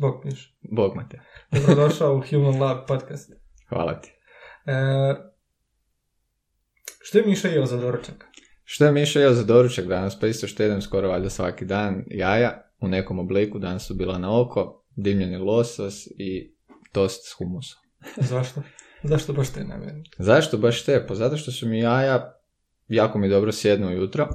Bog piš. Bog te. Dobrodošao u Human Lab podcast. Hvala ti. E, što je Miša jeo za doručak? Što je Miša jeo za doručak danas? Pa isto što jedem skoro valjda svaki dan jaja u nekom obliku. Danas su bila na oko, dimljeni losos i tost s humusom. Zašto? Zašto baš te namjerno? Zašto baš te? Pa zato što su mi jaja jako mi dobro sjednu jutro.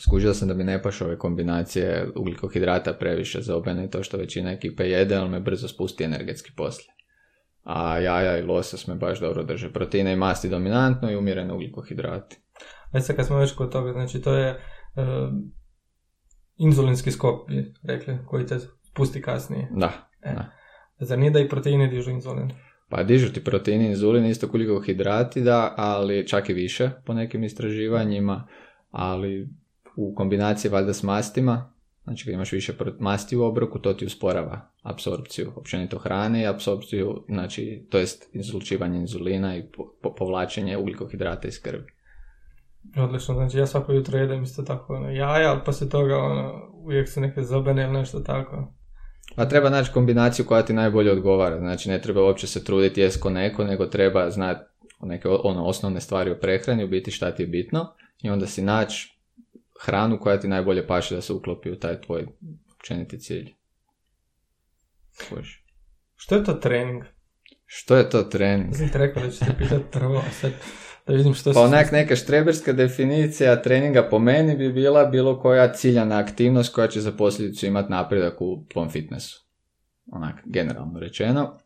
Skužio sam da mi ne paše ove kombinacije ugljikohidrata previše za obene to što većina ekipe jede, ali me brzo spusti energetski poslije. A jaja i losos me baš dobro drže. Proteine i masti dominantno i umjerene ugljikohidrati. Ajde sad kad smo već kod toga, znači to je uh, inzulinski skop, bi rekli, koji te spusti kasnije. Da, e. da. Zar nije da i proteini dižu inzulin? Pa dižu ti proteini inzulin, isto koliko hidrati da, ali čak i više po nekim istraživanjima, ali u kombinaciji valjda s mastima, znači kad imaš više masti u obroku, to ti usporava apsorpciju općenito hrane i apsorpciju, znači, to jest izlučivanje inzulina i po, povlačenje ugljikohidrata iz krvi. Odlično, znači ja svako jutro jedem isto tako ono, jaja, ali poslije toga ono, uvijek su neke zobene ili nešto tako. Pa treba naći kombinaciju koja ti najbolje odgovara. Znači ne treba uopće se truditi jest ko neko, nego treba znati neke ono, osnovne stvari o prehrani, u biti šta ti je bitno i onda si naći hranu koja ti najbolje paše da se uklopi u taj tvoj općeniti cilj. Što je to trening? Što je to trening? Sam ti rekao da ću te pitati prvo, a sad da vidim što Pa onak neka štreberska definicija treninga po meni bi bila bilo koja ciljana aktivnost koja će za posljedicu imati napredak u tvom fitnessu. Onak, generalno rečeno.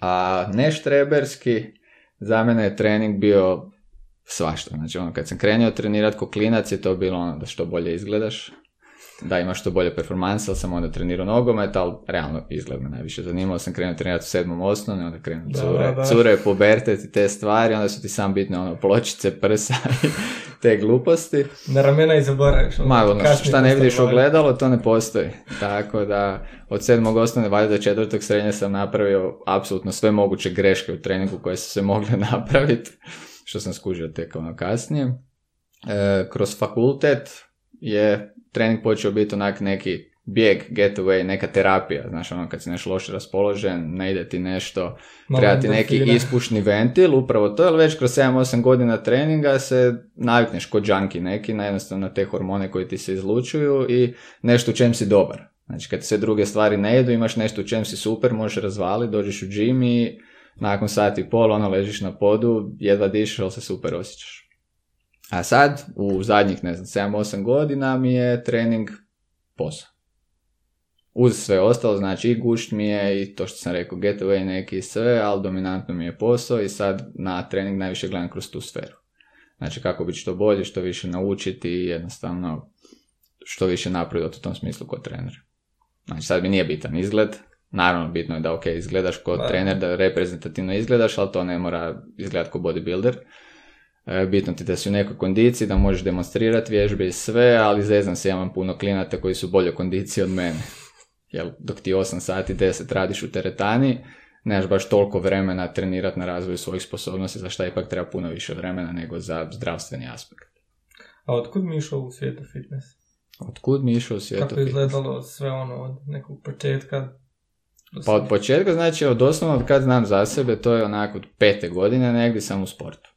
A neštreberski, za mene je trening bio svašta. Znači ono kad sam krenuo trenirati ko klinac je to bilo ono da što bolje izgledaš, da imaš što bolje performanse, ali sam onda trenirao nogomet, ali realno izgled me najviše zanimalo. Sam krenuo trenirati u sedmom osnovne, onda krenuo cure, da, cure, pubertet i te stvari, onda su ti sam bitne ono pločice, prsa i te gluposti. Na ramena i zaboraviš. Ono, Ma, ono, šta ne vidiš ogledalo, to ne postoji. Tako da, od sedmog osnovne valjda do četvrtog srednje sam napravio apsolutno sve moguće greške u treningu koje su se mogle napraviti što sam skužio tek ono kasnije. E, kroz fakultet je trening počeo biti onak neki bijeg, getaway, neka terapija, znaš, ono kad si nešto loše raspoložen, ne ide ti nešto, treba ti neki ispušni ventil, upravo to, ali već kroz 7-8 godina treninga se navikneš kod džanki neki, na jednostavno te hormone koji ti se izlučuju i nešto u čem si dobar. Znači kad sve druge stvari ne idu, imaš nešto u čem si super, možeš razvaliti, dođeš u džim i nakon sati i pol, ono, ležiš na podu, jedva dišeš, ali se super osjećaš. A sad, u zadnjih, ne znam, 7-8 godina mi je trening posao. Uz sve ostalo, znači i gušt mi je i to što sam rekao, getaway neki i sve, ali dominantno mi je posao i sad na trening najviše gledam kroz tu sferu. Znači kako biti što bolje, što više naučiti i jednostavno što više napredovati u tom smislu kod trener. Znači sad mi nije bitan izgled, Naravno, bitno je da ok, izgledaš kao trener, da reprezentativno izgledaš, ali to ne mora izgledati kao bodybuilder. E, bitno ti da si u nekoj kondiciji, da možeš demonstrirati vježbe i sve, ali zeznam se, ja imam puno klinata koji su bolje kondicije od mene. Jel, dok ti 8 sati, 10 radiš u teretani, nemaš baš toliko vremena trenirati na razvoju svojih sposobnosti, za šta ipak treba puno više vremena nego za zdravstveni aspekt. A otkud mi išao u svijetu fitness? Otkud mi išao u svijetu Kako je izgledalo sve ono od nekog početka pa od početka, znači od osnovnog kad znam za sebe, to je onako od pete godine negdje sam u sportu.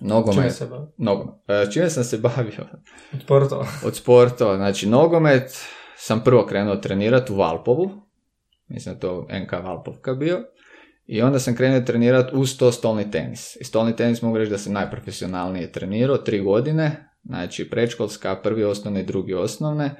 Nogomet. Čime se bavio? Nogomet. E, čime sam se bavio? Od sportova. Od sportova. Znači, nogomet sam prvo krenuo trenirati u Valpovu. Mislim da to NK Valpovka bio. I onda sam krenuo trenirati uz to stolni tenis. I stolni tenis mogu reći da sam najprofesionalnije trenirao, tri godine. Znači, predškolska, prvi osnovne i drugi osnovne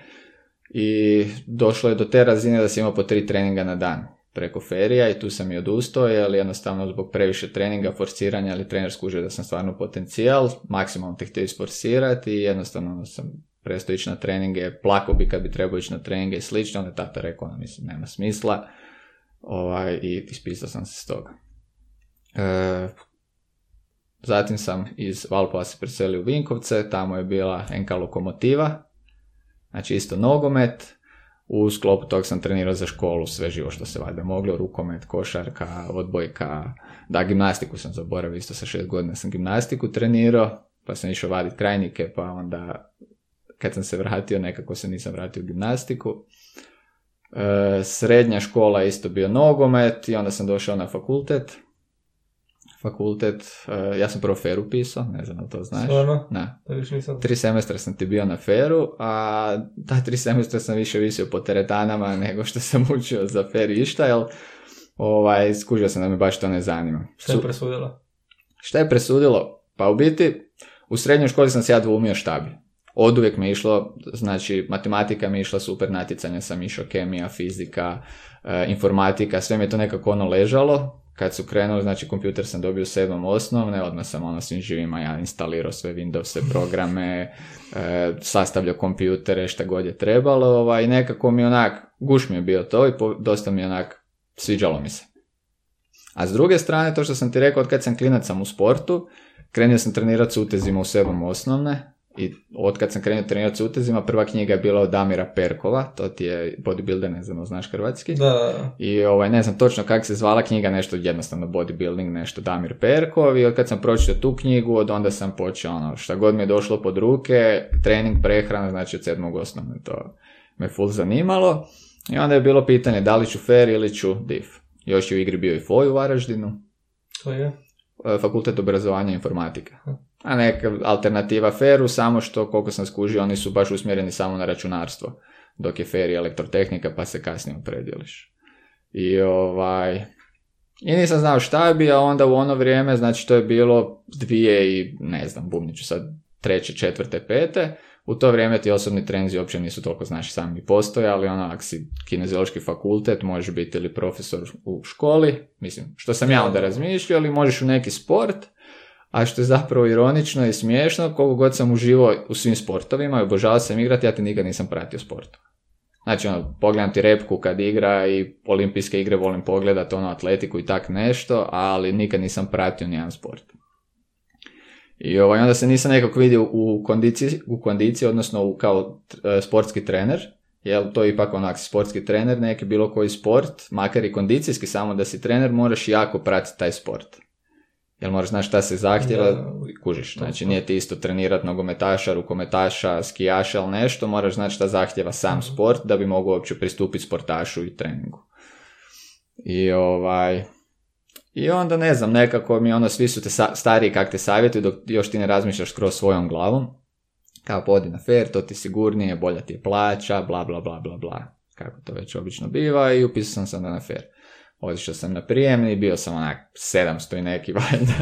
i došlo je do te razine da sam imao po tri treninga na dan preko ferija i tu sam i odustao, jer jednostavno zbog previše treninga, forsiranja, ali trener skužio da sam stvarno potencijal, maksimalno te htio isforsirati i jednostavno sam prestao ići na treninge, plako bi kad bi trebao ići na treninge i slično, onda je tata rekao, ono, mislim, nema smisla ovaj, i ispisao sam se s toga. E, zatim sam iz Valpova se preselio u Vinkovce, tamo je bila NK Lokomotiva, Znači isto nogomet, u sklopu tog sam trenirao za školu sve živo što se valjda moglo, rukomet, košarka, odbojka, da gimnastiku sam zaboravio, isto sa šest godina sam gimnastiku trenirao, pa sam išao vaditi krajnike, pa onda kad sam se vratio nekako se nisam vratio u gimnastiku. E, srednja škola isto bio nogomet i onda sam došao na fakultet. Fakultet, e, ja sam prvo feru pisao, ne znam da to znaš. Stvarno? Više nisam... Tri semestra sam ti bio na feru, a ta tri semestra sam više visio po teretanama nego što sam učio za fer išta, jer ovaj, skužio sam da me baš to ne zanima. Šta je presudila? Šta je presudilo? Pa u biti, u srednjoj školi sam se ja dvoumio šta bi. Od uvijek me išlo, znači matematika mi je išla super, natjecanja sam išao, kemija, fizika, e, informatika, sve mi je to nekako ono ležalo. Kad su krenuli, znači kompjuter sam dobio sedmom osnovne, odmah sam ono svim živima ja instalirao sve Windows programe, e, sastavljao kompjutere, šta god je trebalo, ovaj, nekako mi onak, guš mi je bio to i dosta mi onak, sviđalo mi se. A s druge strane, to što sam ti rekao, od kad sam klinac sam u sportu, krenio sam trenirati s utezima u sedmom osnovne, i od kad sam krenuo trenirati s utezima, prva knjiga je bila od Damira Perkova, to ti je bodybuilder, ne znam, znaš hrvatski. Da. I ovaj, ne znam točno kako se zvala knjiga, nešto jednostavno bodybuilding, nešto Damir Perkov i od kad sam pročitao tu knjigu, od onda sam počeo ono, šta god mi je došlo pod ruke, trening, prehrana, znači od sedmog osnovne, to me full zanimalo. I onda je bilo pitanje da li ću fair ili ću div. Još je u igri bio i FOJ u Varaždinu. To je? E, fakultet obrazovanja i informatike. A neka alternativa feru, samo što koliko sam skužio, oni su baš usmjereni samo na računarstvo, dok je fer i elektrotehnika, pa se kasnije opredjeliš. I ovaj... I nisam znao šta bi, a onda u ono vrijeme, znači to je bilo dvije i ne znam, bumniću sad treće, četvrte, pete, u to vrijeme ti osobni trenzi uopće nisu toliko znaš sami postojali, ono, ako si kineziološki fakultet, možeš biti ili profesor u školi, mislim, što sam ja onda razmišljao, ali možeš u neki sport, a što je zapravo ironično i smiješno, koliko god sam uživao u svim sportovima i obožavao sam igrati, ja ti nikad nisam pratio sport. Znači, ono, pogledam ti repku kad igra i olimpijske igre volim pogledati, ono, atletiku i tak nešto, ali nikad nisam pratio nijedan sport. I ovaj, onda se nisam nekako vidio u kondiciji, u kondiciji odnosno u, kao e, sportski trener, jer to je ipak onak sportski trener, neki bilo koji sport, makar i kondicijski, samo da si trener, moraš jako pratiti taj sport. Jer moraš znaš šta se zahtjeva, kužiš. Znači nije ti isto trenirati nogometaša, rukometaša, skijaša ili nešto, moraš znati šta zahtjeva sam mhm. sport da bi mogu uopće pristupiti sportašu i treningu. I ovaj, i onda ne znam, nekako mi ono, svi su te stariji kak te savjetuju dok još ti ne razmišljaš kroz svojom glavom. Kao podi na fair, to ti sigurnije, bolja ti je plaća, bla bla bla bla bla. Kako to već obično biva i upisao sam se na fair. Otišao sam na prijemni, bio sam onak 700 i neki valjda.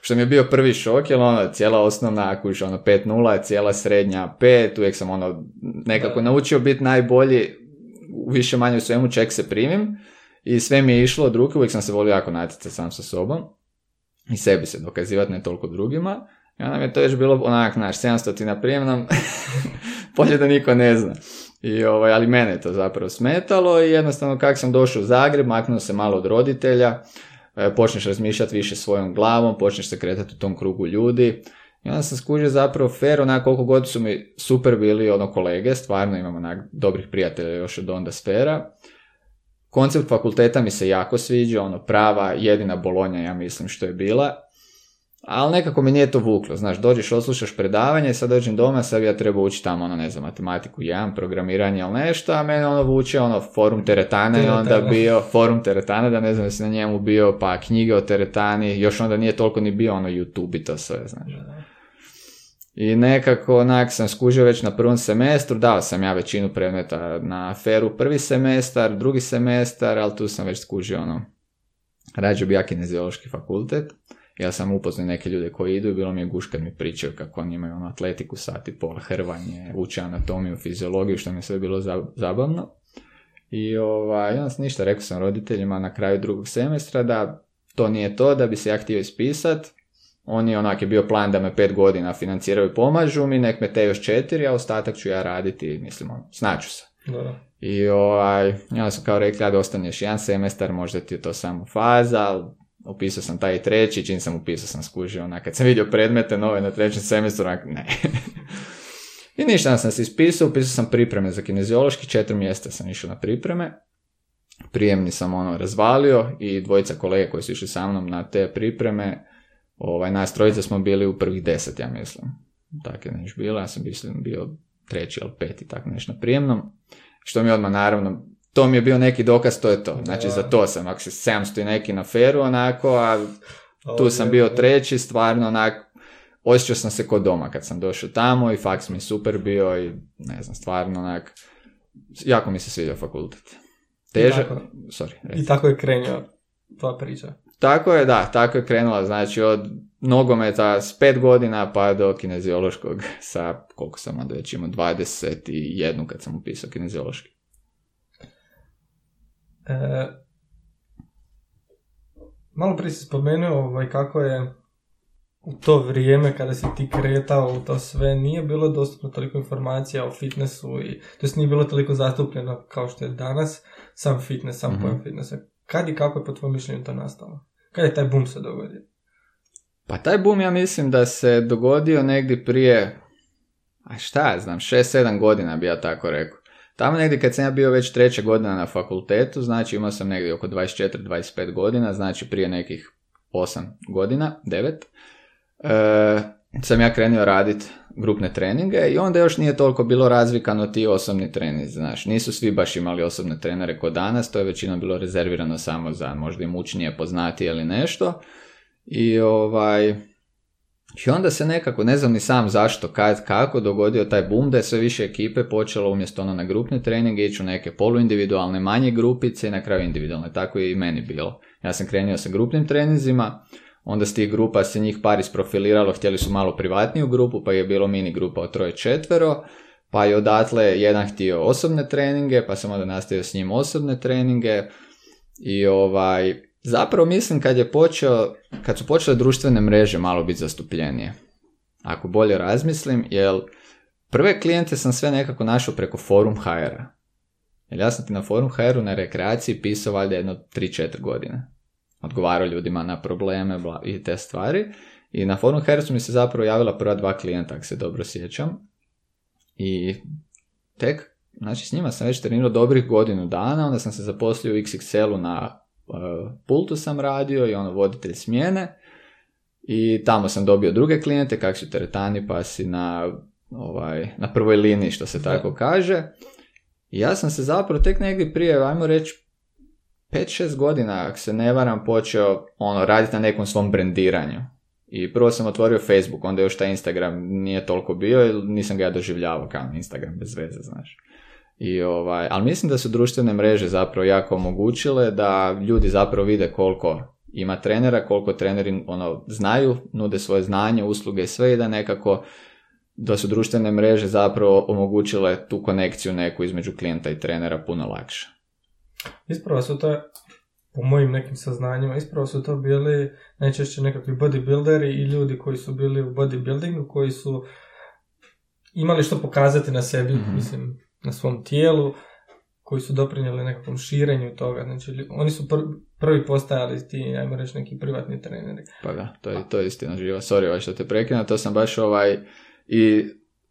Što mi je bio prvi šok, jer ono, cijela osnovna, ako ono 5-0, cijela srednja 5, uvijek sam ono, nekako naučio biti najbolji, više manje u svemu ček se primim. I sve mi je išlo od ruke, uvijek sam se volio jako natjecati sam sa sobom i sebi se dokazivati, ne toliko drugima. I onda mi je to već bilo onak, znaš, 700 ti na prijemnom, bolje da niko ne zna. I, ovaj, ali mene je to zapravo smetalo i jednostavno kako sam došao u Zagreb, maknuo se malo od roditelja, e, počneš razmišljati više svojom glavom, počneš se kretati u tom krugu ljudi. I onda sam skužio zapravo fair, onak koliko god su mi super bili ono kolege, stvarno imam onak dobrih prijatelja još od onda sfera. Koncept fakulteta mi se jako sviđa, ono prava, jedina bolonja ja mislim što je bila. Ali nekako mi nije to vuklo, znaš, dođeš, oslušaš predavanje, sad dođem doma, sad ja treba učiti tamo, ono, ne znam, matematiku, jedan, programiranje ili nešto, a mene ono vuče, ono, forum teretane i onda bio, forum teretane, da ne znam, si na njemu bio, pa knjige o teretani, još onda nije toliko ni bio, ono, YouTube i to sve, znaš. I nekako onak sam skužio već na prvom semestru, dao sam ja većinu predmeta na aferu prvi semestar, drugi semestar, ali tu sam već skužio ono, rađe bi ja kineziološki fakultet. Ja sam upoznao neke ljude koji idu i bilo mi je guš kad mi pričaju kako oni imaju ono atletiku sati pola, hrvanje, uče anatomiju, fiziologiju, što mi je sve bilo zabavno. I ovaj, onda sam ništa, rekao sam roditeljima na kraju drugog semestra da to nije to, da bi se ja htio ispisat, oni onak je bio plan da me pet godina financiraju i pomažu mi, nek me te još četiri, a ostatak ću ja raditi, mislim, ono, snaću se. I ovaj, ja sam kao rekli, da ostaneš jedan semestar, možda ti je to samo faza, upisao sam taj treći, čim sam upisao sam skužio, onak, kad sam vidio predmete nove na trećem semestru, onak, ne. I ništa, sam se ispisao, upisao sam pripreme za kineziološki, četiri mjesta sam išao na pripreme, prijemni sam ono razvalio i dvojica kolege koji su išli sa mnom na te pripreme, Ovaj, nas trojica smo bili u prvih deset, ja mislim. Tako je nešto bilo, ja sam bio treći ili peti, tako nešto na prijemnom. Što mi odmah naravno, to mi je bio neki dokaz, to je to. Znači za to sam, ako se 700 i neki na feru onako, a tu sam bio treći, stvarno onako, osjećao sam se kod doma kad sam došao tamo i faks mi super bio i ne znam, stvarno onak, jako mi se sviđa fakultet. Teže, I tako, sorry. I tako je krenio tvoja priča. Tako je, da, tako je krenula, znači od nogometa s pet godina pa do kineziološkog sa, koliko sam onda već imao, 21 kad sam upisao kineziološki. E, malo prije si spomenuo ovaj, kako je u to vrijeme kada si ti kretao u to sve nije bilo dostupno toliko informacija o fitnessu i to nije bilo toliko zastupljeno kao što je danas sam fitness, sam mm pojam fitnessa. Kad i kako je po tvojom mišljenju to nastalo? Kad je taj boom se dogodio? Pa taj boom ja mislim da se dogodio negdje prije, a šta ja znam, 6-7 godina bi ja tako rekao. Tamo negdje kad sam ja bio već treća godina na fakultetu, znači imao sam negdje oko 24-25 godina, znači prije nekih 8 godina, 9, e, sam ja krenio raditi grupne treninge i onda još nije toliko bilo razvikano ti osobni trening, znaš, nisu svi baš imali osobne trenere kod danas, to je većinom bilo rezervirano samo za možda i mučnije poznati ili nešto. I ovaj, i onda se nekako, ne znam ni sam zašto, kad, kako, dogodio taj boom da je sve više ekipe počelo umjesto ono na grupne treninge ići u neke poluindividualne manje grupice i na kraju individualne. Tako je i meni bilo. Ja sam krenio sa grupnim treninzima, onda s tih grupa se njih par isprofiliralo, htjeli su malo privatniju grupu, pa je bilo mini grupa od troje četvero, pa je odatle jedan htio osobne treninge, pa sam onda nastavio s njim osobne treninge i ovaj, zapravo mislim kad je počeo, kad su počele društvene mreže malo biti zastupljenije. Ako bolje razmislim, jer prve klijente sam sve nekako našao preko forum HR-a. Jer ja sam ti na forum HR-u na rekreaciji pisao valjda jedno 3-4 godine. Odgovarao ljudima na probleme bla, i te stvari. I na forum HR su mi se zapravo javila prva dva klijenta, ako se dobro sjećam. I tek, znači s njima sam već trenirao dobrih godinu dana, onda sam se zaposlio u XXL-u na pultu sam radio i ono voditelj smjene. I tamo sam dobio druge klijente, kak su teretani, pa si na, ovaj, na prvoj liniji, što se tako kaže. I ja sam se zapravo tek negdje prije, ajmo reći, 5-6 godina, ako se ne varam, počeo ono, raditi na nekom svom brendiranju. I prvo sam otvorio Facebook, onda još taj Instagram nije toliko bio, nisam ga ja doživljavao kao Instagram bez veze, znaš. I ovaj, ali mislim da su društvene mreže zapravo jako omogućile da ljudi zapravo vide koliko ima trenera, koliko treneri ono, znaju, nude svoje znanje, usluge i sve i da nekako da su društvene mreže zapravo omogućile tu konekciju neku između klijenta i trenera puno lakše. Ispravo su to, po mojim nekim saznanjima, ispravo su to bili najčešće nekakvi bodybuilderi i ljudi koji su bili u bodybuildingu, koji su imali što pokazati na sebi, mm mislim, na svom tijelu, koji su doprinijeli nekakvom širenju toga. Znači, oni su prvi postajali ti, ajmo reći, neki privatni treneri. Pa da, to je, to je istina živa. Sorry ovaj što te prekina, to sam baš ovaj i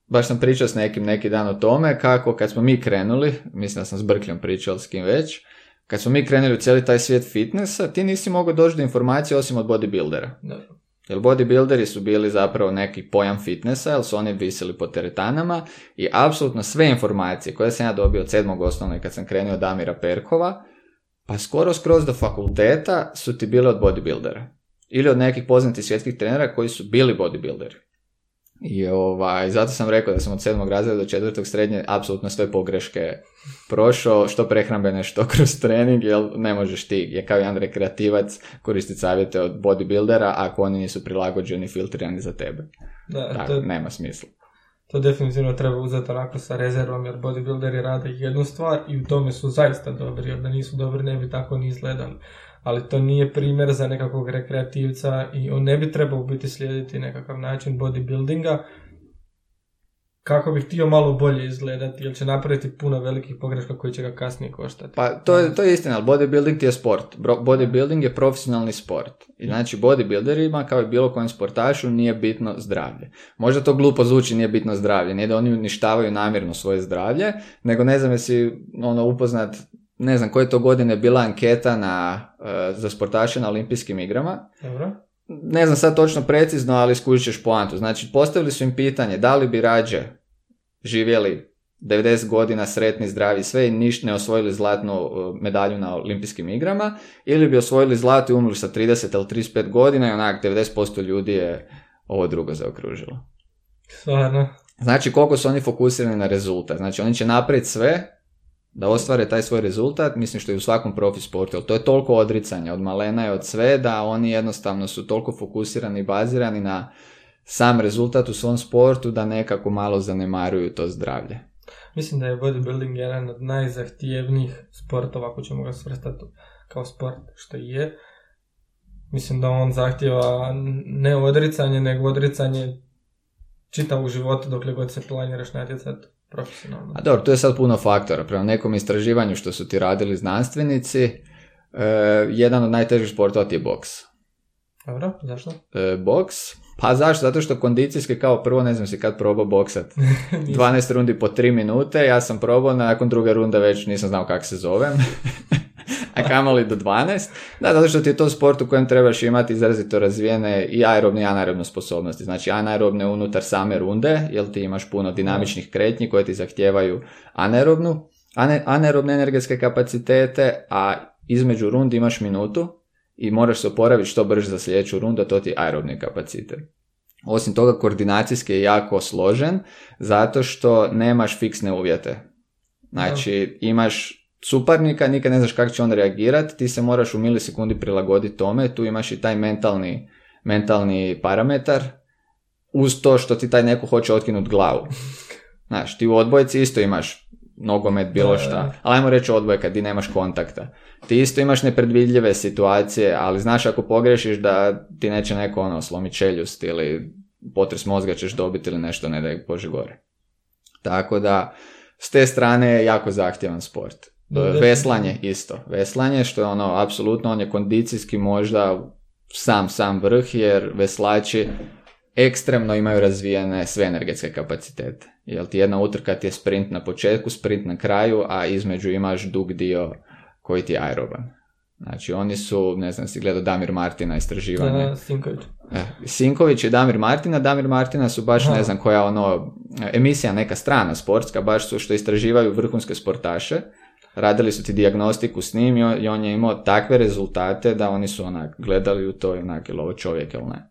baš sam pričao s nekim neki dan o tome kako kad smo mi krenuli, mislim da sam s Brkljom pričao s kim već, kad smo mi krenuli u cijeli taj svijet fitnessa, ti nisi mogao doći do informacije osim od bodybuildera. Da. Jer bodybuilderi su bili zapravo neki pojam fitnessa, jer su oni visili po teretanama i apsolutno sve informacije koje sam ja dobio od sedmog osnovne kad sam krenuo od Damira Perkova, pa skoro skroz do fakulteta su ti bile od bodybuildera. Ili od nekih poznatih svjetskih trenera koji su bili bodybuilderi. I ovaj, zato sam rekao da sam od sedmog razreda do četvrtog srednje apsolutno sve pogreške prošao, što prehrambene, što kroz trening, jer ne možeš ti, je kao jedan rekreativac, koristiti savjete od bodybuildera ako oni nisu prilagođeni, filtrirani za tebe. Da, Tako, to, nema smisla. To definitivno treba uzeti onako sa rezervom, jer bodybuilderi rade jednu stvar i u tome su zaista dobri, jer da nisu dobri ne bi tako ni izgledali ali to nije primjer za nekakvog rekreativca i on ne bi trebao biti slijediti nekakav način bodybuildinga kako bi htio malo bolje izgledati, jer će napraviti puno velikih pogreška koji će ga kasnije koštati. Pa to je, to je istina, ali bodybuilding je sport. Bodybuilding je profesionalni sport. I znači bodybuilderima, kao i bilo kojem sportašu, nije bitno zdravlje. Možda to glupo zvuči, nije bitno zdravlje. Nije da oni uništavaju namjerno svoje zdravlje, nego ne znam jesi ono, upoznat ne znam koje to godine bila anketa na, uh, za sportaše na olimpijskim igrama. Dobro. Ne znam sad točno precizno, ali skužit ćeš poantu. Znači, postavili su im pitanje da li bi rađe živjeli 90 godina sretni, zdravi, sve i niš ne osvojili zlatnu uh, medalju na olimpijskim igrama, ili bi osvojili zlato i umrli sa 30 ili 35 godina i onak 90% ljudi je ovo drugo zaokružilo. Stvarno. Znači koliko su oni fokusirani na rezultat. Znači oni će napraviti sve da ostvare taj svoj rezultat, mislim što je u svakom profi sportu, to je toliko odricanja od malena i od sve da oni jednostavno su toliko fokusirani i bazirani na sam rezultat u svom sportu da nekako malo zanemaruju to zdravlje. Mislim da je bodybuilding jedan od najzahtijevnijih sportova, ako ćemo ga svrstati kao sport, što je. Mislim da on zahtjeva ne odricanje, nego odricanje čitavog života dokle god se planiraš natjecati profesionalno. A dobro, to je sad puno faktora. Prema nekom istraživanju što su ti radili znanstvenici, e, jedan od najtežih sportova ti je boks. Dobro, zašto? E, boks, pa zašto? Zato što kondicijski kao prvo ne znam si kad probao boksat. 12 rundi po 3 minute, ja sam probao, nakon druge runde već nisam znao kako se zovem. a kamoli do 12. Da, zato što ti je to sport u kojem trebaš imati izrazito razvijene i aerobne i anaerobne sposobnosti. Znači anaerobne unutar same runde, jer ti imaš puno dinamičnih kretnji koje ti zahtijevaju anaerobnu, anaerobne energetske kapacitete, a između rundi imaš minutu i moraš se oporaviti što brže za sljedeću rundu, a to ti je aerobni kapacitet. Osim toga, koordinacijski je jako složen, zato što nemaš fiksne uvjete. Znači, imaš suparnika, nikad ne znaš kako će on reagirati, ti se moraš u milisekundi prilagoditi tome, tu imaš i taj mentalni, mentalni parametar, uz to što ti taj neko hoće otkinuti glavu. Znaš, ti u odbojci isto imaš nogomet, bilo šta, ali ajmo reći odbojka, di nemaš kontakta. Ti isto imaš nepredvidljive situacije, ali znaš ako pogrešiš da ti neće neko ono slomiti čeljust ili potres mozga ćeš dobiti ili nešto, ne da je Bože gore. Tako da, s te strane je jako zahtjevan sport. Veslanje isto. Veslanje što je ono, apsolutno, on je kondicijski možda sam, sam vrh jer veslači ekstremno imaju razvijene sve energetske kapacitete. Jel ti jedna utrka ti je sprint na početku, sprint na kraju, a između imaš dug dio koji ti je aeroban. Znači oni su, ne znam, si gledao Damir Martina istraživanje. Da, Sinković. E, Sinković i Damir Martina. Damir Martina su baš, ne znam koja ono, emisija neka strana sportska, baš su što istraživaju vrhunske sportaše radili su ti diagnostiku s njim i on je imao takve rezultate da oni su onak gledali u to i onak, je ovo čovjek ili ne.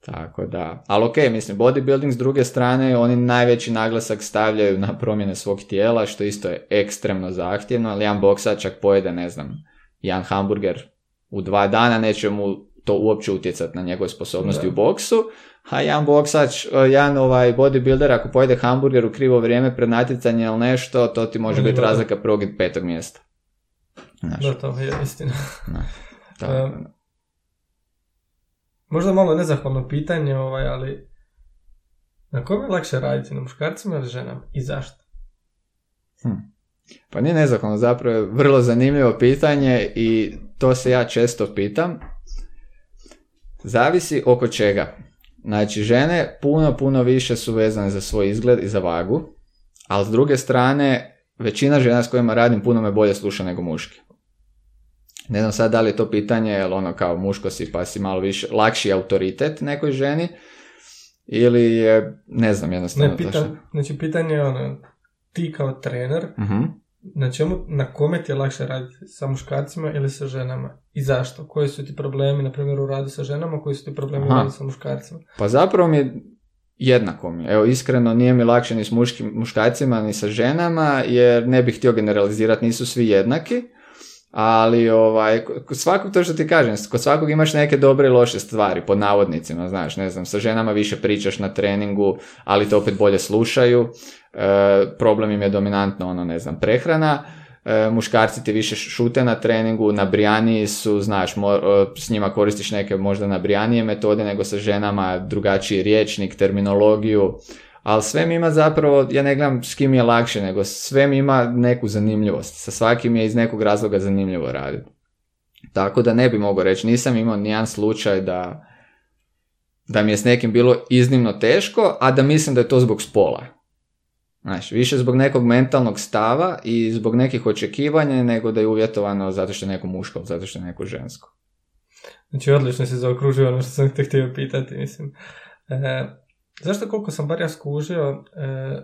Tako da, ali ok, mislim, bodybuilding s druge strane, oni najveći naglasak stavljaju na promjene svog tijela, što isto je ekstremno zahtjevno, ali jedan boksač čak pojede, ne znam, jedan hamburger u dva dana, neće mu to uopće utjecati na njegove sposobnosti u boksu, a jedan boksač, e, jedan ovaj bodybuilder, ako pojede hamburger u krivo vrijeme pred natjecanje ili nešto, to ti može biti razlika prvog i petog mjesta. Znaš. Da, to je istina. možda malo nezahvalno pitanje, ovaj, ali na kome je lakše raditi, na muškarcima ili ženama i zašto? Hm. Pa nije nezahvalno, zapravo je vrlo zanimljivo pitanje i to se ja često pitam. Zavisi oko čega. Znači, žene puno, puno više su vezane za svoj izgled i za vagu, ali s druge strane, većina žena s kojima radim puno me bolje sluša nego muški. Ne znam sad da li je to pitanje, jel ono kao muško si pa si malo više, lakši autoritet nekoj ženi, ili je, ne znam, jednostavno ne, pita, Znači, pitanje je ono, ti kao trener, uh na čemu, na kome ti je lakše raditi? Sa muškarcima ili sa ženama? I zašto? Koji su ti problemi, na primjer, u radu sa ženama, koji su ti problemi u radu sa muškarcima? Pa zapravo mi je jednako mi. Evo, iskreno, nije mi lakše ni s muškim, muškarcima, ni sa ženama, jer ne bih htio generalizirati, nisu svi jednaki. Ali ovaj, svakog to što ti kažem, kod svakog imaš neke dobre i loše stvari, pod navodnicima, znaš, ne znam, sa ženama više pričaš na treningu, ali te opet bolje slušaju, e, problem im je dominantno, ono, ne znam, prehrana, e, muškarci ti više šute na treningu, na brijaniji su, znaš, mo, e, s njima koristiš neke možda na brijanije metode, nego sa ženama drugačiji riječnik, terminologiju, ali mi ima zapravo, ja ne gledam s kim je lakše, nego sve mi ima neku zanimljivost. Sa svakim je iz nekog razloga zanimljivo raditi. Tako da ne bi mogao reći, nisam imao nijedan slučaj da, da mi je s nekim bilo iznimno teško, a da mislim da je to zbog spola. Znači, više zbog nekog mentalnog stava i zbog nekih očekivanja nego da je uvjetovano zato što je neko muško, zato što je neko žensko. Znači, odlično se zaokružio ono što sam te htio pitati, mislim. E, Zašto koliko sam bar ja skužio, e,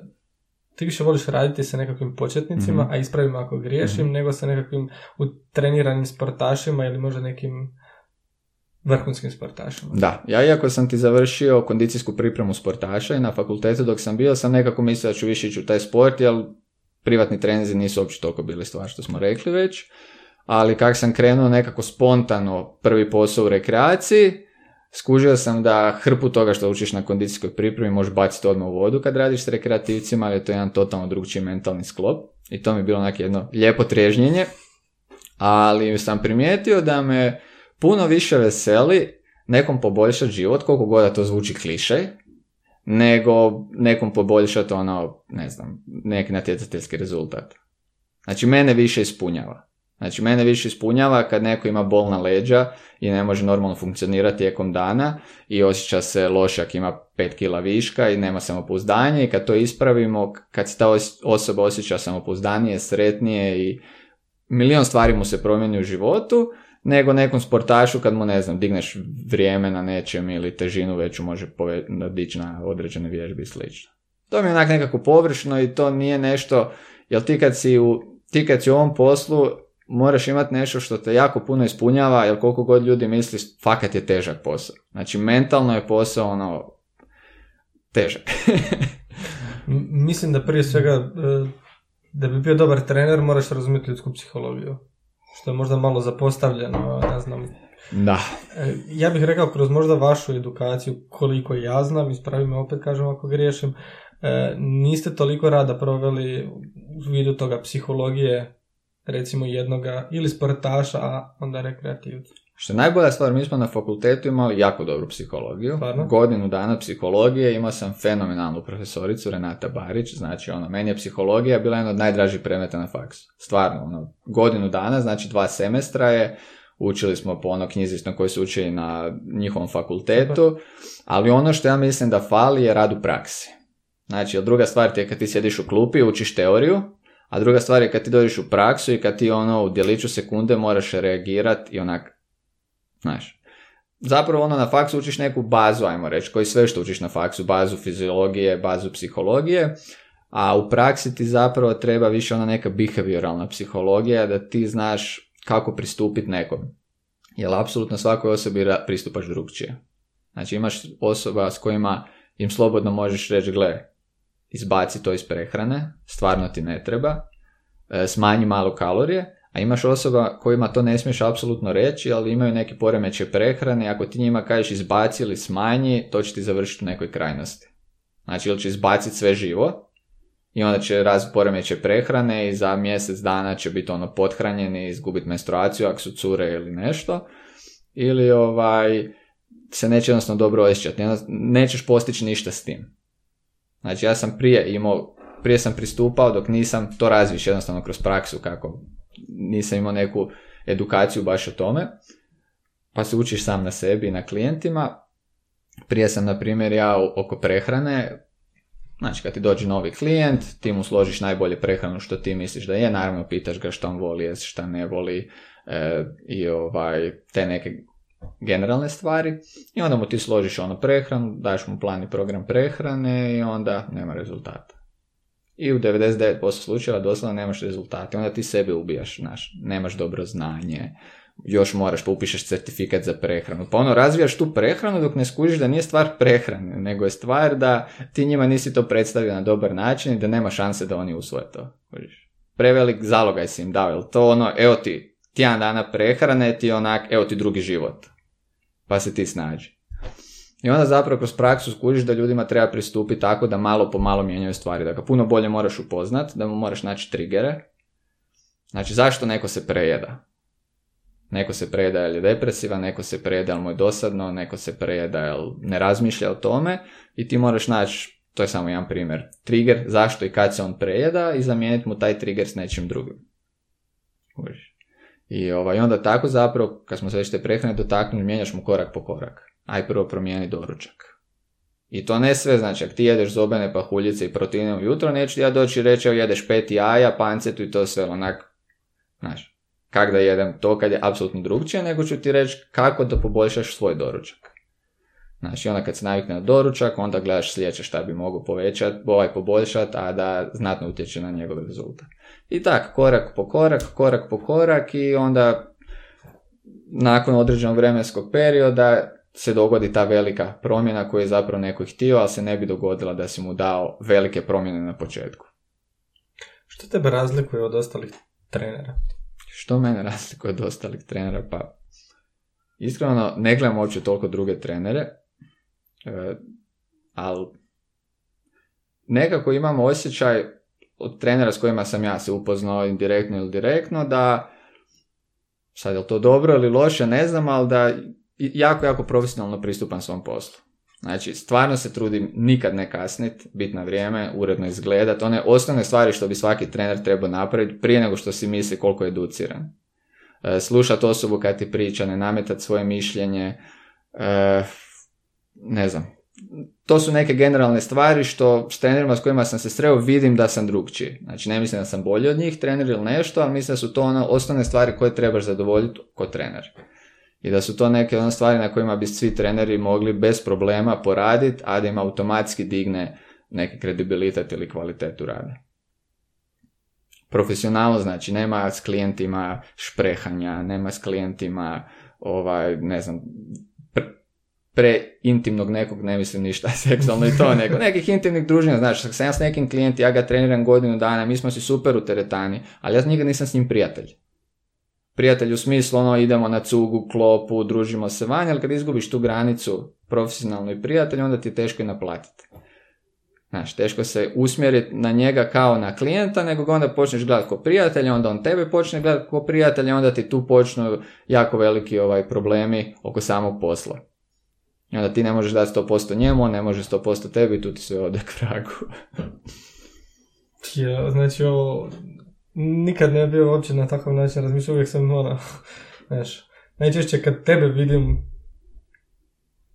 ti više voliš raditi sa nekakvim početnicima, Mhm. a ispravim ako griješim, nego sa nekakvim utreniranim sportašima ili možda nekim vrhunskim sportašima. Da, ja iako sam ti završio kondicijsku pripremu sportaša i na fakultetu dok sam bio, sam nekako mislio da ću više ići u taj sport, jer privatni treninzi nisu uopće toliko bili stvar što smo rekli već. Ali kak sam krenuo nekako spontano prvi posao u rekreaciji, skužio sam da hrpu toga što učiš na kondicijskoj pripremi možeš baciti odmah u vodu kad radiš s rekreativcima, ali je to jedan totalno drugčiji mentalni sklop. I to mi je bilo onak jedno lijepo trežnjenje. Ali sam primijetio da me puno više veseli nekom poboljšati život, koliko god to zvuči klišej, nego nekom poboljšati ono, ne znam, neki natjecateljski rezultat. Znači, mene više ispunjava. Znači, mene više ispunjava kad neko ima bolna leđa i ne može normalno funkcionirati tijekom dana i osjeća se loše ako ima 5 kila viška i nema samopouzdanje i kad to ispravimo, kad se ta os- osoba osjeća samopouzdanije, sretnije i milion stvari mu se promijeni u životu, nego nekom sportašu kad mu, ne znam, digneš vrijeme na nečem ili težinu veću može pove- dići na određene vježbe i slično. To mi je onak nekako površno i to nije nešto, jer ti kad si u, ti kad si u ovom poslu moraš imati nešto što te jako puno ispunjava, jer koliko god ljudi misli, fakat je težak posao. Znači, mentalno je posao ono, težak. Mislim da prije svega, e, da bi bio dobar trener, moraš razumjeti ljudsku psihologiju. Što je možda malo zapostavljeno, ne znam. da. E, Ja bih rekao kroz možda vašu edukaciju, koliko ja znam, ispravi me opet kažem ako griješim, e, niste toliko rada proveli u vidu toga psihologije, recimo jednoga ili sportaša, a onda rekreativca. Što je najbolja stvar, mi smo na fakultetu imali jako dobru psihologiju. Godinu dana psihologije, imao sam fenomenalnu profesoricu Renata Barić, znači ono, meni je psihologija bila jedna od najdražih predmeta na faksu. Stvarno, ono, godinu dana, znači dva semestra je, učili smo po ono knjizi na koji su učili na njihovom fakultetu, ali ono što ja mislim da fali je rad u praksi. Znači, druga stvar ti je kad ti sjediš u klupi učiš teoriju, a druga stvar je kad ti dođeš u praksu i kad ti ono u djeliću sekunde moraš reagirati i onak, znaš, zapravo ono na faksu učiš neku bazu, ajmo reći, koji sve što učiš na faksu, bazu fiziologije, bazu psihologije, a u praksi ti zapravo treba više ona neka behavioralna psihologija, da ti znaš kako pristupiti nekom. Jer apsolutno svakoj osobi pristupaš drugčije. Znači imaš osoba s kojima im slobodno možeš reći, gle, izbaci to iz prehrane, stvarno ti ne treba, e, smanji malo kalorije, a imaš osoba kojima to ne smiješ apsolutno reći, ali imaju neki poremećaj prehrane, ako ti njima kažeš izbaci ili smanji, to će ti završiti u nekoj krajnosti. Znači, ili će izbaciti sve živo, i onda će razviti poremećaj prehrane i za mjesec dana će biti ono pothranjeni, izgubiti menstruaciju ako su cure ili nešto, ili ovaj, se neće jednostavno dobro osjećati, nećeš postići ništa s tim. Znači, ja sam prije imao, prije sam pristupao dok nisam to razviš jednostavno kroz praksu kako nisam imao neku edukaciju baš o tome, pa se učiš sam na sebi i na klijentima. Prije sam, na primjer, ja oko prehrane, znači kad ti dođe novi klijent, ti mu složiš najbolje prehranu što ti misliš da je, naravno pitaš ga što on voli, šta ne voli e, i ovaj, te neke generalne stvari i onda mu ti složiš ono prehranu, daš mu plan i program prehrane i onda nema rezultata. I u 99% slučajeva doslovno nemaš rezultate. Onda ti sebe ubijaš, znaš, nemaš dobro znanje, još moraš, pa upišeš certifikat za prehranu. Pa ono, razvijaš tu prehranu dok ne skužiš da nije stvar prehrane, nego je stvar da ti njima nisi to predstavio na dobar način i da nema šanse da oni usvoje to. Prevelik zalogaj si im dao, jel to ono, evo ti tjedan dana prehrane, ti onak, evo ti drugi život. Pa se ti snađi. I onda zapravo kroz praksu skužiš da ljudima treba pristupiti tako da malo po malo mijenjaju stvari. Da ga puno bolje moraš upoznat, da mu moraš naći trigere. Znači zašto neko se prejeda? Neko se prejeda jer je depresivan, neko se prejeda jer mu je dosadno, neko se prejeda jer ne razmišlja o tome i ti moraš naći, to je samo jedan primjer, trigger zašto i kad se on prejeda i zamijeniti mu taj trigger s nečim drugim. Kužiš? I ovaj, onda tako zapravo, kad smo se već te prehrane dotaknuli, mijenjaš mu korak po korak. Aj prvo promijeni doručak. I to ne sve, znači, ako ti jedeš zobene pahuljice i proteine ujutro, neću ja doći i reći, evo jedeš pet jaja, pancetu i to sve, onak, znaš, kak da jedem to kad je apsolutno drugčije, nego ću ti reći kako da poboljšaš svoj doručak. Znači, onda kad se navikne na doručak, onda gledaš sljedeće šta bi mogu povećati, ovaj poboljšati, a da znatno utječe na njegov rezultat. I tako, korak po korak, korak po korak i onda nakon određenog vremenskog perioda se dogodi ta velika promjena koju je zapravo neko htio, ali se ne bi dogodila da si mu dao velike promjene na početku. Što tebe razlikuje od ostalih trenera? Što mene razlikuje od ostalih trenera? Pa, iskreno, ne gledam uopće toliko druge trenere, e, ali nekako imam osjećaj od trenera s kojima sam ja se upoznao indirektno ili direktno, da sad je to dobro ili loše, ne znam, ali da jako, jako profesionalno pristupam svom poslu. Znači, stvarno se trudim nikad ne kasnit, biti na vrijeme, uredno izgledat. One osnovne stvari što bi svaki trener trebao napraviti prije nego što si misli koliko je educiran. E, slušat osobu kad ti priča, ne nametat svoje mišljenje, e, ne znam. To su neke generalne stvari što s trenerima s kojima sam se sreo vidim da sam drugčiji. Znači ne mislim da sam bolji od njih, trener ili nešto, ali mislim da su to ono osnovne stvari koje trebaš zadovoljiti kod trener i da su to neke ono stvari na kojima bi svi treneri mogli bez problema poraditi, a da im automatski digne neki kredibilitet ili kvalitetu rada. Profesionalno znači nema s klijentima šprehanja, nema s klijentima ovaj, ne znam, pre, intimnog nekog, ne mislim ništa seksualno i to, nego nekih intimnih druženja, znači, sam ja s nekim klijenti, ja ga treniram godinu dana, mi smo si super u teretani, ali ja nikad nisam s njim prijatelj prijatelj u smislu ono idemo na cugu, klopu, družimo se vanje, ali kad izgubiš tu granicu profesionalno i prijatelj, onda ti je teško i naplatiti. Znaš, teško se usmjeriti na njega kao na klijenta, nego ga onda počneš gledati kao prijatelja, onda on tebe počne gledati kao prijatelja, onda ti tu počnu jako veliki ovaj problemi oko samog posla. I onda ti ne možeš dati 100% njemu, ne može 100% tebi tu ti se ode k vragu. ja, znači ovo nikad ne bio uopće na takav način razmišljao, uvijek sam ono, znaš, najčešće kad tebe vidim,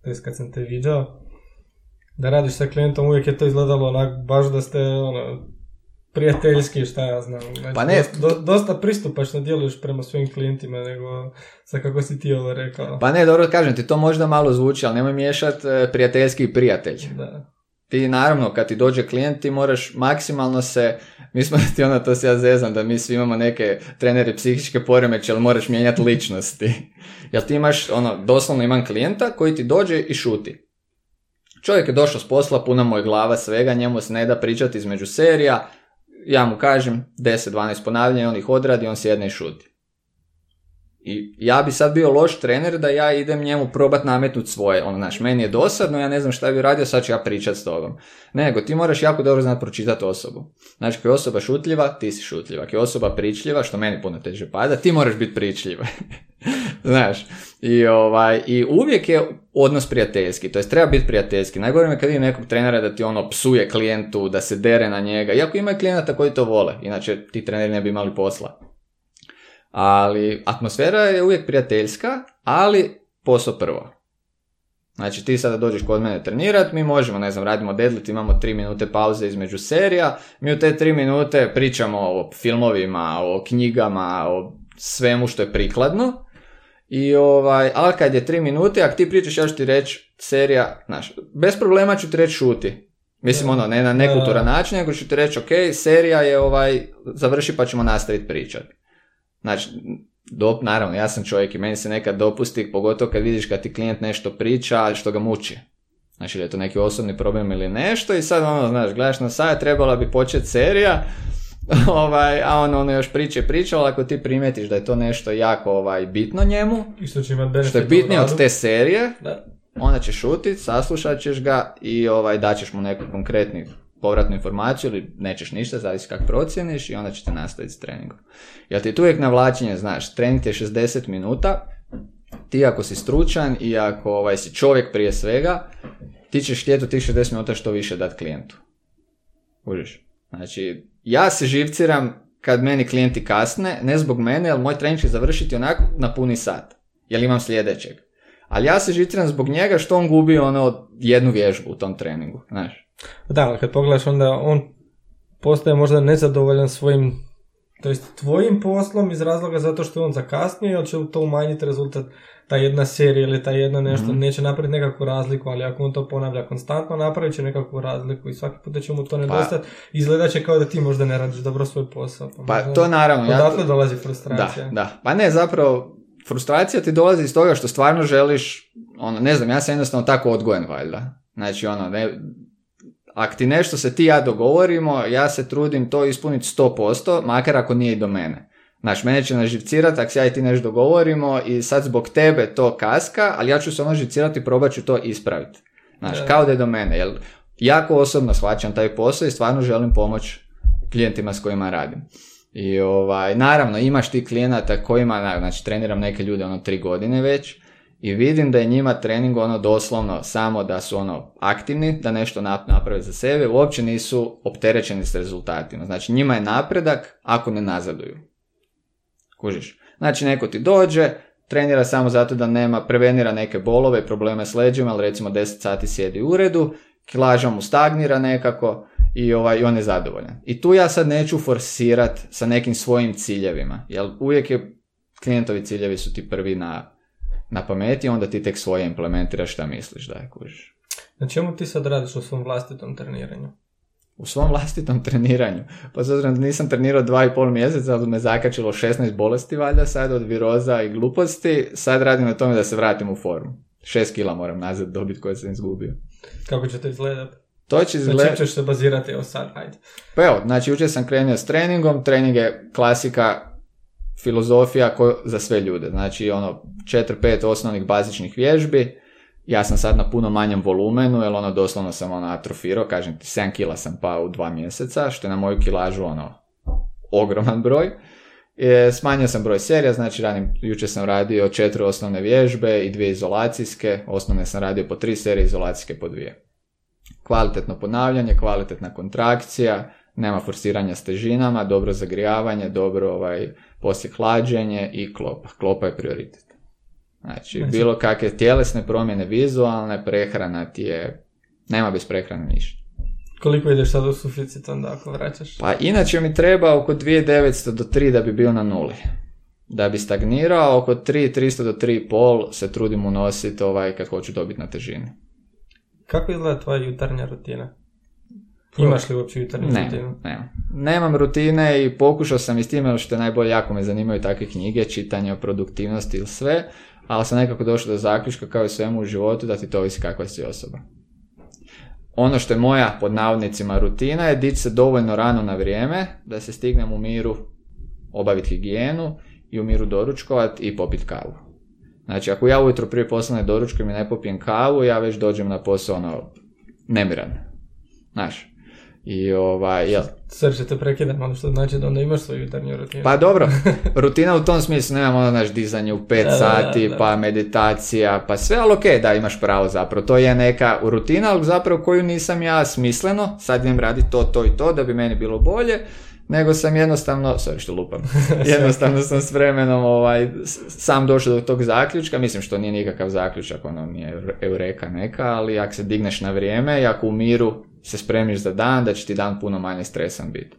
to kad sam te viđao, da radiš sa klijentom, uvijek je to izgledalo onak, baš da ste, ono, prijateljski, šta ja znam. Znači, pa ne. Dosta, dosta pristupačno djeluješ prema svojim klijentima nego sa kako si ti ovo rekao. Pa ne, dobro kažem ti, to možda malo zvuči, ali nemoj miješati e, prijateljski i prijatelj. Da ti naravno kad ti dođe klijent ti moraš maksimalno se, mi smo ti ono to se ja zezam da mi svi imamo neke trenere psihičke poremeće ali moraš mijenjati ličnosti. Jel ti imaš ono, doslovno imam klijenta koji ti dođe i šuti. Čovjek je došao s posla, puna mu je glava svega, njemu se ne da pričati između serija, ja mu kažem 10-12 ponavljanja, on ih odradi, on sjedne i šuti. I ja bi sad bio loš trener da ja idem njemu probat nametnut svoje. Ono, znaš, meni je dosadno, ja ne znam šta bi radio, sad ću ja pričat s tobom. Nego, ti moraš jako dobro znati pročitati osobu. Znači, ako je osoba šutljiva, ti si šutljiva. Ako je osoba pričljiva, što meni puno teže pada, ti moraš biti pričljiva. znaš, i, ovaj, i uvijek je odnos prijateljski, to jest treba biti prijateljski. Najgore je kad vidim nekog trenera da ti ono psuje klijentu, da se dere na njega, iako ima klijenata koji to vole, inače ti treneri ne bi imali posla. Ali atmosfera je uvijek prijateljska, ali posao prvo. Znači ti sada dođeš kod mene trenirat, mi možemo, ne znam, radimo deadlift, imamo tri minute pauze između serija, mi u te tri minute pričamo o filmovima, o knjigama, o svemu što je prikladno. I ovaj, ali kad je tri minute, ako ti pričaš, ja ću ti reći serija, znaš, bez problema ću ti reći šuti. Mislim, ono, ne na nekulturan način, nego ću ti reći, ok, serija je ovaj, završi pa ćemo nastaviti pričati. Znači, do, naravno, ja sam čovjek i meni se nekad dopusti, pogotovo kad vidiš kad ti klijent nešto priča, što ga muči. Znači, je to neki osobni problem ili nešto i sad ono, znaš, gledaš na sajt, trebala bi početi serija, ovaj, a on ono još priče priča, ali ako ti primetiš da je to nešto jako ovaj, bitno njemu, Isto će što je bitnije od te serije, da. onda ćeš šutit, saslušat ćeš ga i ovaj, daćeš mu neku konkretnu povratnu informaciju ili nećeš ništa, zavisi kako procjeniš i onda ćete nastaviti s treningom. Jel ti tu uvijek navlačenje, znaš, trening je 60 minuta, ti ako si stručan i ako ovaj, si čovjek prije svega, ti ćeš htjeti u tih 60 minuta što više dati klijentu. Užiš? Znači, ja se živciram kad meni klijenti kasne, ne zbog mene, ali moj trening će završiti onako na puni sat. Jer imam sljedećeg. Ali ja se živciram zbog njega što on gubi ono jednu vježbu u tom treningu, znaš. Da, ali kad pogledaš onda on postaje možda nezadovoljan svojim To jest tvojim poslom iz razloga zato što je on zakasnio ili će to umanjiti rezultat ta jedna serija ili ta jedna nešto, Mhm. neće napraviti nekakvu razliku, ali ako on to ponavlja konstantno, napravit će nekakvu razliku i svaki put će mu to nedostati. Izgledat će kao da ti možda ne radiš dobro svoj posao. Pa možda to naravno, ja Odatle to- dolazi Da, frustracija. da. Pa ne, zapravo, frustracija ti dolazi iz toga što stvarno želiš, ono, ne znam, ja sam jednostavno tako odgojen, valjda. Znači, ono, ne, ako ti nešto se ti ja dogovorimo, ja se trudim to ispuniti 100%, makar ako nije i do mene. Znaš, mene će naživcirati ako se ja i ti nešto dogovorimo i sad zbog tebe to kaska, ali ja ću se ono živcirati i probat ću to ispraviti. Znaš, Da. kao da je do mene, jer jako osobno shvaćam taj posao i stvarno želim pomoć klijentima s kojima radim. I ovaj, naravno, imaš ti klijenata kojima, na- znači treniram neke ljude ono tri godine već i vidim da je njima trening ono doslovno samo da su ono aktivni, da nešto nap- naprave za sebe, uopće nisu opterećeni s rezultatima. Znači njima je napredak ako ne nazaduju. Kužiš? Znači neko ti dođe, trenira samo zato da nema, prevenira neke bolove probleme s leđima, ali recimo 10 sati sjedi u uredu, kilaža mu stagnira nekako i, ovaj, i on je zadovoljan. I tu ja sad neću forsirat sa nekim svojim ciljevima, jer uvijek je klijentovi ciljevi su ti prvi na, na pameti, onda ti tek svoje implementiraš šta misliš da je kužiš. Na čemu ti sad radiš u svom vlastitom treniranju? U svom vlastitom treniranju. Pa s obzirom da nisam trenirao dva i pol mjeseca, ali me zakačilo 16 bolesti valjda sad od viroza i gluposti, sad radim na tome da se vratim u formu. 6 kila moram nazad dobiti koje sam izgubio. Kako će to izgledati? To će čem izgledati... ćeš se bazirati? Evo sad, ajde. Pa evo, znači jučer sam krenuo s treningom, trening je klasika filozofija ko za sve ljude. Znači ono 4-5 osnovnih bazičnih vježbi, ja sam sad na puno manjem volumenu, jer ono doslovno sam ono atrofirao, kažem ti 7 kila sam pao u dva mjeseca, što je na moju kilažu ono ogroman broj. E, smanjio sam broj serija, znači radim, jučer sam radio četiri osnovne vježbe i dvije izolacijske, osnovne sam radio po tri serije, izolacijske po dvije. Kvalitetno ponavljanje, kvalitetna kontrakcija, nema forsiranja s težinama, dobro zagrijavanje, dobro ovaj, poslije hlađenje i klopa. Klopa je prioritet. Znači, Znači- bilo kakve tjelesne promjene vizualne, prehrana ti je, nema bez prehrane ništa. Koliko ideš sad u suficit onda ako vraćaš? Pa inače mi treba oko 2900 do 3 da bi bio na nuli. Da bi stagnirao, oko 3, 300 do 3,5 se trudim unositi ovaj kad hoću dobiti na težini. Kako izgleda tvoja jutarnja rutina? Imaš li uopće jutarnju Ne, rutinu? ne. Nemam rutine i pokušao sam i s time što je najbolje, jako me zanimaju takve knjige, čitanje o produktivnosti ili sve, ali sam nekako došao do zaključka kao i svemu u životu da ti to ovisi kakva si osoba. Ono što je moja, pod navodnicima, rutina je dići se dovoljno rano na vrijeme da se stignem u miru obaviti higijenu i u miru doručkovat i popit kavu. Znači, ako ja ujutro prije posla ne doručkujem i ne popijem kavu, ja već dođem na posao ono, nemiran. Znaš, i ovaj, jel, Srce te prekidam, ono što znači da onda imaš svoju jutarnju rutinu. pa dobro, rutina u tom smislu, nemam ono naš dizanje u 5 Da, da, sati, da, da. pa meditacija, pa sve, ali okej, da, imaš pravo zapravo, to je neka rutina, ali zapravo koju nisam ja smisleno, sad idem raditi to, to i to, da bi meni bilo bolje, nego sam jednostavno, sorry što lupam, jednostavno sam s vremenom ovaj, sam došao do tog zaključka, mislim što nije nikakav zaključak, ono nije eureka neka, ali ako se digneš na vrijeme i ako u miru se spremiš za dan, da će ti dan puno manje stresan biti.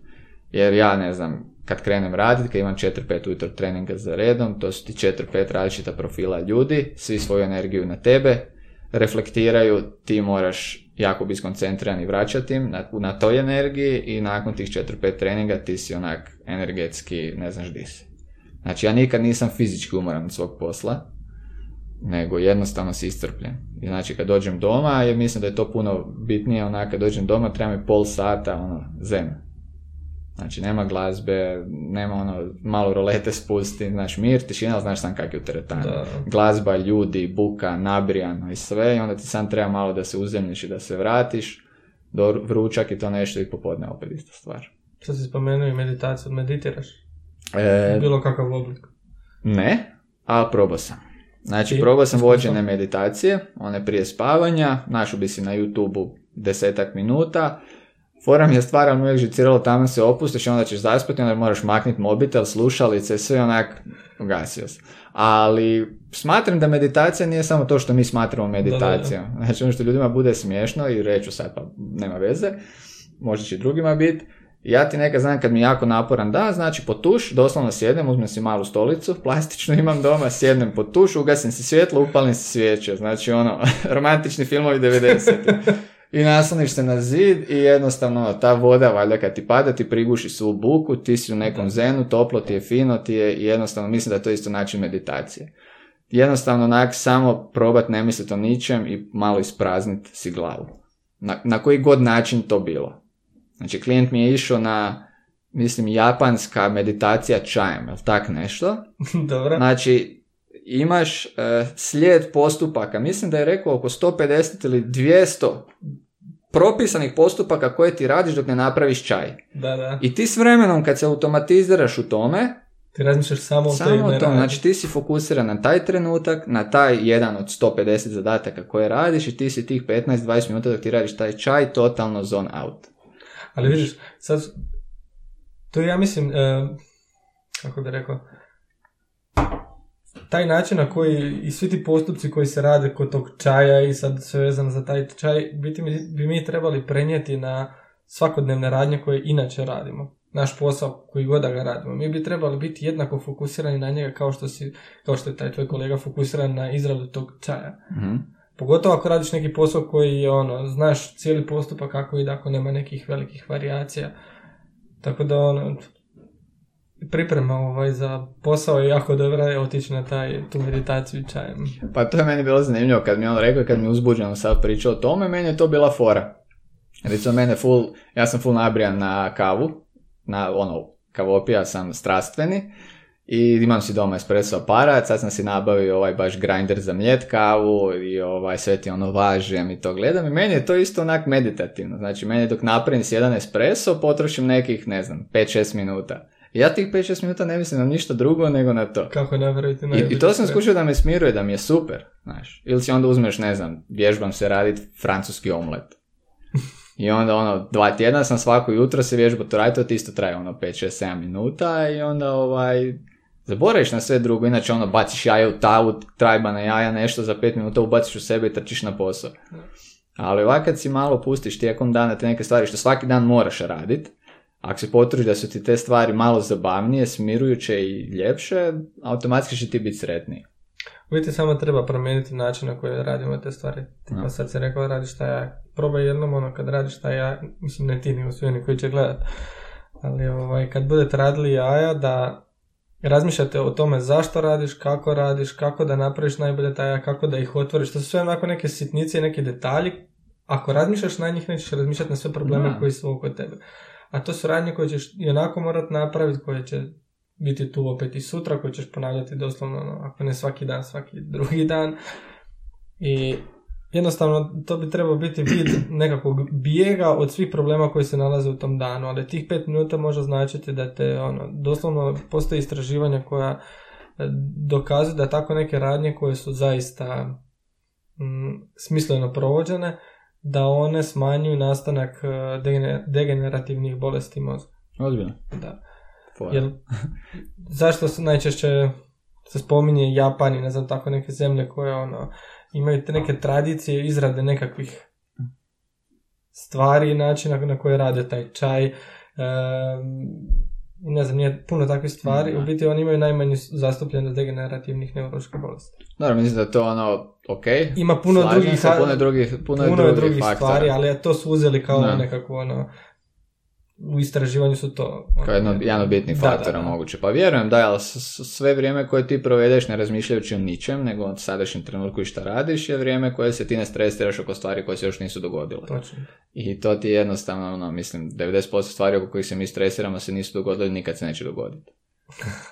Jer ja ne znam, kad krenem raditi, kad imam 4-5 ujutro treninga za redom, to su ti 4-5 različita profila ljudi, svi svoju energiju na tebe reflektiraju, ti moraš jako biti skoncentriran i vraćati im na, na toj energiji i nakon tih 4-5 treninga ti si onak energetski ne znaš di si. Znači ja nikad nisam fizički umoran od svog posla, nego jednostavno si iscrpljen. I znači kad dođem doma, jer mislim da je to puno bitnije, onak kad dođem doma treba mi pol sata, ono, zen. Znači nema glazbe, nema ono, malo rolete spusti, znaš, mir, tišina, ali znaš sam kak je u teretani. Da. Glazba, ljudi, buka, nabrijano i sve, i onda ti sam treba malo da se uzemljiš i da se vratiš, do vručak i to nešto i popodne opet ista stvar. Što si spomenuo i meditaciju, meditiraš? E, Bilo kakav oblik. Ne, ali probao sam. Znači, I? probao sam vođene meditacije, one prije spavanja, našao bi si na YouTube-u desetak minuta. Fora mi je stvar, ali mi uvijek žiciralo tamo se opustiš i onda ćeš zaspati, onda moraš maknuti mobitel, slušalice, sve onak, ugasio se. Ali smatram da meditacija nije samo to što mi smatramo meditacijom. Znači ono što ljudima bude smiješno i reću sad pa nema veze, možda će drugima biti, Ja ti neka znam kad mi je jako naporan dan, znači po tuš, doslovno sjednem, uzmem si malu stolicu, plastičnu imam doma, sjednem po tuš, ugasim si svjetlo, upalim si svijeće, znači ono, romantični filmovi 90. I nasloniš se na zid i jednostavno ta voda, valjda kad ti pada, ti priguši svu buku, ti si u nekom zenu, toplo ti je, fino ti je i jednostavno mislim da je to isto način meditacije. Jednostavno onak samo probat ne misliti o ničem i malo isprazniti si glavu. Na, na koji god način to bilo. Znači, klijent mi je išao na, mislim, japanska meditacija čajem, ili tak nešto. Dobro. Znači, imaš uh, slijed postupaka, mislim da je rekao oko 150 ili 200 propisanih postupaka koje ti radiš dok ne napraviš čaj. Da, da. I ti s vremenom kad se automatiziraš u tome, ti razmišljaš samo o samo o tom, znači ti si fokusiran na taj trenutak, na taj jedan od 150 zadataka koje radiš i ti si tih 15-20 minuta dok ti radiš taj čaj totalno zone out. Ali vidiš, sad, to ja mislim, e, kako bi rekao, taj način na koji i svi ti postupci koji se rade kod tog čaja i sad sve vezano za taj čaj, biti bi mi trebali prenijeti na svakodnevne radnje koje inače radimo. Naš posao koji god da ga radimo. Mi bi trebali biti jednako fokusirani na njega kao što, si, kao što je taj tvoj kolega fokusiran na izradu tog čaja. mm Pogotovo ako radiš neki posao koji ono, znaš cijeli postupak kako ide ako nema nekih velikih varijacija. Tako da ono, priprema ovaj za posao je jako dobra je otići na taj, tu meditaciju čajem. Pa to je meni bilo zanimljivo kad mi on rekao, kad mi uzbuđeno sad pričao o tome, meni je to bila fora. Recimo mene full, ja sam full nabrijan na kavu, na ono, kavopija sam strastveni i imam si doma espresso aparat, sad sam si nabavio ovaj baš grinder za mljet kavu i ovaj sve ti ono važem i to gledam i meni je to isto onak meditativno. Znači meni dok napravim si jedan espresso potrošim nekih, ne znam, 5-6 minuta. I ja tih 5-6 minuta ne mislim na ništa drugo nego na to. Kako napraviti I, I to sam skušao da me smiruje, da mi je super, znaš. Ili si onda uzmeš, ne znam, vježbam se raditi francuski omlet. I onda ono, dva tjedna sam svako jutro se vježba to raditi, to isto traje ono 5, 6, 7 minuta i onda ovaj, Zaboraviš na sve drugo, inače ono baciš jaja u tavu, trajba na jaja, nešto za pet minuta ubaciš u sebe i trčiš na posao. Ali ovak kad si malo pustiš tijekom dana te neke stvari što svaki dan moraš raditi, ako se potruži da su ti te stvari malo zabavnije, smirujuće i ljepše, automatski će ti biti sretniji. Biti samo treba promijeniti način na koji radimo te stvari. Tipa no. sad si rekao radiš taj ja. Probaj jednom ono kad radiš taj ja, mislim ne ti nego svi oni koji će gledat. Ali ovaj, kad budete radili jaja da razmišljate o tome zašto radiš, kako radiš, kako da napraviš najbolje taja, kako da ih otvoriš. To su sve onako neke sitnice i neki detalji. Ako razmišljaš na njih, nećeš razmišljati na sve probleme koji su oko tebe. A to su radnje koje ćeš i onako morat napraviti, koje će biti tu opet i sutra, koje ćeš ponavljati doslovno, ono, ako ne svaki dan, svaki drugi dan. I jednostavno to bi trebao biti vid nekakvog bijega od svih problema koji se nalaze u tom danu, ali tih pet minuta može značiti da te, ono, doslovno postoje istraživanja koja e, dokazuju da tako neke radnje koje su zaista mm, smisleno provođene, da one smanjuju nastanak e, degenerativnih bolesti mozga. Ozbiljno? Da. Jer, zašto se najčešće se spominje Japan i ne znam tako neke zemlje koje ono, imaju te neke tradicije izrade nekakvih stvari i načina na koje rade taj čaj. ne znam, nije puno takvih stvari. U biti oni imaju najmanje zastupljene degenerativnih neuroloških bolesti. Dobro, mislim da to ono, ok. Ima puno drugih, se, puno drugih, puno, puno drugih, drugih stvari, ali to su uzeli kao no. nekako ono, u istraživanju su to... Ono, Kao jedno, jedan od bitnih faktora moguće. Pa vjerujem da, ali sve vrijeme koje ti provedeš ne razmišljajući o ničem, nego o sadašnjem trenutku i šta radiš je vrijeme koje se ti ne stresiraš oko stvari koje se još nisu dogodile. Točno. I to ti je jednostavno, ono, mislim, 90% stvari oko kojih se mi stresiramo se nisu dogodile nikad se neće dogoditi.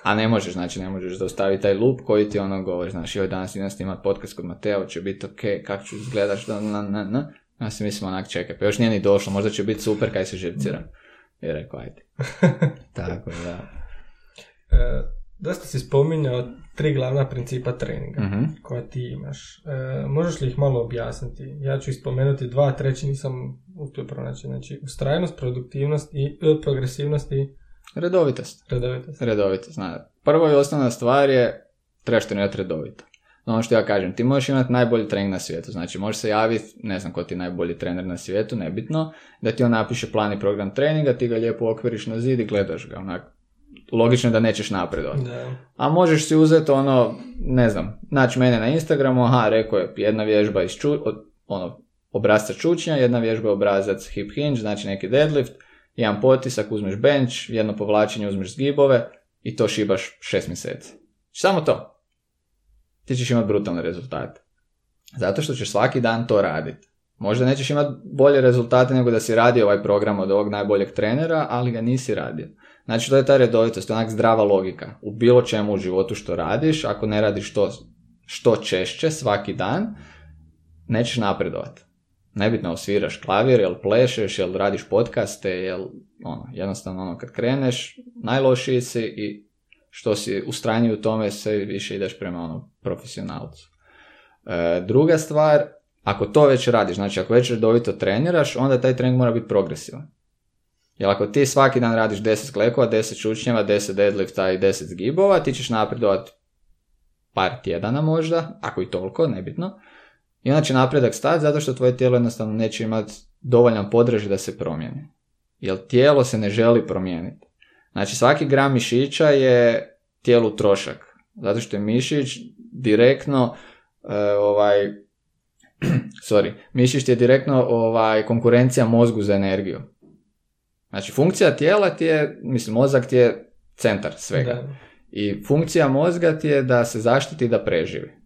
A ne možeš, znači ne možeš zaustaviti taj loop koji ti ono govori, znaš, joj danas idem snimati podcast kod Mateo, će biti ok, kako ću izgledaš, na, na, na, na. Ja si mislim onak čekaj, pa još nije ni došlo, možda će biti super kaj se živciram. I rekao, ajde. Tako da. E, dosta si spominjao tri glavna principa treninga uh koja ti imaš. E, možeš li ih malo objasniti? Ja ću spomenuti dva, treći nisam uspio pronaći. Znači, ustrajnost, produktivnost i e, progresivnost i... Redovitost. Redovitost. Redovitost, zna. Prvo i osnovna stvar je trebaš trenirati redovito. Ono što ja kažem, ti možeš imati najbolji trening na svijetu, znači možeš se javiti, ne znam ko ti je najbolji trener na svijetu, nebitno, da ti on napiše plan i program treninga, ti ga lijepo okviriš na zid i gledaš ga, onak, logično da nećeš napredovati. A možeš si uzeti ono, ne znam, naći mene na Instagramu, aha, rekao je jedna vježba iz ču, ono, obrazca čučnja, jedna vježba obrazac hip hinge, znači neki deadlift, jedan potisak, uzmeš bench, jedno povlačenje, uzmeš zgibove i to šibaš šest mjeseci. Samo to ti ćeš imati brutalne rezultate. Zato što ćeš svaki dan to raditi. Možda nećeš imati bolje rezultate nego da si radio ovaj program od ovog najboljeg trenera, ali ga nisi radio. Znači, to je ta redovitost, onak zdrava logika. U bilo čemu u životu što radiš, ako ne radiš to što češće, svaki dan, nećeš napredovati. Nebitno osviraš klavir, jel plešeš, jel radiš podcaste, jel ono, jednostavno ono kad kreneš, najlošiji si i što si ustranji u tome, sve više ideš prema ono profesionalcu. E, druga stvar, ako to već radiš, znači ako već redovito treniraš, onda taj trening mora biti progresivan. Jer ako ti svaki dan radiš 10 klekova, 10 čučnjeva, 10 deadlifta i 10 zgibova, ti ćeš napredovati par tjedana možda, ako i toliko, nebitno. I onda će napredak stati zato što tvoje tijelo jednostavno neće imati dovoljan podrž da se promijeni. Jer tijelo se ne želi promijeniti. Znači svaki gram mišića je tijelu trošak. Zato što je mišić direktno uh, ovaj sorry, mišić je direktno ovaj, konkurencija mozgu za energiju. Znači funkcija tijela ti je, mislim mozak ti je centar svega. I funkcija mozga ti je da se zaštiti da preživi.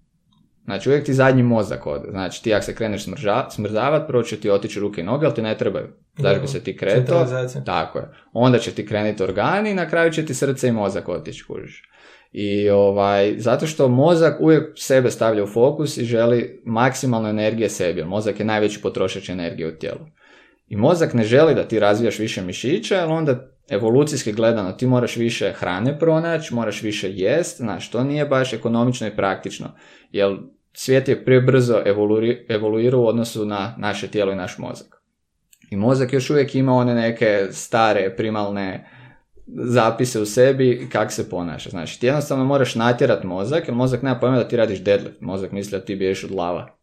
Znači uvijek ti zadnji mozak ode. Znači ti ako se kreneš smrža, smrzavat, prvo će ti otići ruke i noge, ali ti ne trebaju. Zašto bi se ti kreto? Tako je. Onda će ti krenuti organi i na kraju će ti srce i mozak otići, kužiš. I ovaj, zato što mozak uvijek sebe stavlja u fokus i želi maksimalno energije sebi. Mozak je najveći potrošač energije u tijelu. I mozak ne želi da ti razvijaš više mišića, jer onda evolucijski gledano ti moraš više hrane pronaći, moraš više jest, znaš, to nije baš ekonomično i praktično. Jer svijet je prebrzo evoluirao u odnosu na naše tijelo i naš mozak. I mozak još uvijek ima one neke stare primalne zapise u sebi kak se ponaša. Znači, ti jednostavno moraš natjerat mozak, jer mozak nema pojma da ti radiš deadlift. Mozak misli da ti biješ od lava.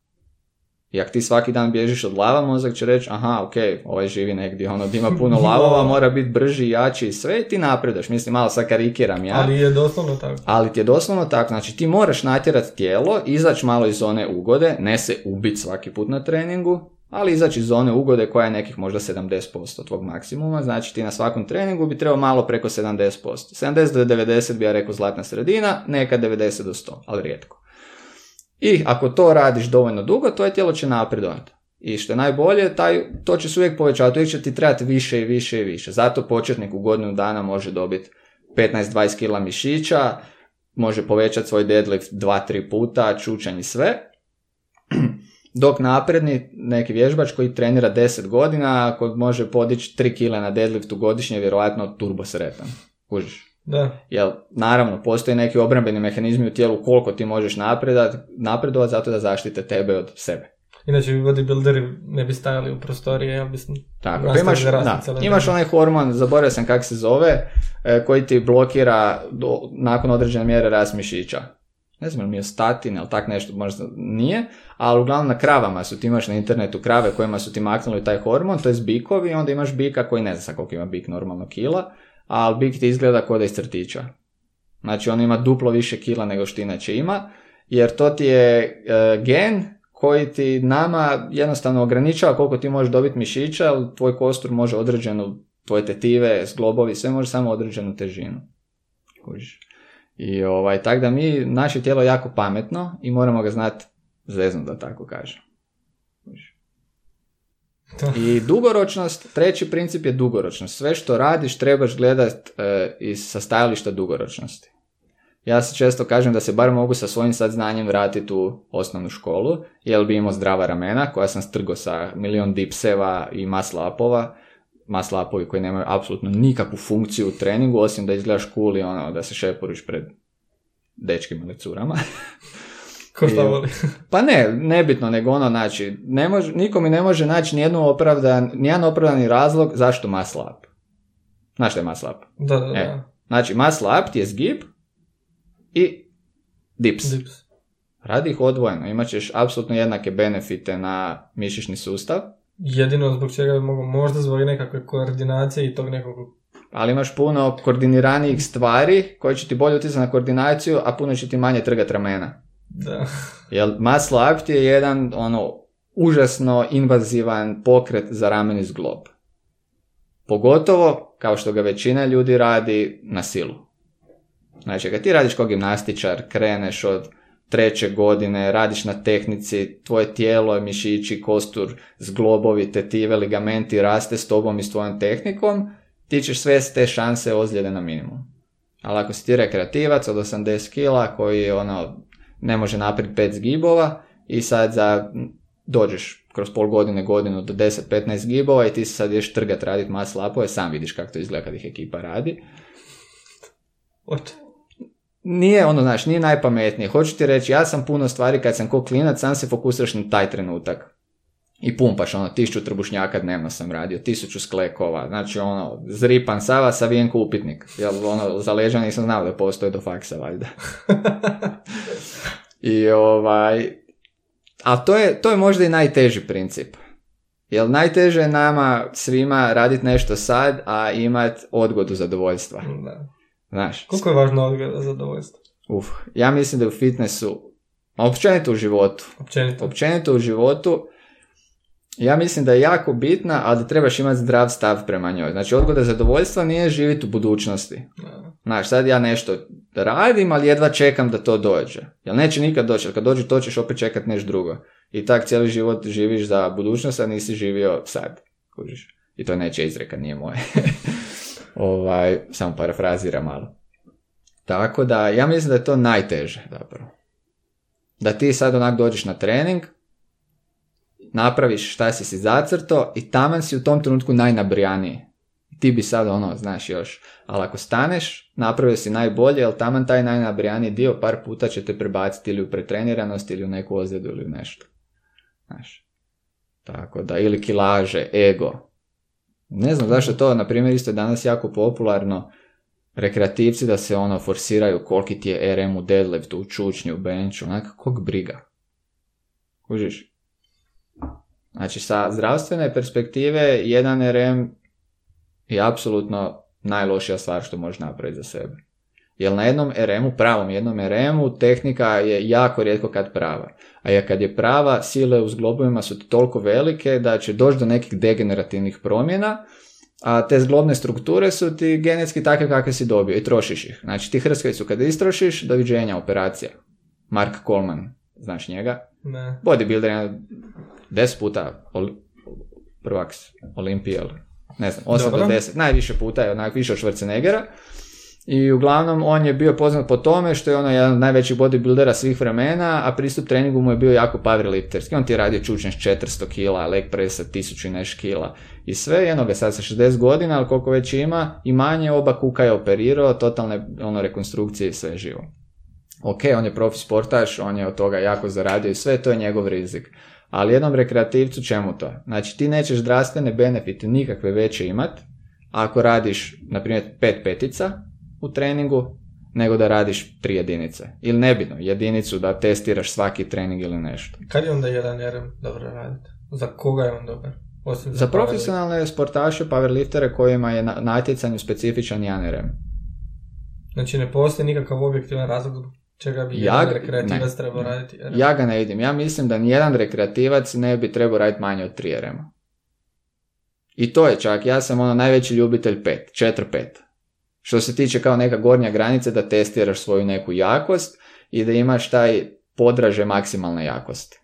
I ako ti svaki dan bježiš od lava, mozak će reći, aha, ok, ovaj živi negdje, ono, ima puno lavova, mora biti brži, jači i sve, i ti napredaš. Mislim, malo sad karikiram ja. Ali je doslovno tako. Ali ti je doslovno tako, znači ti moraš natjerati tijelo, izaći malo iz zone ugode, ne se ubiti svaki put na treningu, ali izaći iz zone ugode koja je nekih možda 70% tvog maksimuma, znači ti na svakom treningu bi trebao malo preko 70%. 70 do 90 bi ja rekao zlatna sredina, nekad 90 do 100, ali rijetko. I ako to radiš dovoljno dugo, tvoje tijelo će napredovati. I što je najbolje, taj, to će se uvijek povećati, uvijek će ti trebati više i više i više. Zato početnik u godinu dana može dobiti 15-20 kila mišića, može povećati svoj deadlift 2-3 puta, čučanj i sve. Dok napredni neki vježbač koji trenira 10 godina, ako može podići 3 kila na deadliftu godišnje, vjerojatno turbo sretan. Kužiš? Da. Jer, naravno, postoji neki obrambeni mehanizmi u tijelu koliko ti možeš napredat, napredovati zato da zaštite tebe od sebe. Inače bi bodybuilderi ne bi stajali u prostorije, ja bismo Tako, pa imaš, da, imaš onaj hormon, zaboravio sam kako se zove, e, koji ti blokira do, nakon određene mjere rast mišića. Ne znam mi statin ili tak nešto, možda nije, ali uglavnom na kravama su, ti imaš na internetu krave kojima su ti maknuli taj hormon, to je bikovi, onda imaš bika koji ne zna koliko ima bik normalno kila, ali bik ti izgleda da iz crtića. Znači on ima duplo više kila nego što inače ima, jer to ti je e, gen koji ti nama jednostavno ograničava koliko ti možeš dobiti mišića, ali tvoj kostur može određenu, tvoje tetive, zglobovi, sve može samo određenu težinu. Kužiš. I ovaj, tako da mi, naše tijelo je jako pametno i moramo ga znati zezno da tako kažem. I dugoročnost, treći princip je dugoročnost. Sve što radiš trebaš gledati e, iz sa stajališta dugoročnosti. Ja se često kažem da se bar mogu sa svojim sad znanjem vratiti u osnovnu školu, jer bi imao zdrava ramena koja sam strgo sa milion dipseva i maslapova, maslapovi koji nemaju apsolutno nikakvu funkciju u treningu, osim da izgledaš cool i ono, da se šepuriš pred dečkima ili curama. Ko šta voli? pa ne, nebitno, nego ono, znači, ne može, niko mi ne može naći nijednu opravdan, nijedan opravdani razlog zašto muscle up. Znaš što je muscle up? Da, da, da. E, znači, muscle up ti je zgib i dips. dips. Radi ih odvojeno, imat ćeš apsolutno jednake benefite na mišićni sustav. Jedino zbog čega bi mogu, možda zbog nekakve koordinacije i tog nekog ali imaš puno koordiniranijih stvari koje će ti bolje utjecati na koordinaciju, a puno će ti manje trgati ramena. Da. Jer muscle up je jedan ono užasno invazivan pokret za rameni zglob. Pogotovo, kao što ga većina ljudi radi, na silu. Znači, kad ti radiš kao gimnastičar, kreneš od treće godine, radiš na tehnici, tvoje tijelo, mišići, kostur, zglobovi, tetive, ligamenti raste s tobom i s tvojom tehnikom, ti ćeš sve te šanse ozljede na minimum. Ali ako si ti rekreativac od 80 kila koji ono, ne može napraviti 5 zgibova i sad za dođeš kroz pol godine, godinu do 10-15 zgibova i ti se sad ješ trgat raditi mas lapove, sam vidiš kako to izgleda kad ih ekipa radi. Nije ono, znaš, nije najpametnije. Hoću ti reći, ja sam puno stvari kad sam ko klinac, sam se fokusiraš na taj trenutak i pumpaš, ono, tisuću trbušnjaka dnevno sam radio, tisuću sklekova, znači ono, zripan sava, savijen upitnik, jel, ono, za leđa nisam znao da postoje do faksa, valjda. I ovaj, a to je, to je možda i najteži princip. Jer najteže je nama svima raditi nešto sad, a imat odgodu zadovoljstva. Da. Znaš. Koliko je važno odgoda zadovoljstva? Uf, ja mislim da u fitnessu, općenito u životu. Općenito. Općenito u životu, ja mislim da je jako bitna, ali trebaš imati zdrav stav prema njoj. Znači, odgoda zadovoljstva nije živjeti u budućnosti. Znaš, sad ja nešto radim, ali jedva čekam da to dođe. Jel neće nikad doći, jer kad dođe to ćeš opet čekat nešto drugo. I tak cijeli život živiš za budućnost, a nisi živio sad. Kužiš. I to neće izreka, nije moje. ovaj, samo parafrazira malo. Tako da, ja mislim da je to najteže, zapravo. Da ti sad onak dođeš na trening, napraviš šta si si zacrto i taman si u tom trenutku najnabrijaniji. Ti bi sad ono, znaš još, ali ako staneš, napravio si najbolje, jer taman taj najnabrijaniji dio par puta će te prebaciti ili u pretreniranost ili u neku ozljedu ili u nešto. Znaš. Tako da, ili kilaže, ego. Ne znam zašto to, na primjer, isto je danas jako popularno, rekreativci da se ono forsiraju koliki ti je RM u deadliftu, u čučnju, u benchu, onak, kog briga. Kužiš? Znači, sa zdravstvene perspektive, jedan RM je apsolutno najlošija stvar što možeš napraviti za sebe. Jer na jednom RM-u, pravom jednom RM-u, tehnika je jako rijetko kad prava. A je kad je prava, sile u zglobovima su toliko velike da će doći do nekih degenerativnih promjena, a te zglobne strukture su ti genetski takve kakve si dobio i trošiš ih. Znači ti hrskavicu kad istrošiš, doviđenja, operacija. Mark Coleman, znaš njega? Ne. Bodybuilder, deset puta ol, prvak Olimpije, ne znam, 8 do 10, najviše puta je onak više od Schwarzeneggera. I uglavnom on je bio poznat po tome što je ono jedan od najvećih bodybuildera svih vremena, a pristup treningu mu je bio jako powerlifterski. On ti je radio čučnje s 400 kila, leg presa 1000 i neš kila. I sve, jedno ga sad sa 60 godina, ali koliko već ima, i manje oba kuka je operirao, totalne ono, rekonstrukcije i sve živo. Ok, on je profi sportaš, on je od toga jako zaradio i sve, to je njegov rizik. Ali jednom rekreativcu čemu to? Znači ti nećeš zdravstvene benefite nikakve veće imat ako radiš, na primjer, pet petica u treningu, nego da radiš tri jedinice. Ili nebitno, jedinicu da testiraš svaki trening ili nešto. Kad je onda jedan RM dobro raditi? Za koga je on dobar? Osim za, za profesionalne sportaše, powerliftere kojima je na natjecanju specifičan jedan RM. Znači ne postoji nikakav objektivan razlog čega bi ja, jedan rekreativac trebao raditi? Ja ga ne vidim. Ja mislim da nijedan rekreativac ne bi trebao raditi manje od 3 rm I to je čak, ja sam ono najveći ljubitelj 5, 4-5. Što se tiče kao neka gornja granica da testiraš svoju neku jakost i da imaš taj podraže maksimalne jakosti.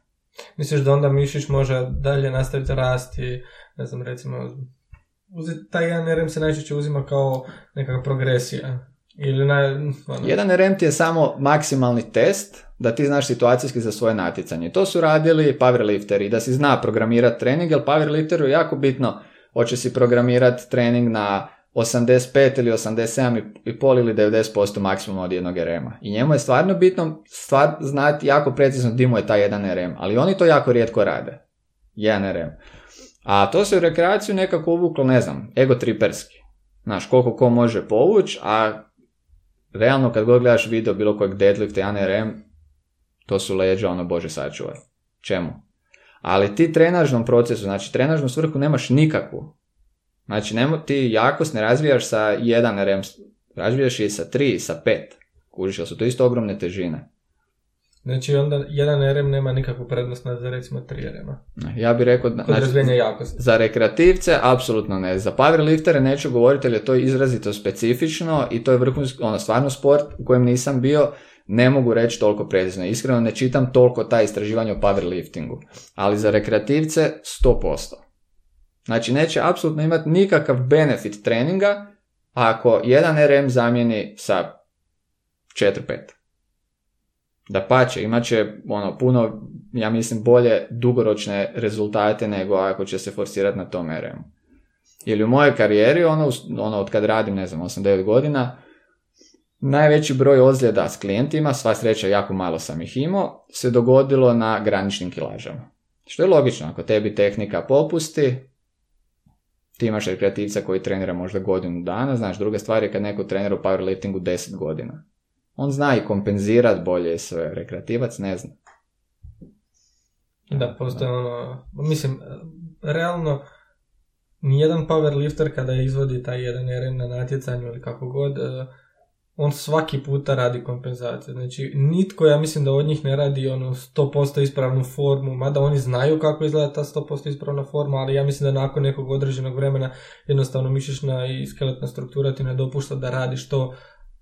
Misliš da onda mišić može dalje nastaviti rasti, ne znam, recimo, taj jedan RM se najčešće uzima kao nekakva progresija. Ili na, ono... Jedan RM ti je samo maksimalni test da ti znaš situacijski za svoje natjecanje. To su radili powerlifteri, da si zna programirati trening, jer powerlifteru je jako bitno hoće si programirati trening na 85 ili 87,5 ili 90% maksimum od jednog RM-a. I njemu je stvarno bitno stvar znati jako precizno di mu je taj jedan RM, ali oni to jako rijetko rade. Jedan RM. A to se u rekreaciju nekako uvuklo, ne znam, ego triperski. Znaš, koliko ko može povući, a realno kad god gledaš video bilo kojeg deadlifta i RM, To su leđa, ono, bože sačuvaj. Čemu? Ali ti trenažnom procesu, znači trenažnu svrhu nemaš nikakvu. Znači, nemo, ti jakost ne razvijaš sa jedan RM, razvijaš je sa tri, sa pet. Kužiš, ali su to isto ogromne težine. Znači onda jedan RM nema nikakvu prednost nad recimo tri rm Ja bih rekao... Kod znači, jakosti. Za rekreativce apsolutno ne. Za powerliftere neću govoriti, jer je to izrazito specifično i to je vrhunski, ono, stvarno sport u kojem nisam bio, ne mogu reći toliko precizno. Iskreno ne čitam toliko ta istraživanja o powerliftingu. Ali za rekreativce 100%. Znači neće apsolutno imati nikakav benefit treninga ako jedan RM zamijeni sa 4-5. Da pače, imat će ono, puno, ja mislim, bolje dugoročne rezultate nego ako će se forsirati na tom RM. Ili u mojoj karijeri, ono, ono od kad radim, ne znam, 8-9 godina, najveći broj ozljeda s klijentima, sva sreća jako malo sam ih imao, se dogodilo na graničnim kilažama. Što je logično, ako tebi tehnika popusti, ti imaš rekreativca koji trenira možda godinu dana, znaš, druga stvar je kad neko trenira u powerliftingu 10 godina. On zna i kompenzirat bolje sve, rekreativac ne zna. Da, postoje ono, mislim, realno, nijedan powerlifter kada izvodi taj jedan RM na natjecanju ili kako god, e, on svaki puta radi kompenzaciju. Znači, nitko, ja mislim da od njih ne radi ono 100% ispravnu formu, mada oni znaju kako izgleda ta 100% ispravna forma, ali ja mislim da nakon nekog određenog vremena jednostavno mišićna i skeletna struktura ti ne dopušta da radiš to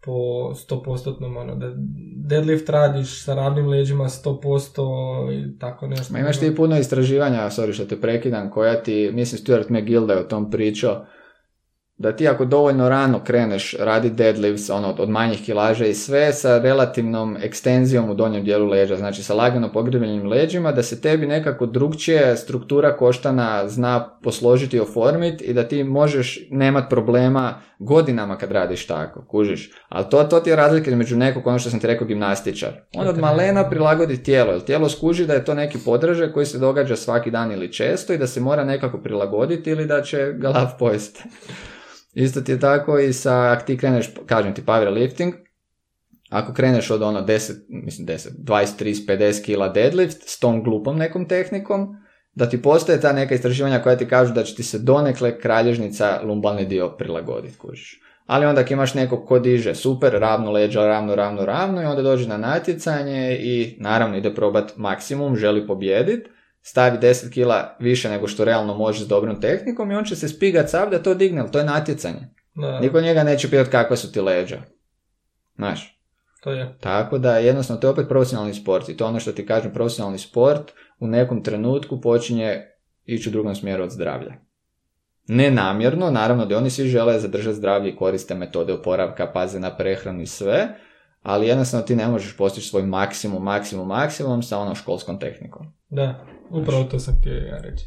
po 100% ono, da deadlift radiš sa ravnim leđima 100% i tako nešto. Ma imaš ti puno istraživanja, sorry što te prekidam, koja ti, mislim Stuart McGill da je o tom pričao, da ti ako dovoljno rano kreneš radi deadlifts ono, od manjih kilaža i sve sa relativnom ekstenzijom u donjem dijelu leđa, znači sa lagano pogrebljenim leđima, da se tebi nekako drugčije struktura koštana zna posložiti i oformiti i da ti možeš nemat problema godinama kad radiš tako, kužiš. Ali to, to ti je razlika između nekog, ono što sam ti rekao, gimnastičar. On od malena prilagodi tijelo, jer tijelo skuži da je to neki podražaj koji se događa svaki dan ili često i da se mora nekako prilagoditi ili da će ga lav pojesti. Isto ti je tako i sa, ako ti kreneš, kažem ti powerlifting, ako kreneš od ono 10, mislim 10, 20, 30, 50 kila deadlift s tom glupom nekom tehnikom, da ti postoje ta neka istraživanja koja ti kažu da će ti se donekle kralježnica lumbalni dio prilagoditi, kužiš. Ali onda ako imaš nekog ko diže super, ravno leđa, ravno, ravno, ravno i onda dođe na natjecanje i naravno ide probat maksimum, želi pobijediti, stavi 10 kila više nego što realno može s dobrom tehnikom i on će se spigat sav da to digne, ali to je natjecanje. Da. Niko njega neće pitati kakva su ti leđa. Znaš. To je. Tako da jednostavno to je opet profesionalni sport i to ono što ti kažem profesionalni sport u nekom trenutku počinje ići u drugom smjeru od zdravlja. Ne namjerno, naravno da oni svi žele zadržati zdravlje i koriste metode oporavka, paze na prehranu i sve, ali jednostavno ti ne možeš postići svoj maksimum, maksimum, maksimum sa onom školskom tehnikom. Da, upravo to sam htio ja reći.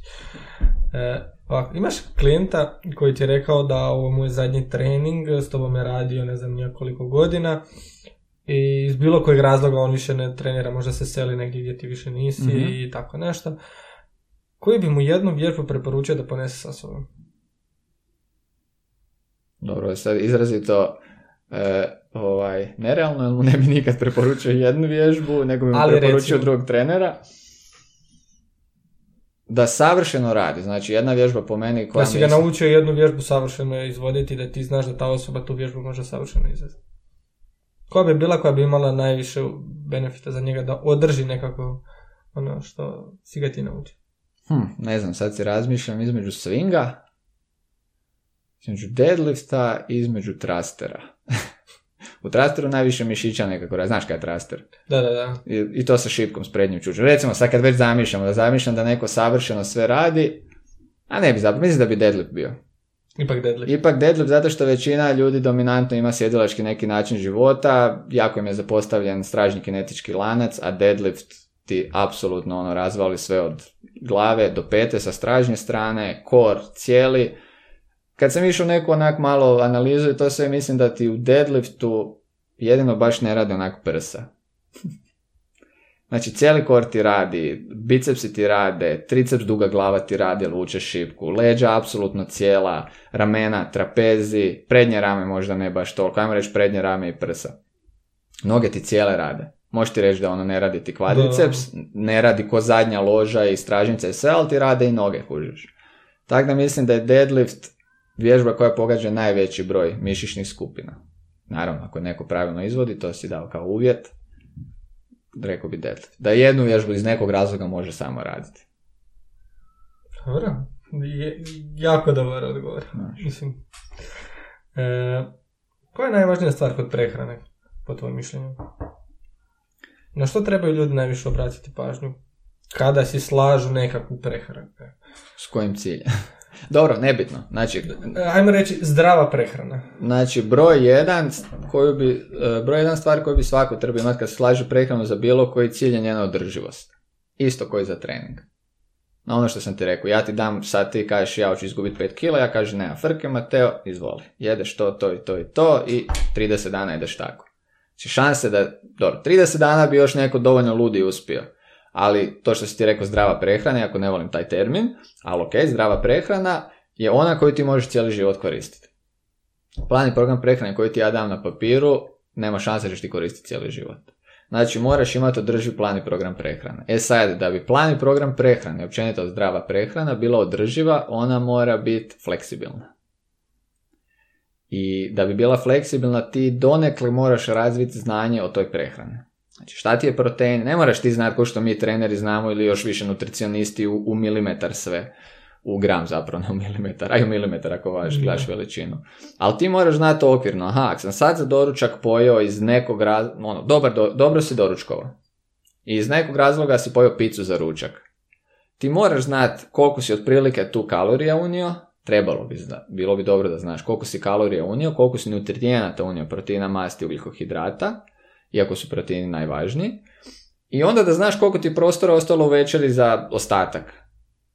E, pa, imaš klijenta koji ti je rekao da ovo mu je zadnji trening, s tobom je radio ne znam nijekoliko godina i iz bilo kojeg razloga on više ne trenira, možda se seli negdje gdje ti više nisi mm i tako nešto. Koji bi mu jednu vježbu preporučio da ponese sa sobom? Dobro, sad izrazito e, ovaj, nerealno, jer mu ne bi nikad preporučio jednu vježbu, nego bi mu Ali preporučio drugog trenera. Da savršeno radi, znači jedna vježba po meni koja... Da si ga naučio jednu vježbu savršeno izvoditi, da ti znaš da ta osoba tu vježbu može savršeno izvesti. Koja bi bila koja bi imala najviše benefita za njega da održi nekako ono što si ga ti naučio? Hm, ne znam, sad si razmišljam između swinga, između deadlifta i između trastera. U trasteru najviše mišića nekako, znaš kaj je traster? Da, da, da. I, I, to sa šipkom, s prednjim čučom. Recimo, sad kad već zamišljamo, da zamišljam da neko savršeno sve radi, a ne bi zapravo, mislim da bi deadlift bio. Ipak deadlift. Ipak deadlift zato što većina ljudi dominantno ima sjedilački neki način života, jako im je zapostavljen stražni kinetički lanac, a deadlift ti apsolutno ono razvali sve od glave do pete sa stražnje strane, kor cijeli, kad sam išao neku onak malo analizu i to sve mislim da ti u deadliftu jedino baš ne radi onako prsa. Znači cijeli kor ti radi, bicepsi ti rade, triceps duga glava ti radi, luče šipku, leđa apsolutno cijela, ramena, trapezi, prednje rame možda ne baš toliko, ajmo reći prednje rame i prsa. Noge ti cijele rade. Možeš ti reći da ono ne radi ti kvadriceps, ne radi ko zadnja loža i stražnica i sve, ali ti rade i noge, kužiš. Tako da mislim da je deadlift vježba koja pogađa najveći broj mišićnih skupina. Naravno, ako neko pravilno izvodi, to si dao kao uvjet, rekao bi deadlift. Da jednu vježbu iz nekog razloga može samo raditi. Dobro, je, jako dobar odgovor. Mislim, e, koja je najvažnija stvar kod prehrane, po tvojom mišljenju? Na što trebaju ljudi najviše obratiti pažnju? Kada si slažu nekakvu prehranu? S kojim ciljem? Dobro, nebitno. Znači, Ajmo reći zdrava prehrana. Znači, broj jedan, koju bi, e, broj jedan stvar koju bi svako trebao imati kad se slaže prehranu za bilo koji cilj je njena održivost. Isto koji za trening. Na ono što sam ti rekao, ja ti dam, sad ti kažeš ja hoću izgubiti 5 kila, ja kažem nema frke, Mateo, izvoli. Jedeš to, to i to i to i 30 dana ideš tako. Znači šanse da, dobro, 30 dana bi još neko dovoljno ludi uspio. Ali to što si ti rekao zdrava prehrana, ako ne volim taj termin, ali ok, zdrava prehrana je ona koju ti možeš cijeli život koristiti. Plan i program prehrane koji ti ja dam na papiru, nema šanse da ti koristiti cijeli život. Znači moraš imati održiv plan i program prehrane. E sad, da bi plan i program prehrane, općenito zdrava prehrana, bila održiva, ona mora biti fleksibilna. I da bi bila fleksibilna, ti donekle moraš razviti znanje o toj prehrani. Znači šta ti je protein, ne moraš ti znati ko što mi treneri znamo ili još više nutricionisti u, u milimetar sve u gram zapravo, ne u milimetar, a i u milimetar ako vaš, gledaš veličinu. Ali ti moraš znati okvirno, aha, ako sam sad za doručak pojeo iz nekog razloga, ono, dobar, dobro si doručkovao. I iz nekog razloga si pojeo picu za ručak. Ti moraš znati koliko si otprilike tu kalorija unio, trebalo bi znati, bilo bi dobro da znaš koliko si kalorija unio, koliko si nutrijenata unio, proteina, masti, ugljikohidrata, iako su proteini najvažniji. I onda da znaš koliko ti prostora ostalo u večeri za ostatak.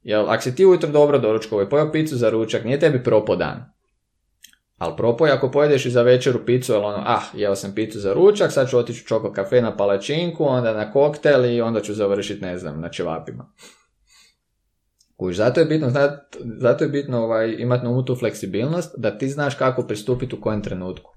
Jer ako si ti ujutro dobro doručkovo i pojeo picu za ručak, nije tebi propo dan. Ali propoj ako pojedeš i za večeru picu, ali ono, ah, jeo sam picu za ručak, sad ću otići u čoko kafe na palačinku, onda na koktel i onda ću završiti, ne znam, na čevapima. Kuž, zato je bitno, zato je bitno ovaj, imati na umu tu fleksibilnost, da ti znaš kako pristupiti u kojem trenutku.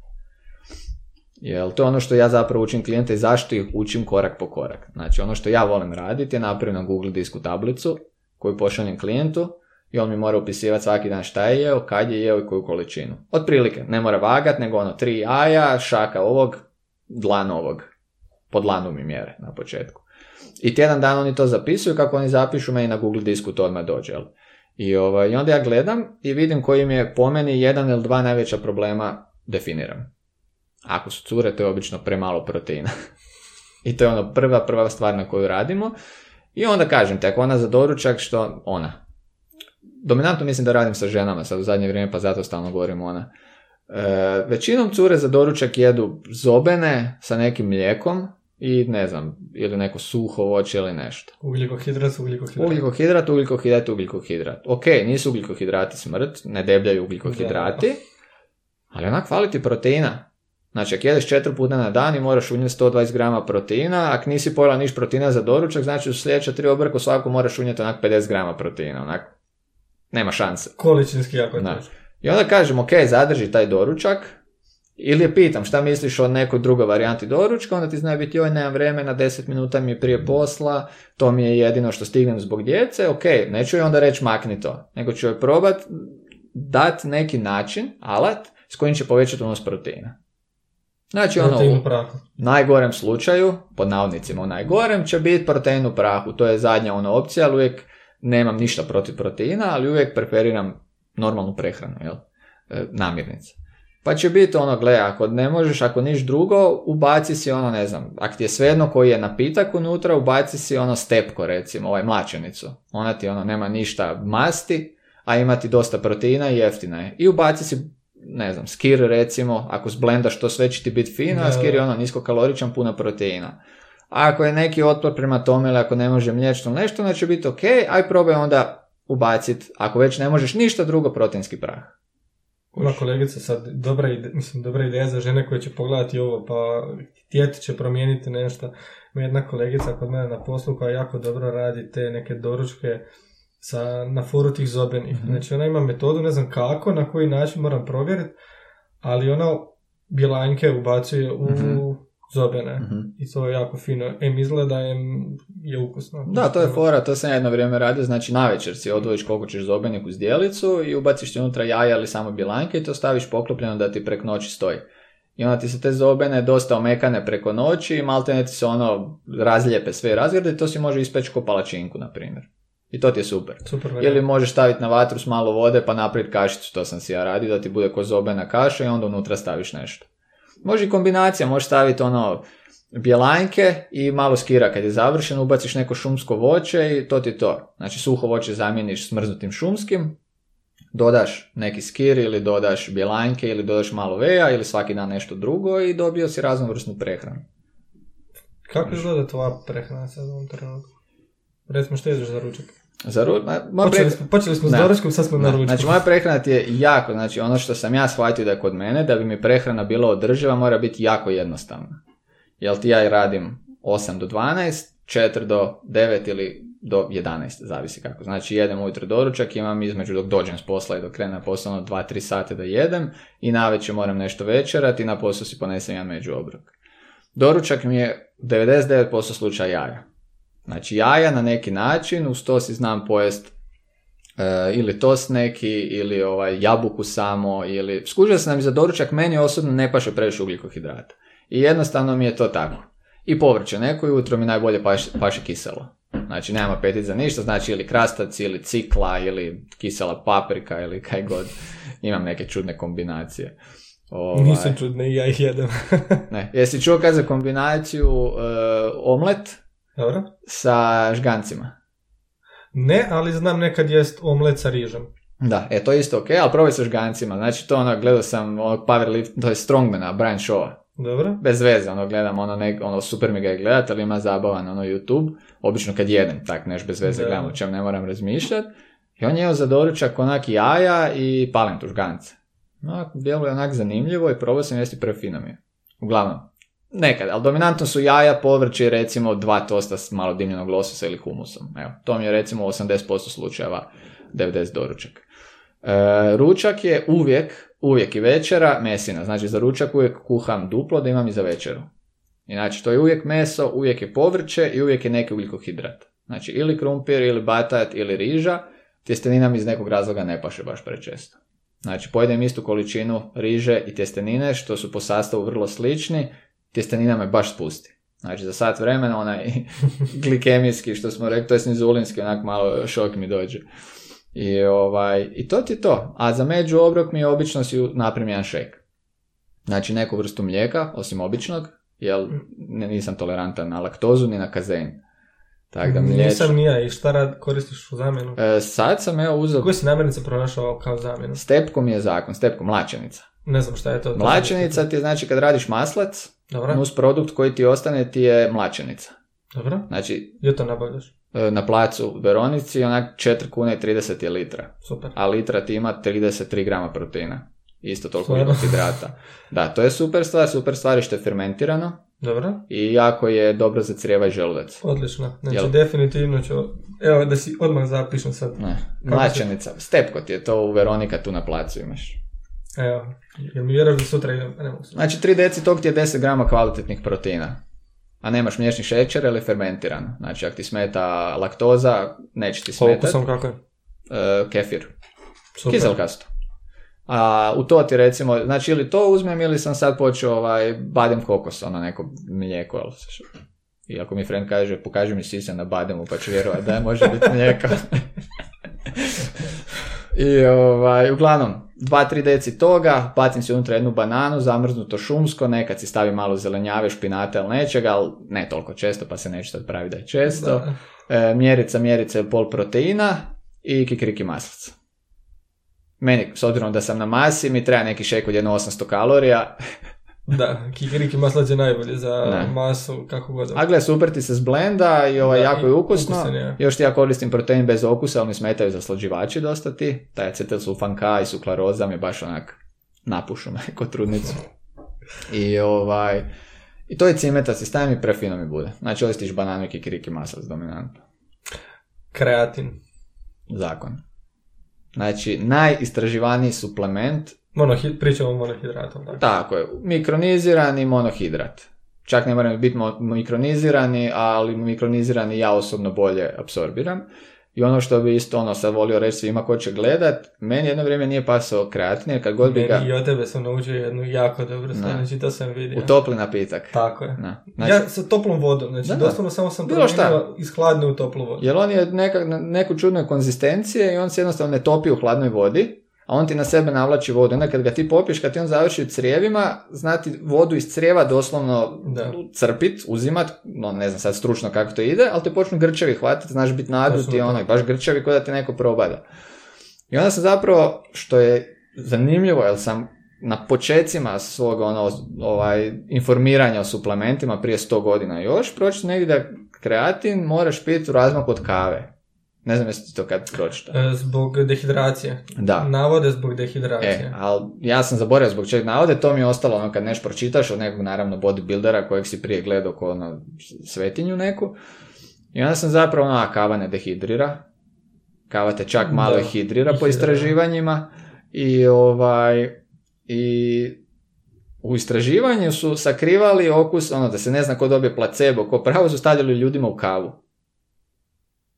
Jel, to je ono što ja zapravo učim klijente i zašto ih učim korak po korak. Znači, ono što ja volim raditi je napraviti na Google disku tablicu koju pošaljem klijentu i on mi mora upisivati svaki dan šta je jeo, kad je jeo i koju količinu. Otprilike, ne mora vagat, nego ono tri jaja, šaka ovog, dlan ovog. Po dlanu mi mjere na početku. I tjedan dan oni to zapisuju, kako oni zapišu, meni na Google disku to odmah dođe. I, ovaj, I onda ja gledam i vidim koji mi je po meni jedan ili dva najveća problema definiram. Ako su cure, to je obično premalo proteina. I to je ono prva, prva stvar na koju radimo. I onda kažem te, ako ona za doručak, što ona? Dominantno mislim da radim sa ženama sad u zadnje vrijeme, pa zato stalno govorim ona. E, većinom cure za doručak jedu zobene sa nekim mlijekom i ne znam, ili neko suho voće ili nešto. Ugljikohidrat, ugljikohidrat. Ugljikohidrat, ugljikohidrat, ugljikohidrat. Ok, nisu ugljikohidrati smrt, ne debljaju ugljikohidrati, ali onak fali ti proteina. Znači, ako jedeš četiri puta na dan i moraš unijeti 120 grama proteina, ako nisi pojela niš proteina za doručak, znači u sljedeća tri obrka svako moraš unijeti onak 50 grama proteina, onak, nema šanse. Količinski jako je I onda kažem, ok, zadrži taj doručak, ili je pitam šta misliš o nekoj drugoj varijanti doručka, onda ti zna biti joj nemam vremena, 10 minuta mi je prije posla, to mi je jedino što stignem zbog djece, ok, neću joj onda reći makni to, nego ću joj probat dati neki način, alat, s kojim će povećati unos proteina. Znači ono, u najgorem slučaju, pod navodnicima u najgorem, će biti protein u prahu. To je zadnja ona opcija, ali uvijek nemam ništa protiv proteina, ali uvijek preferiram normalnu prehranu, jel? E, namirnice. Pa će biti ono, gle, ako ne možeš, ako niš drugo, ubaci si ono, ne znam, ako ti je svejedno koji je napitak unutra, ubaci si ono stepko, recimo, ovaj mlačenicu. Ona ti ono, nema ništa masti, a ima ti dosta proteina i jeftina je. I ubaci si ne znam, skir recimo, ako zblendaš to sve će ti biti fino, a skir je ono niskokaloričan, puno proteina. A ako je neki otpor prema tome ili ako ne može mliječno nešto, onda će biti ok, aj probaj onda ubaciti, ako već ne možeš ništa drugo, proteinski prah. Ova kolegica sad, dobra, ide, mislim, dobra ideja za žene koje će pogledati ovo, pa htjeti će promijeniti nešto. Ima jedna kolegica kod mene na poslu koja jako dobro radi te neke doručke, sa, na foru tih zobenih. mm Znači ona ima metodu, ne znam kako, na koji način moram provjeriti, ali ona bjelanjke ubacuje u mm zobene. I to je jako fino. Em izgleda, em je ukusno. Da, to je fora, to sam jedno vrijeme radio, znači na večer si odvojiš koliko ćeš zobenik u zdjelicu i ubaciš ti unutra jaja ili samo bilanke i to staviš poklopljeno da ti prek noći stoji. I onda ti se te zobene dosta omekane preko noći i malte ti se ono razlijepe sve razgrade i to si može ispeći ko palačinku, na primjer. I to ti je super. Super Ili možeš staviti na vatru s malo vode pa napraviti kašicu, to sam si ja radio, da ti bude ko zobena kaša i onda unutra staviš nešto. Može i kombinacija, možeš staviti ono bjelanjke i malo skira kad je završen, ubaciš neko šumsko voće i to ti to. Znači suho voće zamijeniš smrznutim šumskim, dodaš neki skir ili dodaš bjelanjke ili dodaš malo veja ili svaki dan nešto drugo i dobio si raznovrsnu prehranu. Kako izgleda tvoja prehrana sad u ovom trenutku? Recimo što jedeš za ručak? Za ru... Ma, počeli, smo, počeli smo s doručkom, sad smo na ručku. Znači moja prehrana ti je jako, znači ono što sam ja shvatio da je kod mene, da bi mi prehrana bila održiva mora biti jako jednostavna. Jel ti ja radim 8 do 12, 4 do 9 ili do 11, zavisi kako. Znači jedem ujutro doručak, imam između dok dođem s posla i dok krenem posao 2-3 ono sate da jedem i navečer moram nešto večerati i na posao si ponesem jedan među obrok. Doručak mi je 99% slučaja jaja. Znači jaja na neki način, uz to si znam pojest e, ili tost neki, ili ovaj, jabuku samo, ili... Skužio sam nam za doručak, meni osobno ne paše previše ugljikohidrata. I jednostavno mi je to tako. I povrće, neko jutro mi najbolje paše, paše kiselo. Znači, nema apetit za ništa, znači ili krastac, ili cikla, ili kisela paprika, ili kaj god. Imam neke čudne kombinacije. Ovaj... Nisu čudne, ja ih jedem. ne, jesi čuo kad za kombinaciju uh, omlet Dobro. sa žgancima? Ne, ali znam nekad jest omlet sa rižom. Da, e, to je isto ok, ali probaj sa žgancima. Znači, to ono, gledao sam onog powerlift, to je strongmana, Brian Shaw. Dobro. Bez veze, ono, gledam, ono, ne, ono, super mi ga je gledat, ali ima zabavan, ono, YouTube. Obično kad jedem, tak, neš bez veze gledam, o čem ne moram razmišljati. I on je za doručak onak jaja i palen žgance. No, bilo je onak zanimljivo i probao sam jesti prefino mi je. Uglavnom, nekad, ali dominantno su jaja, povrće i recimo dva tosta s malo dimljenog lososa ili humusom. Evo, to mi je recimo 80% slučajeva 90 doručak. E, ručak je uvijek, uvijek i večera mesina. Znači za ručak uvijek kuham duplo da imam i za večeru. Znači to je uvijek meso, uvijek je povrće i uvijek je neki ugljikohidrat. Znači ili krumpir, ili batat, ili riža. Tjestenina mi iz nekog razloga ne paše baš prečesto. Znači pojedem istu količinu riže i tjestenine što su po sastavu vrlo slični. Tjestenina me baš spusti. Znači za sat vremena onaj glikemijski što smo rekli, to je inzulinski, onak malo šok mi dođe. I, ovaj, I to ti to. A za među obrok mi obično si napravim jedan šejk. Znači neku vrstu mlijeka, osim običnog, jer nisam tolerantan na laktozu ni na kazein. Tako da mliječ... Nisam nija i šta rad koristiš u zamjenu? E, sad sam evo uzeo... Koje si namirnice pronašao kao zamjenu? Stepko mi je zakon, stepko mlačenica. Ne znam šta je to. Mlačenica ti je znači kad radiš maslac, Dobro. nus produkt koji ti ostane ti je mlačenica. Dobro. Znači... Gdje to nabavljaš? E, na placu u Veronici, onak 4 kuna i 30 je litra. Super. A litra ti ima 33 grama proteina. Isto toliko hidrata. Da, to je super stvar, super stvar je što je fermentirano. Dobro. I jako je dobro za crijeva i želudac. Odlično. Znači, Jel? definitivno ću... Evo, da si odmah zapišem sad. Ne. Mlačenica. Se... Stepko ti je to u Veronika, tu na placu imaš. Evo, jel mi vjeraš da sutra idem? Ne mogu Znači, 3 deci tog ti je 10 grama kvalitetnih proteina a nemaš mliječni šećer ili fermentiran. Znači, ako ti smeta laktoza, neće ti smetati. sam kako je? E, kefir. Super. Kiselkasto. A u to ti recimo, znači ili to uzmem ili sam sad počeo ovaj, badem kokos, ono neko mlijeko. Ali, I ako mi friend kaže, pokaži mi sisa na bademu, pa ću vjerovati da može biti mlijeko. I ovaj, uglavnom, 2-3 deci toga, bacim si unutra jednu bananu, zamrznuto šumsko, nekad si stavi malo zelenjave, špinate ili nečega, ali ne toliko često, pa se neće sad pravi da je često. E, mjerica, mjerica pol proteina i kikiriki maslac. Meni, s obzirom da sam na masi, mi treba neki šek od 800 kalorija. Da, kikiriki maslac je najbolje za masu, kako god. A gle, super ti se zblenda i ovaj, jako je ukusno. Ukusan, Još ti ja koristim protein bez okusa, ali mi smetaju zaslađivači dosta ti. Taj acetilsulfan K i suklaroza mi baš onak napušu me kod trudnicu. I ovaj... I to je cimeta, si stavim i prefino mi bude. Znači, ostiš bananu i kikiriki maslac dominantno. Kreatin. Zakon. Znači, najistraživaniji suplement Monohid, pričamo o monohidratom. Dakle. Tako je, mikronizirani monohidrat. čak ne moraju biti mikronizirani, ali mikronizirani ja osobno bolje apsorbiram. I ono što bi isto ono sad volio reći svima ko će gledat, meni jedno vrijeme nije pasao kreatin, jer kad god bi ga... i od tebe sam naučio jednu jako dobru stvar, znači to sam vidio. U topli napitak. Tako je. Na. Znači... Ja sa toplom vodom, znači da, doslovno samo sam promijenio iz hladne u toplu vodu. Jer on je neka, neku čudnu konzistencije i on se jednostavno ne topi u hladnoj vodi, a on ti na sebe navlači vodu. Onda kad ga ti popiješ, kad ti on završi u crijevima, znati vodu iz crijeva doslovno da. crpit, uzimat, no ne znam sad stručno kako to ide, ali te počnu grčevi hvatiti, znaš biti naduti, ono, baš grčevi kod da ti neko probada. I onda sam zapravo, što je zanimljivo, jer sam na počecima svog ono, ovaj, informiranja o suplementima prije 100 godina još, proći negdje da kreatin moraš piti u razmaku od kave. Ne znam jesi to kad pročitao. E, zbog dehidracije. Da. Navode zbog dehidracije. E, ali ja sam zaboravio zbog čega navode, to mi je ostalo ono kad nešto pročitaš od nekog naravno bodybuildera kojeg si prije gledao ko ono svetinju neku. I onda sam zapravo ono, a kava ne dehidrira. Kava te čak malo hidrira po istraživanjima. I ovaj, i u istraživanju su sakrivali okus, ono da se ne zna ko dobije placebo, ko pravo su stavljali ljudima u kavu.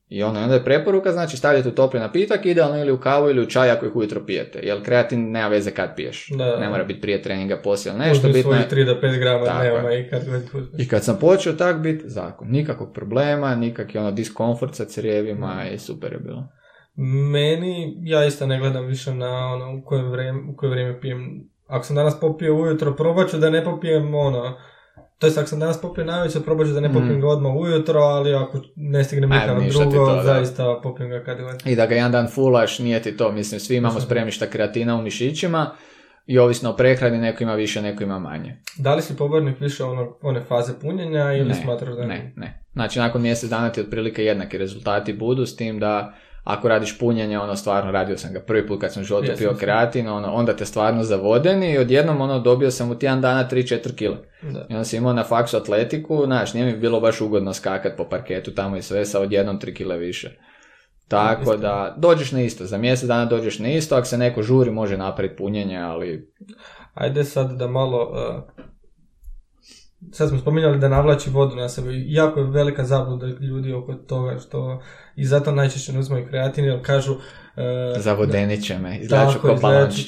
I ono, onda je preporuka, znači stavljate u topli napitak, idealno ili u kavu ili u čaj ako ih ujutro pijete. Jer kreatin nema veze kad piješ. Da, ne mora biti prije treninga, poslije ili nešto. Bitno je... 3 do 5 grama dnevno i kad I kad sam počeo tak biti, zakon. Nikakvog problema, nikakvi ono diskomfort sa crijevima i super je bilo. Meni, ja isto ne gledam više na ono u koje vrijeme, u koje vrijeme pijem. Ako sam danas popio ujutro, probat ću da ne popijem ono to jest ako sam danas popio najveće, probat ću da ne mm. ga odmah ujutro, ali ako ne stignem nikada drugo, to, zaista popijem ga kad je I da ga jedan dan fulaš, nije ti to, mislim, svi imamo spremišta kreatina u mišićima i ovisno o prehrani, neko ima više, neko ima manje. Da li si pobornik više ono, one faze punjenja ili smatraš da ne? Ne, Znači, nakon mjesec dana ti otprilike jednaki rezultati budu, s tim da ako radiš punjenje, ono stvarno radio sam ga prvi put kad sam životu pio kreatin, ono, onda te stvarno zavodeni i odjednom ono dobio sam u tjedan dana 3-4 kile. Da. I onda sam imao na faksu atletiku, znaš, nije mi bilo baš ugodno skakat po parketu tamo i sve sa odjednom 3 kile više. Tako da, dođeš na isto, za mjesec dana dođeš na isto, ako se neko žuri može napraviti punjenje, ali... Ajde sad da malo uh, sad smo spominjali da navlači vodu na sebe. Jako je velika zabluda ljudi oko toga što i zato najčešće ne uzmaju kreatin jer kažu uh, Zavodeni će me, izgledaću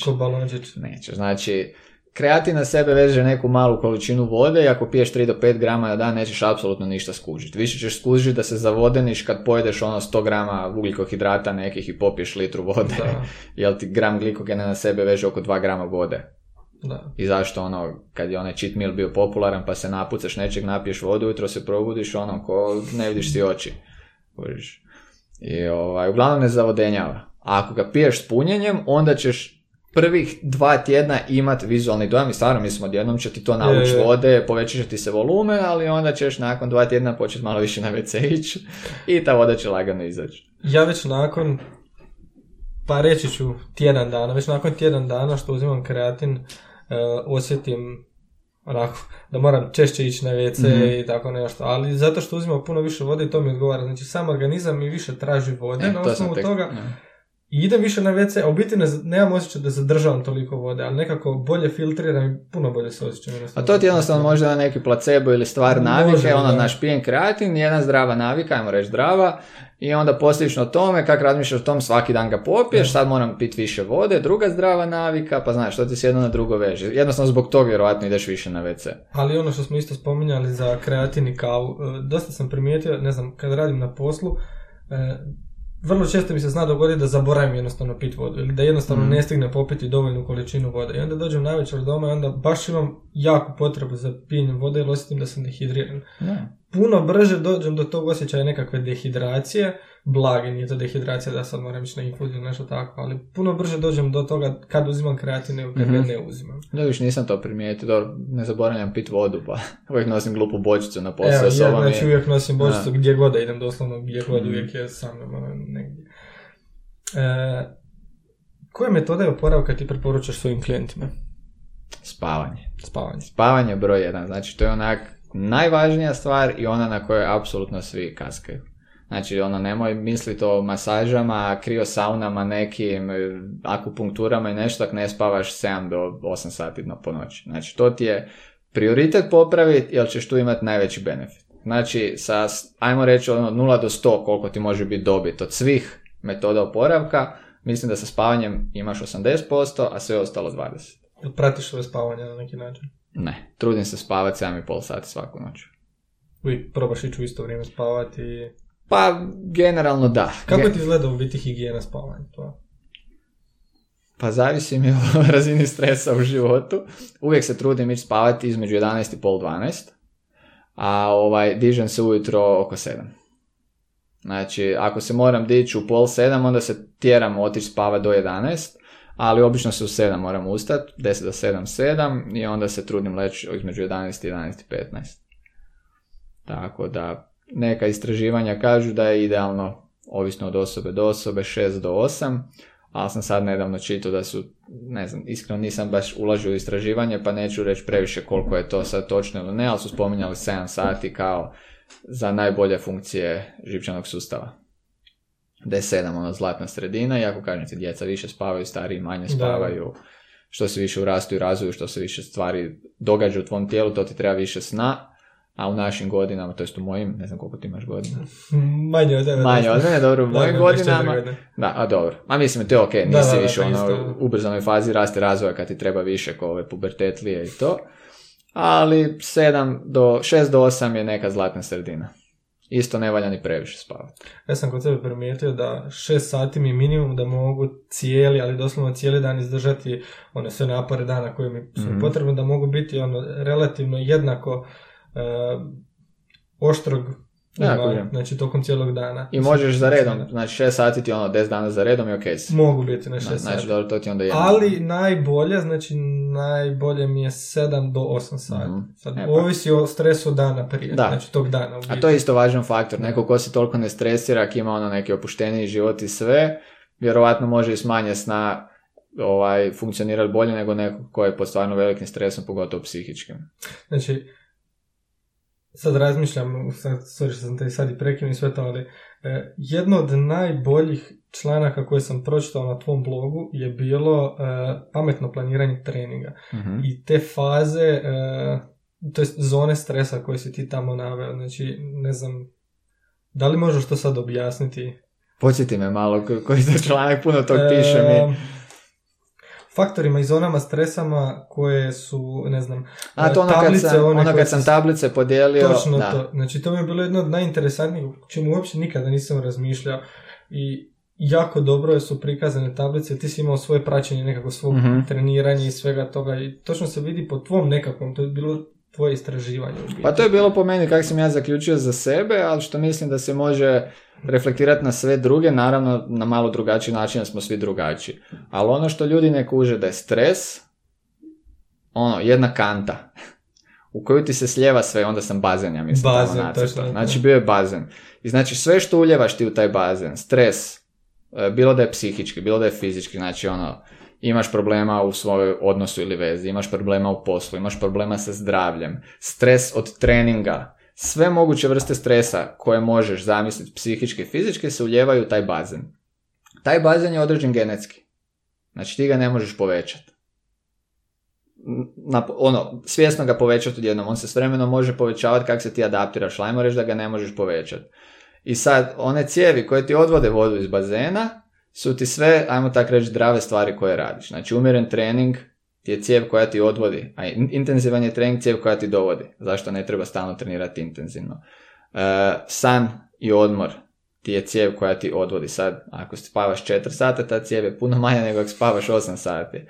ko balončić. Neće, znači kreatin na sebe veže neku malu količinu vode i ako piješ 3 do 5 grama na dan nećeš apsolutno ništa skužiti. Više ćeš skužiti da se zavodeniš kad pojedeš ono 100 grama ugljikohidrata nekih i popiješ litru vode. Da. Jel ti gram glikogena na sebe veže oko 2 grama vode. Da. I zašto ono, kad je onaj cheat meal bio popularan pa se napucaš nečeg, napiješ vodu, jutro se probudiš ono ko ne vidiš si oči. I ovaj, uglavnom ne zavodenjava. A ako ga piješ s punjenjem, onda ćeš prvih dva tjedna imat vizualni dojam i stvarno mislim odjednom će ti to navući vode, povećat će ti se volumen, ali onda ćeš nakon dva tjedna početi malo više na WC ići i ta voda će lagano izaći. Ja već nakon, pa reći ću tjedan dana, već nakon tjedan dana što uzimam kreatin, E, osjetim onako, da moram češće ići na WC mm i tako nešto, ali zato što uzimam puno više vode i to mi odgovara, znači sam organizam mi više traži vode, e, na osnovu toga i idem više na WC, a u biti ne, nemam osjećaj da zadržavam toliko vode, ali nekako bolje filtriram i puno bolje se osjećam. A to ti jednostavno može da neki placebo ili stvar navike, ono naš pijen kreatin, jedna zdrava navika, ajmo reći zdrava, i onda posljedično tome, kak razmišljaš o tom, svaki dan ga popiješ, sad moram piti više vode, druga zdrava navika, pa znaš, što ti se jedno na drugo veže. Jednostavno zbog toga vjerojatno ideš više na WC. Ali ono što smo isto spominjali za kreatin i kavu, e, dosta sam primijetio, ne znam, kad radim na poslu, e, vrlo često mi se zna dogoditi da zaboravim jednostavno pit vodu ili da jednostavno mm. ne stigne popiti dovoljnu količinu vode. I onda dođem navečer doma i onda baš imam jako potrebu za pijenjem vode jer osjetim da sam dehidriran. Puno brže dođem do tog osjećaja nekakve dehidracije, blage, nije to dehidracija da sad moram ići na infuziju ili nešto tako, ali puno brže dođem do toga kad uzimam kreatin nego kad mm-hmm. ne uzimam. Da, više nisam to primijetio, dobro, ne zaboravljam pit vodu, pa uvijek nosim glupu bočicu na posao Evo, ja, znači uvijek nosim bočicu gdje god da idem, doslovno gdje god mm uvijek je sam ono, negdje. E, koje metode oporavka ti preporučaš svojim klijentima? Spavanje. Spavanje. Spavanje broj jedan, znači to je onak najvažnija stvar i ona na kojoj apsolutno svi kaskaju. Znači, ono, nemoj misliti o masažama, saunama, nekim akupunkturama i nešto, ako ne spavaš 7 do 8 sati po noći. Znači, to ti je prioritet popraviti jer ćeš tu imati najveći benefit. Znači, sa, ajmo reći, ono 0 do 100 koliko ti može biti dobit od svih metoda oporavka, mislim da sa spavanjem imaš 80%, a sve ostalo 20%. Pratiš svoje spavanje na neki način? Ne, trudim se spavati 7,5 sati svaku noć. Uvijek probaš ići u isto vrijeme spavati? Pa, generalno da. Kako ti izgleda u biti higijena spavanja? To? Pa zavisi mi o razini stresa u životu. Uvijek se trudim ići spavati između 11 i pol 12, a ovaj, dižem se ujutro oko 7. Znači, ako se moram dići u pol 7, onda se tjeram otići spavati do 11, ali obično se u 7 moram ustati, 10 do 7, 7 i onda se trudim leći između 11 i 11 i 15. Tako da, neka istraživanja kažu da je idealno, ovisno od osobe do osobe, 6 do 8, ali sam sad nedavno čitao da su, ne znam, iskreno nisam baš ulažio u istraživanje, pa neću reći previše koliko je to sad točno ili ne, ali su spominjali 7 sati kao za najbolje funkcije živčanog sustava. Da je 7 ono zlatna sredina, i ako kažem ti djeca više spavaju, stariji manje spavaju, što se više urastu i razvoju, što se više stvari događa u tvom tijelu, to ti treba više sna, a u našim godinama, to jest u mojim, ne znam koliko ti imaš godina. Manje od tebe. Manje od mene, dobro, u mojim godinama. Da, a dobro. A mislim, to je ok, nisi da, više ono, u ubrzanoj fazi raste razvoja kad ti treba više ko ove pubertetlije i to. Ali 7 do, 6 do 8 je neka zlatna sredina. Isto ne valja ni previše spavati. Ja sam kod sebe primijetio da 6 sati mi minimum da mogu cijeli, ali doslovno cijeli dan izdržati one sve napore dana koje mi su mm potrebne, da mogu biti ono relativno jednako uh, oštrog ja, znači tokom cijelog dana. I možeš za redom, znači 6 sati ti ono 10 dana za redom i ok Mogu biti na 6 sati. Znači dobro, to ti onda jedno. Ali najbolje, znači najbolje mi je 7 do 8 sati. Mm-hmm. Sad, e, pa. ovisi o stresu dana prije, da. znači tog dana. U A to je isto važan faktor, neko ko se toliko ne stresira, ako ima ono neki opušteniji život i sve, vjerovatno može i smanje sna ovaj, funkcionirati bolje nego neko ko je pod stvarno velikim stresom, pogotovo psihičkim. Znači, sad razmišljam, sad, sorry što sam te sad i prekinuo i sve to, ali e, jedno od najboljih članaka koje sam pročitao na tvom blogu je bilo e, pametno planiranje treninga. Mhm. I te faze, e, to jest zone stresa koje si ti tamo naveo, znači ne znam, da li možeš to sad objasniti? Podsjeti me malo, koji to članak puno tog piše mi faktorima i zonama stresama koje su, ne znam, A to ono tablice, kad sam, one ono kad sam tablice podijelio. Točno da. to. Znači to mi je bilo jedno od najinteresantnijih, čemu uopće nikada nisam razmišljao i jako dobro su prikazane tablice, ti si imao svoje praćenje nekako svog mm treniranja i svega toga i točno se vidi po tvom nekakvom, to je bilo tvoje istraživanje. Pa to je bilo po meni kako sam ja zaključio za sebe, ali što mislim da se može reflektirati na sve druge, naravno na malo drugačiji način, smo svi drugačiji. Ali ono što ljudi ne kuže da je stres, ono, jedna kanta u koju ti se sljeva sve, onda sam bazen, ja mislim. Bazen, Znači bio je bazen. I znači sve što uljevaš ti u taj bazen, stres, e, bilo da je psihički, bilo da je fizički, znači ono, imaš problema u svojoj odnosu ili vezi, imaš problema u poslu, imaš problema sa zdravljem, stres od treninga, sve moguće vrste stresa koje možeš zamisliti psihički i fizički se uljevaju u taj bazen. Taj bazen je određen genetski. Znači ti ga ne možeš povećati. Na, ono, svjesno ga povećati odjednom. On se s vremenom može povećavati kako se ti adaptiraš. Ajmo reći da ga ne možeš povećati. I sad, one cijevi koje ti odvode vodu iz bazena su ti sve, ajmo tako reći, zdrave stvari koje radiš. Znači, umjeren trening, je cijev koja ti odvodi, a intenzivan je trening cijev koja ti dovodi. Zašto ne treba stalno trenirati intenzivno? E, san i odmor ti je cijev koja ti odvodi. Sad, ako spavaš 4 sata, ta cijev je puno manja nego ako spavaš 8 sati.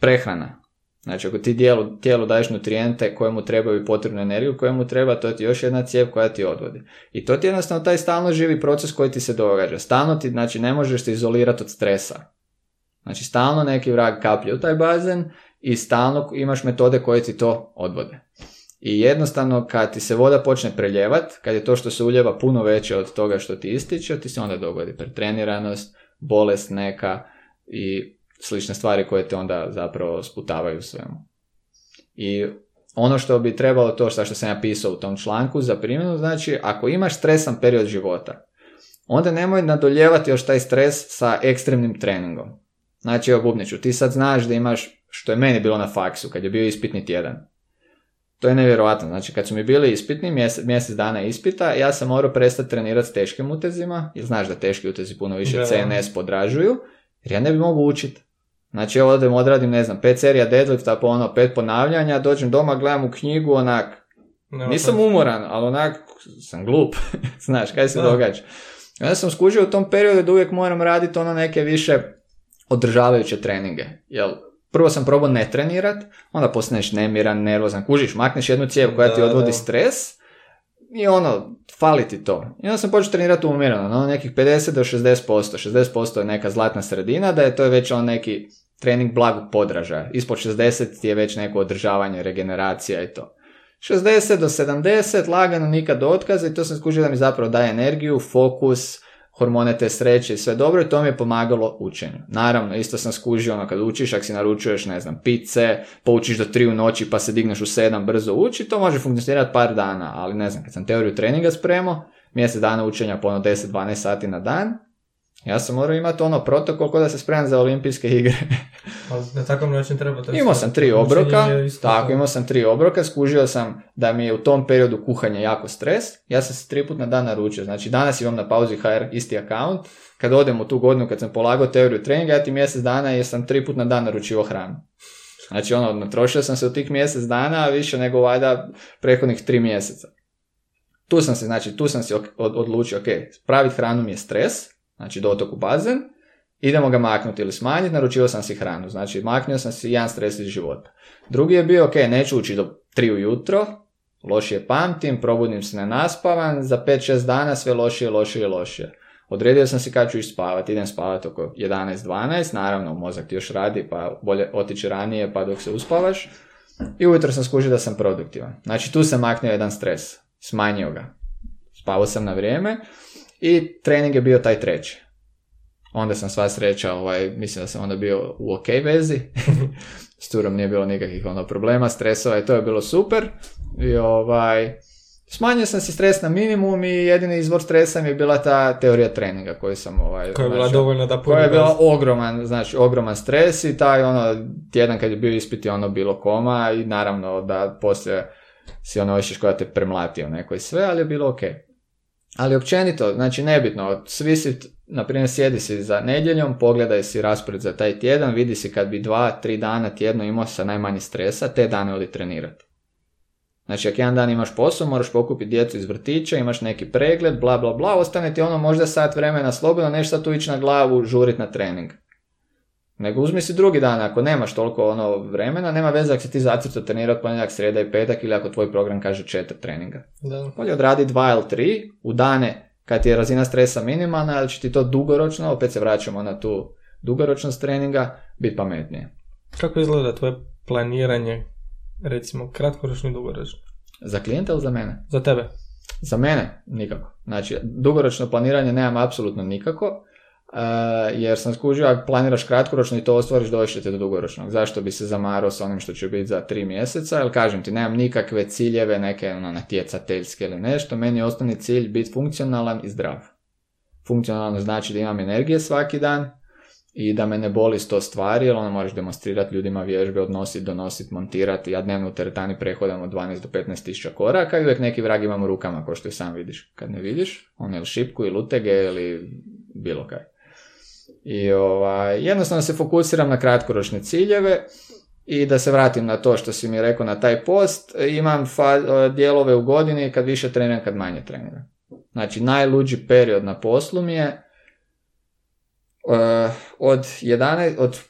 Prehrana. Znači, ako ti tijelu, tijelu daješ nutrijente kojemu trebaju potrebnu energiju, kojemu treba, to ti još jedna cijev koja ti odvodi. I to ti je jednostavno taj stalno živi proces koji ti se događa. Stalno ti, znači, ne možeš se izolirati od stresa. Znači stalno neki vrag kaplje u taj bazen i stalno imaš metode koje ti to odvode. I jednostavno kad ti se voda počne preljevat, kad je to što se uljeva puno veće od toga što ti ističe, ti se onda dogodi pretreniranost, bolest neka i slične stvari koje te onda zapravo sputavaju svemu. I ono što bi trebalo to što sam ja pisao u tom članku za primjenu, znači ako imaš stresan period života, onda nemoj nadoljevati još taj stres sa ekstremnim treningom. Znači, evo Bubniću, ti sad znaš da imaš, što je meni bilo na faksu, kad je bio ispitni tjedan. To je nevjerojatno. Znači, kad su mi bili ispitni, mjesec, mjesec dana ispita, ja sam morao prestati trenirati s teškim utezima, jer znaš da teški utezi puno više CNS podražuju, jer ja ne bi mogu učiti. Znači, evo odem, odradim, ne znam, pet serija deadlifta, po ono, pet ponavljanja, dođem doma, gledam u knjigu, onak, nisam umoran, ali onak, sam glup, znaš, kaj se događa. I onda sam skužio u tom periodu da uvijek moram raditi ono neke više održavajuće treninge, jel, prvo sam probao ne trenirat, onda postaneš nemiran, nervozan, kužiš, makneš jednu cijev koja ti odvodi stres i ono, fali ti to. I onda sam počeo trenirati umjereno, ono nekih 50 do 60%, 60% je neka zlatna sredina, da je to već on neki trening blagog podražaja. Ispod 60 je već neko održavanje, regeneracija i to. 60 do 70, lagano nikad do otkaza i to sam skužio da mi zapravo daje energiju, fokus, hormone te sreće i sve dobro i to mi je pomagalo učenju. Naravno, isto sam skužio ono kad učiš, ako si naručuješ, ne znam, pice, poučiš do tri u noći pa se digneš u sedam brzo uči, to može funkcionirati par dana, ali ne znam, kad sam teoriju treninga spremao, mjesec dana učenja po ono 10-12 sati na dan, ja sam morao imati ono protokol kod da se spremam za olimpijske igre. na takav način treba to Imao sam tri obroka, tako, imao sam tri obroka, skužio sam da mi je u tom periodu kuhanja jako stres, ja sam se tri put na dan naručio, znači danas imam na pauzi HR isti account, kad odem u tu godinu kad sam polagao teoriju treninga, ja ti mjesec dana jer sam tri put na dan naručivo hranu. Znači ono, natrošio sam se u tih mjesec dana, više nego valjda prethodnih tri mjeseca. Tu sam se, znači, tu sam se odlučio, ok, praviti hranu mi je stres, znači dotok u bazen, idemo ga maknuti ili smanjiti, naručio sam si hranu, znači maknio sam si jedan stres iz života. Drugi je bio, ok, neću ući do 3 ujutro, lošije pamtim, probudim se nenaspavan, za 5-6 dana sve lošije, lošije, lošije. Odredio sam si kad ću spavati, idem spavati oko 11-12, naravno mozak ti još radi pa bolje otići ranije pa dok se uspavaš. I ujutro sam skužio da sam produktivan. Znači tu sam maknio jedan stres, smanjio ga. Spavao sam na vrijeme i trening je bio taj treći. Onda sam sva sreća, ovaj, mislim da sam onda bio u ok vezi. S turom nije bilo nikakvih ono problema, stresova i to je bilo super. I ovaj, smanjio sam si stres na minimum i jedini izvor stresa mi je bila ta teorija treninga koju sam ovaj... Koja je bila dovoljno da Koja je bila ogroman, znači ogroman stres i taj ono tjedan kad je bio ispit ono bilo koma i naravno da poslije si ono osjećaš koja te premlatio neko i sve, ali je bilo ok. Ali općenito, znači nebitno, svi si, na primjer, sjedi si za nedjeljom, pogledaj si raspored za taj tjedan, vidi si kad bi dva, tri dana tjedno imao sa najmanje stresa, te dane odi trenirati. Znači, ako jedan dan imaš posao, moraš pokupiti djecu iz vrtića, imaš neki pregled, bla, bla, bla, ostane ti ono možda sat vremena slobodno, nešto tu ići na glavu, žurit na trening. Nego uzmi si drugi dan, ako nemaš toliko ono vremena, nema veze ako si ti zacrto trenirati ponedjeljak, sreda i petak ili ako tvoj program kaže četiri treninga. Da. Bolje odradi dva ili tri u dane kad ti je razina stresa minimalna, ali će ti to dugoročno, opet se vraćamo na tu dugoročnost treninga, biti pametnije. Kako izgleda tvoje planiranje, recimo kratkoročno i dugoročno? Za klijenta ili za mene? Za tebe. Za mene nikako. Znači, dugoročno planiranje nemam apsolutno nikako Uh, jer sam skužio, ako planiraš kratkoročno i to ostvariš, doći do dugoročnog. Zašto bi se zamarao s onim što će biti za tri mjeseca? Jer kažem ti, nemam nikakve ciljeve, neke ono, natjecateljske ili nešto. Meni je osnovni cilj biti funkcionalan i zdrav. Funkcionalno znači da imam energije svaki dan i da me ne boli sto stvari, jer ono moraš demonstrirati ljudima vježbe, odnositi, donositi, montirati. Ja dnevno u teretani prehodam od 12 do 15 tisuća koraka i uvijek neki vrag imam u rukama, kao što i sam vidiš. Kad ne vidiš, on ili šipku ili utege ili bilo kaj. I ovaj, jednostavno se fokusiram na kratkoročne ciljeve i da se vratim na to što si mi rekao na taj post, imam fa- dijelove u godini kad više treniram, kad manje treniram. Znači, najluđi period na poslu mi je uh, od, 11, od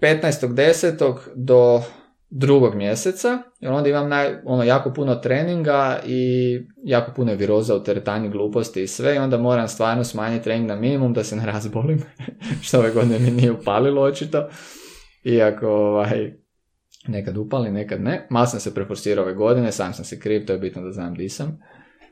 15.10. do drugog mjeseca, jer onda imam naj, ono, jako puno treninga i jako puno viroza u teretani gluposti i sve i onda moram stvarno smanjiti trening na minimum da se ne razbolim, što ove godine mi nije upalilo očito, iako ovaj, nekad upali, nekad ne. Malo sam se preforsirao ove godine, sam sam se kriv, to je bitno da znam di sam.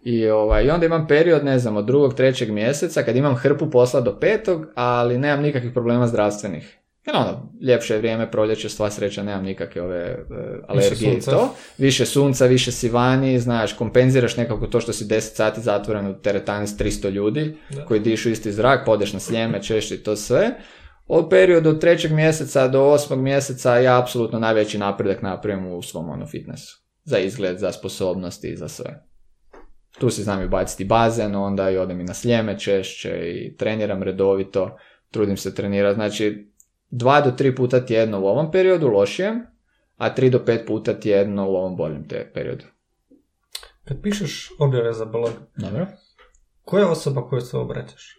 I, ovaj, I onda imam period, ne znam, od drugog, trećeg mjeseca kad imam hrpu posla do petog, ali nemam nikakvih problema zdravstvenih. Jer ono, ljepše je vrijeme, proljeće, sva sreća, nemam nikakve ove uh, alergije i to. Više sunca, više si vani, znaš, kompenziraš nekako to što si 10 sati zatvoren u teretani s 300 ljudi koji dišu isti zrak, podeš na sljeme, češće i to sve. Od periodu od trećeg mjeseca do osmog mjeseca ja apsolutno najveći napredak napravim u svom ono fitnessu. za izgled, za sposobnosti i za sve. Tu si znam i baciti bazen, onda i odem i na sljeme češće i treniram redovito, trudim se trenirati. Znači, dva do tri puta tjedno u ovom periodu lošijem, a tri do pet puta tjedno u ovom boljem te periodu. Kad pišeš objave za blog, Dobro. koja je osoba koju se obraćaš?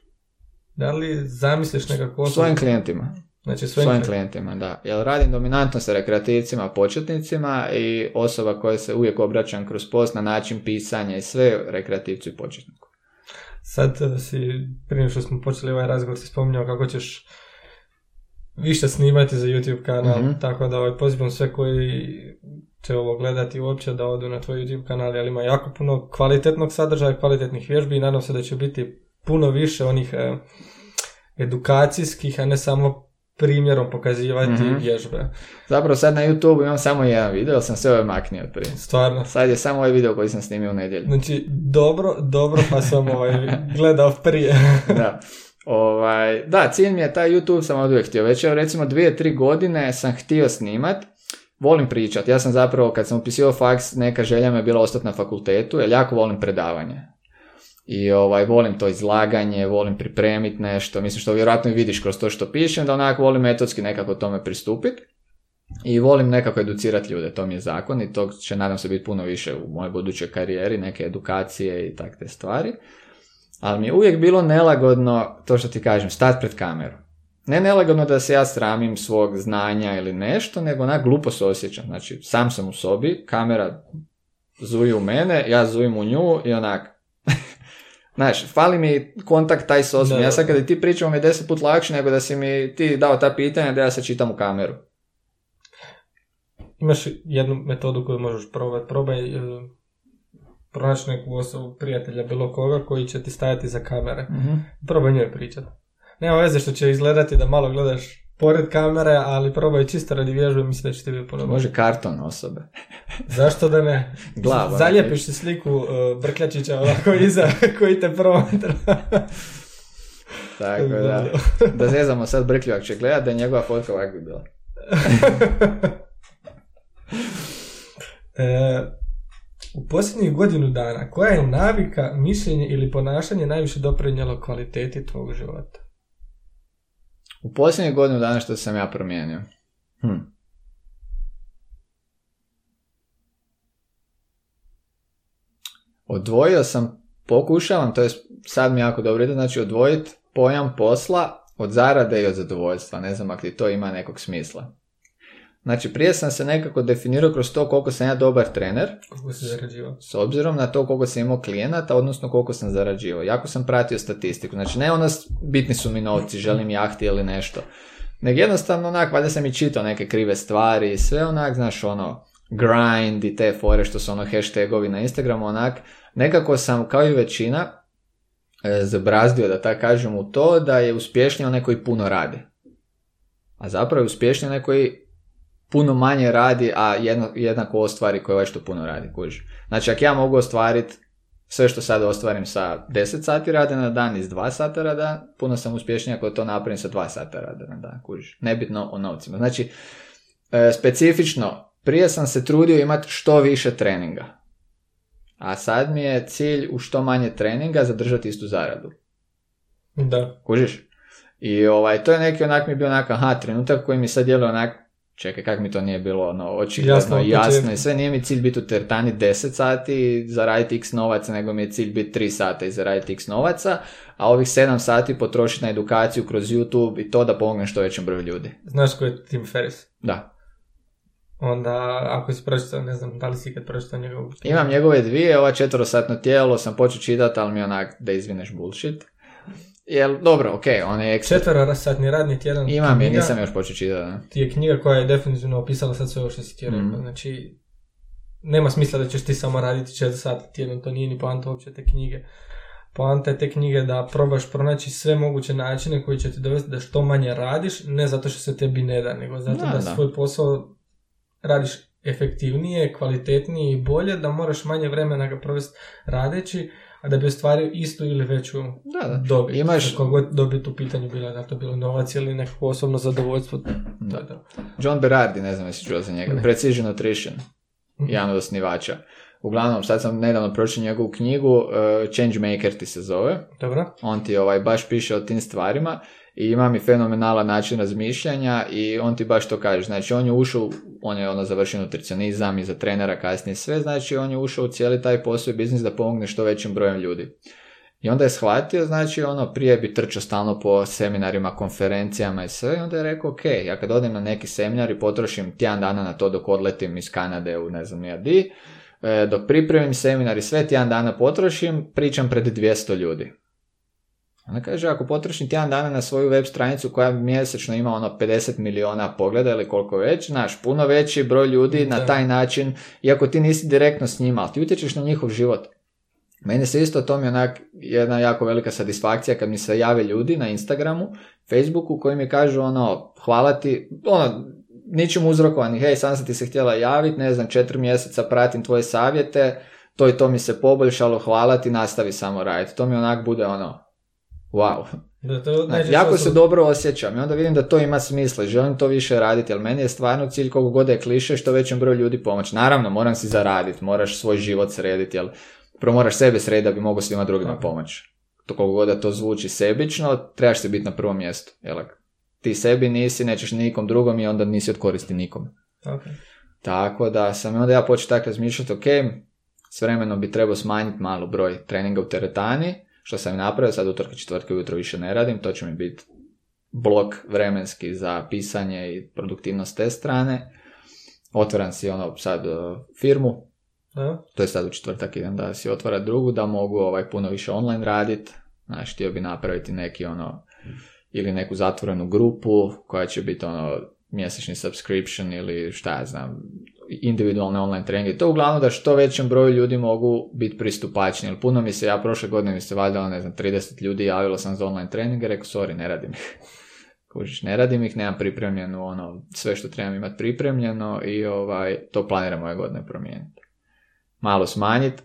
Da li zamisliš nekako osobu? Svojim klijentima. Znači Svojim, svojim klijentima, da. Jer radim dominantno sa rekreativcima, početnicima i osoba koja se uvijek obraćam kroz post na način pisanja i sve rekreativcu i početniku. Sad eh, si, prije što smo počeli ovaj razgovor, si spominjao kako ćeš više snimati za YouTube kanal, Mhm. tako da ovaj, pozivam sve koji će ovo gledati uopće da odu na tvoj YouTube kanal, jer ima jako puno kvalitetnog sadržaja, kvalitetnih vježbi i nadam se da će biti puno više onih eh, edukacijskih, a ne samo primjerom pokazivati Mhm. vježbe. Zapravo sad na YouTube imam samo jedan video, sam sve ove maknio prije. Stvarno. Sad je samo ovaj video koji sam snimio u nedjelju. Znači, dobro, dobro, pa sam ovaj, gledao prije. da. Ovaj, da, cilj mi je taj YouTube sam od uvijek htio. Već evo recimo dvije, tri godine sam htio snimat. Volim pričat. Ja sam zapravo, kad sam upisio faks, neka želja mi je bila ostati na fakultetu, jer jako volim predavanje. I ovaj, volim to izlaganje, volim pripremiti nešto. Mislim što vjerojatno vidiš kroz to što pišem, da onako volim metodski nekako tome pristupiti. I volim nekako educirati ljude, to mi je zakon i to će nadam se biti puno više u mojoj budućoj karijeri, neke edukacije i takve stvari. Ali mi je uvijek bilo nelagodno, to što ti kažem, stat pred kamerom. Ne nelagodno da se ja sramim svog znanja ili nešto, nego onak glupo se osjećam. Znači, sam sam u sobi, kamera zuji u mene, ja zujim u nju i onak... Znaš, fali mi kontakt taj s osobom. Ja sad kada ti pričam mi je deset put lakše nego da si mi ti dao ta pitanja da ja se čitam u kameru. Imaš jednu metodu koju možeš probati. Probaj e, pronaći neku osobu, prijatelja, bilo koga koji će ti stajati za kamere. Probaj njoj pričati. Nema veze što će izgledati da malo gledaš pored kamere, ali probaj čisto radi vježbe, mislim da će ti biti puno. Može karton osobe. Zašto da ne? Glava. Zalijepiš si sliku uh, Brkljačića ovako iza koji te promatra. Tako da. Da zezamo sad Brkljivak će gledat da je njegova fotka ovak bi bila. E, u posljednjih godinu dana, koja je navika, mišljenje ili ponašanje najviše doprinijelo kvaliteti tvog života? U posljednjih godinu dana što sam ja promijenio. Hm. Odvojio sam, pokušavam, to je sad mi jako dobro ide, znači odvojiti pojam posla od zarade i od zadovoljstva. Ne znam ako ti to ima nekog smisla. Znači prije sam se nekako definirao kroz to koliko sam ja dobar trener, Koliko si zarađivao? s obzirom na to koliko sam imao klijenata, odnosno koliko sam zarađivao. Jako sam pratio statistiku. Znači ne ono bitni su mi novci, želim jahti ili nešto. Nego jednostavno onak, valjda sam i čitao neke krive stvari i sve onak, znaš ono, grind i te fore što su ono hashtagovi na Instagramu, onak, nekako sam kao i većina e, zabrazdio, da tako kažem, u to da je uspješniji onaj koji puno radi. A zapravo je uspješniji onaj koji puno manje radi, a jedno, jednako ostvari koji ovaj što puno radi, kužiš. Znači, ako ja mogu ostvariti sve što sad ostvarim sa 10 sati rada na dan iz 2 sata rada, puno sam uspješniji ako to napravim sa 2 sata rada na dan, kužiš. Nebitno o novcima. Znači, e, specifično, prije sam se trudio imati što više treninga. A sad mi je cilj u što manje treninga zadržati istu zaradu. Da. Kužiš? I ovaj, to je neki onak mi je bio onak, aha, trenutak koji mi sad djeluje onak, čekaj, kak mi to nije bilo ono, očigledno, Jasno, jasno, i sve, nije mi cilj biti u teretani 10 sati i zaraditi x novaca, nego mi je cilj biti 3 sata i zaraditi x novaca, a ovih 7 sati potrošiti na edukaciju kroz YouTube i to da pomognem što većem broju ljudi. Znaš ko je Tim Ferriss? Da. Onda, ako si pročitao, ne znam, da li si ikad pročitao njegovu... Imam njegove dvije, ova četvrosatno tijelo sam počeo čitati, ali mi je onak da izvineš bullshit. Jel, dobro, ok, on je ekstra... Četverosatni radni tjedan Imam je, nisam još počeo čitati. da. ti je knjiga koja je definitivno opisala sad sve ovo što si ti rekao. Mhm. Znači, nema smisla da ćeš ti samo raditi 4 sata tjedno, to nije ni poanta uopće te knjige. Poanta je te knjige da probaš pronaći sve moguće načine koji će ti dovesti da što manje radiš, ne zato što se tebi ne da, nego zato Da, da, da. svoj posao radiš efektivnije, kvalitetnije i bolje, da moraš manje vremena ga provesti radeći, a da bi ostvario istu ili veću Da, da. dobit. Imaš- Kako god dobit u pitanju bila, da to bilo novac ili nekako osobno zadovoljstvo. Da. Da. John Berardi, ne znam jesi čuo za njega, Ne. Precision Nutrition. mm jedan od osnivača. Uglavnom, sad sam nedavno pročio njegovu knjigu, uh, Changemaker ti se zove. Dobro. On ti ovaj, baš piše o tim stvarima i ima mi fenomenalan način razmišljanja i on ti baš to kaže. Znači, on je ušao, on je ono završio nutricionizam i za trenera kasnije sve, znači on je ušao u cijeli taj posao i biznis da pomogne što većim brojem ljudi. I onda je shvatio, znači ono, prije bi trčao stalno po seminarima, konferencijama i sve, i onda je rekao, ok, ja kad odem na neki seminar i potrošim tjedan dana na to dok odletim iz Kanade u ne znam ja di, e, dok pripremim seminar i sve tjedan dana potrošim, pričam pred 200 ljudi. Onda kaže, ako potrošim tjedan dana na svoju web stranicu koja mjesečno ima ono 50 miliona pogleda ili koliko već, znaš, puno veći broj ljudi na taj način, iako ti nisi direktno s njima, ali ti utječeš na njihov život. Meni se isto to mi onak jedna jako velika satisfakcija kad mi se jave ljudi na Instagramu, Facebooku koji mi kažu ono, hvala ti, ono, ničim uzrokovani, hej, sam sam ti se htjela javiti, ne znam, četiri mjeseca pratim tvoje savjete, to i to mi se poboljšalo, hvala ti, nastavi samo raditi. To mi onak bude ono, wow. Da to znači, jako se dobro osjećam i onda vidim da to ima smisla i želim to više raditi, jer meni je stvarno cilj koliko god je kliše što većem broju ljudi pomoći. Naravno, moram si zaraditi, moraš svoj život srediti, jer prvo moraš sebe srediti da bi mogao svima drugima pomoći. To koliko god da to zvuči sebično, trebaš se biti na prvom mjestu. Jel? Ti sebi nisi, nećeš nikom drugom i onda nisi od koristi nikom. Okay. Tako da sam onda ja počeo tako razmišljati, ok, s vremenom bi trebao smanjiti malo broj treninga u teretani, što sam napravio, sad utorka četvrtke ujutro više ne radim, to će mi biti blok vremenski za pisanje i produktivnost te strane. Otvaram si ono sad uh, firmu, to je sad u četvrtak idem da si otvara drugu, da mogu ovaj puno više online raditi. Znači, htio bi napraviti neki ono, ili neku zatvorenu grupu koja će biti ono mjesečni subscription ili šta ja znam, individualne online treninge. To uglavnom da što većem broju ljudi mogu biti pristupačni. Jer puno mi se, ja prošle godine mi se valjalo, ne znam, 30 ljudi javilo sam za online treninge, rekao, sorry, ne radim ih. Kužiš, ne radim ih, nemam pripremljeno ono, sve što trebam imati pripremljeno i ovaj, to planiram ove godine promijeniti malo smanjiti.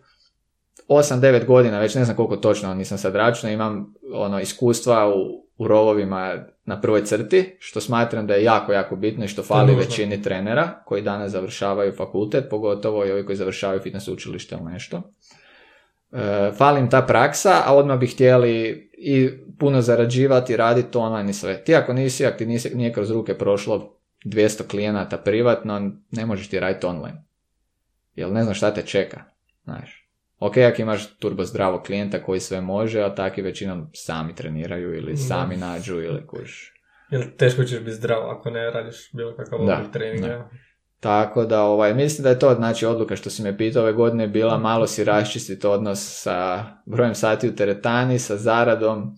8-9 godina, već ne znam koliko točno, nisam sad računao, imam ono iskustva u, u rovovima na prvoj crti, što smatram da je jako, jako bitno i što fali većini trenera koji danas završavaju fakultet, pogotovo i ovi koji završavaju fitness učilište ili nešto. E, falim ta praksa, a odmah bi htjeli i puno zarađivati, raditi online i sve. Ti ako nisi, ako ti nisi, nije kroz ruke prošlo 200 klijenata privatno, ne možeš ti raditi online jer ne znam šta te čeka, znaš. Ok, ako imaš turbo zdravo klijenta koji sve može, a taki većinom sami treniraju ili sami nađu ili kuš. Jel teško ćeš biti zdravo ako ne radiš bilo kakav oblik treninga? Tako da, ovaj, mislim da je to, znači, odluka što si me pitao ove godine bila malo si raščistiti odnos sa brojem sati u teretani, sa zaradom,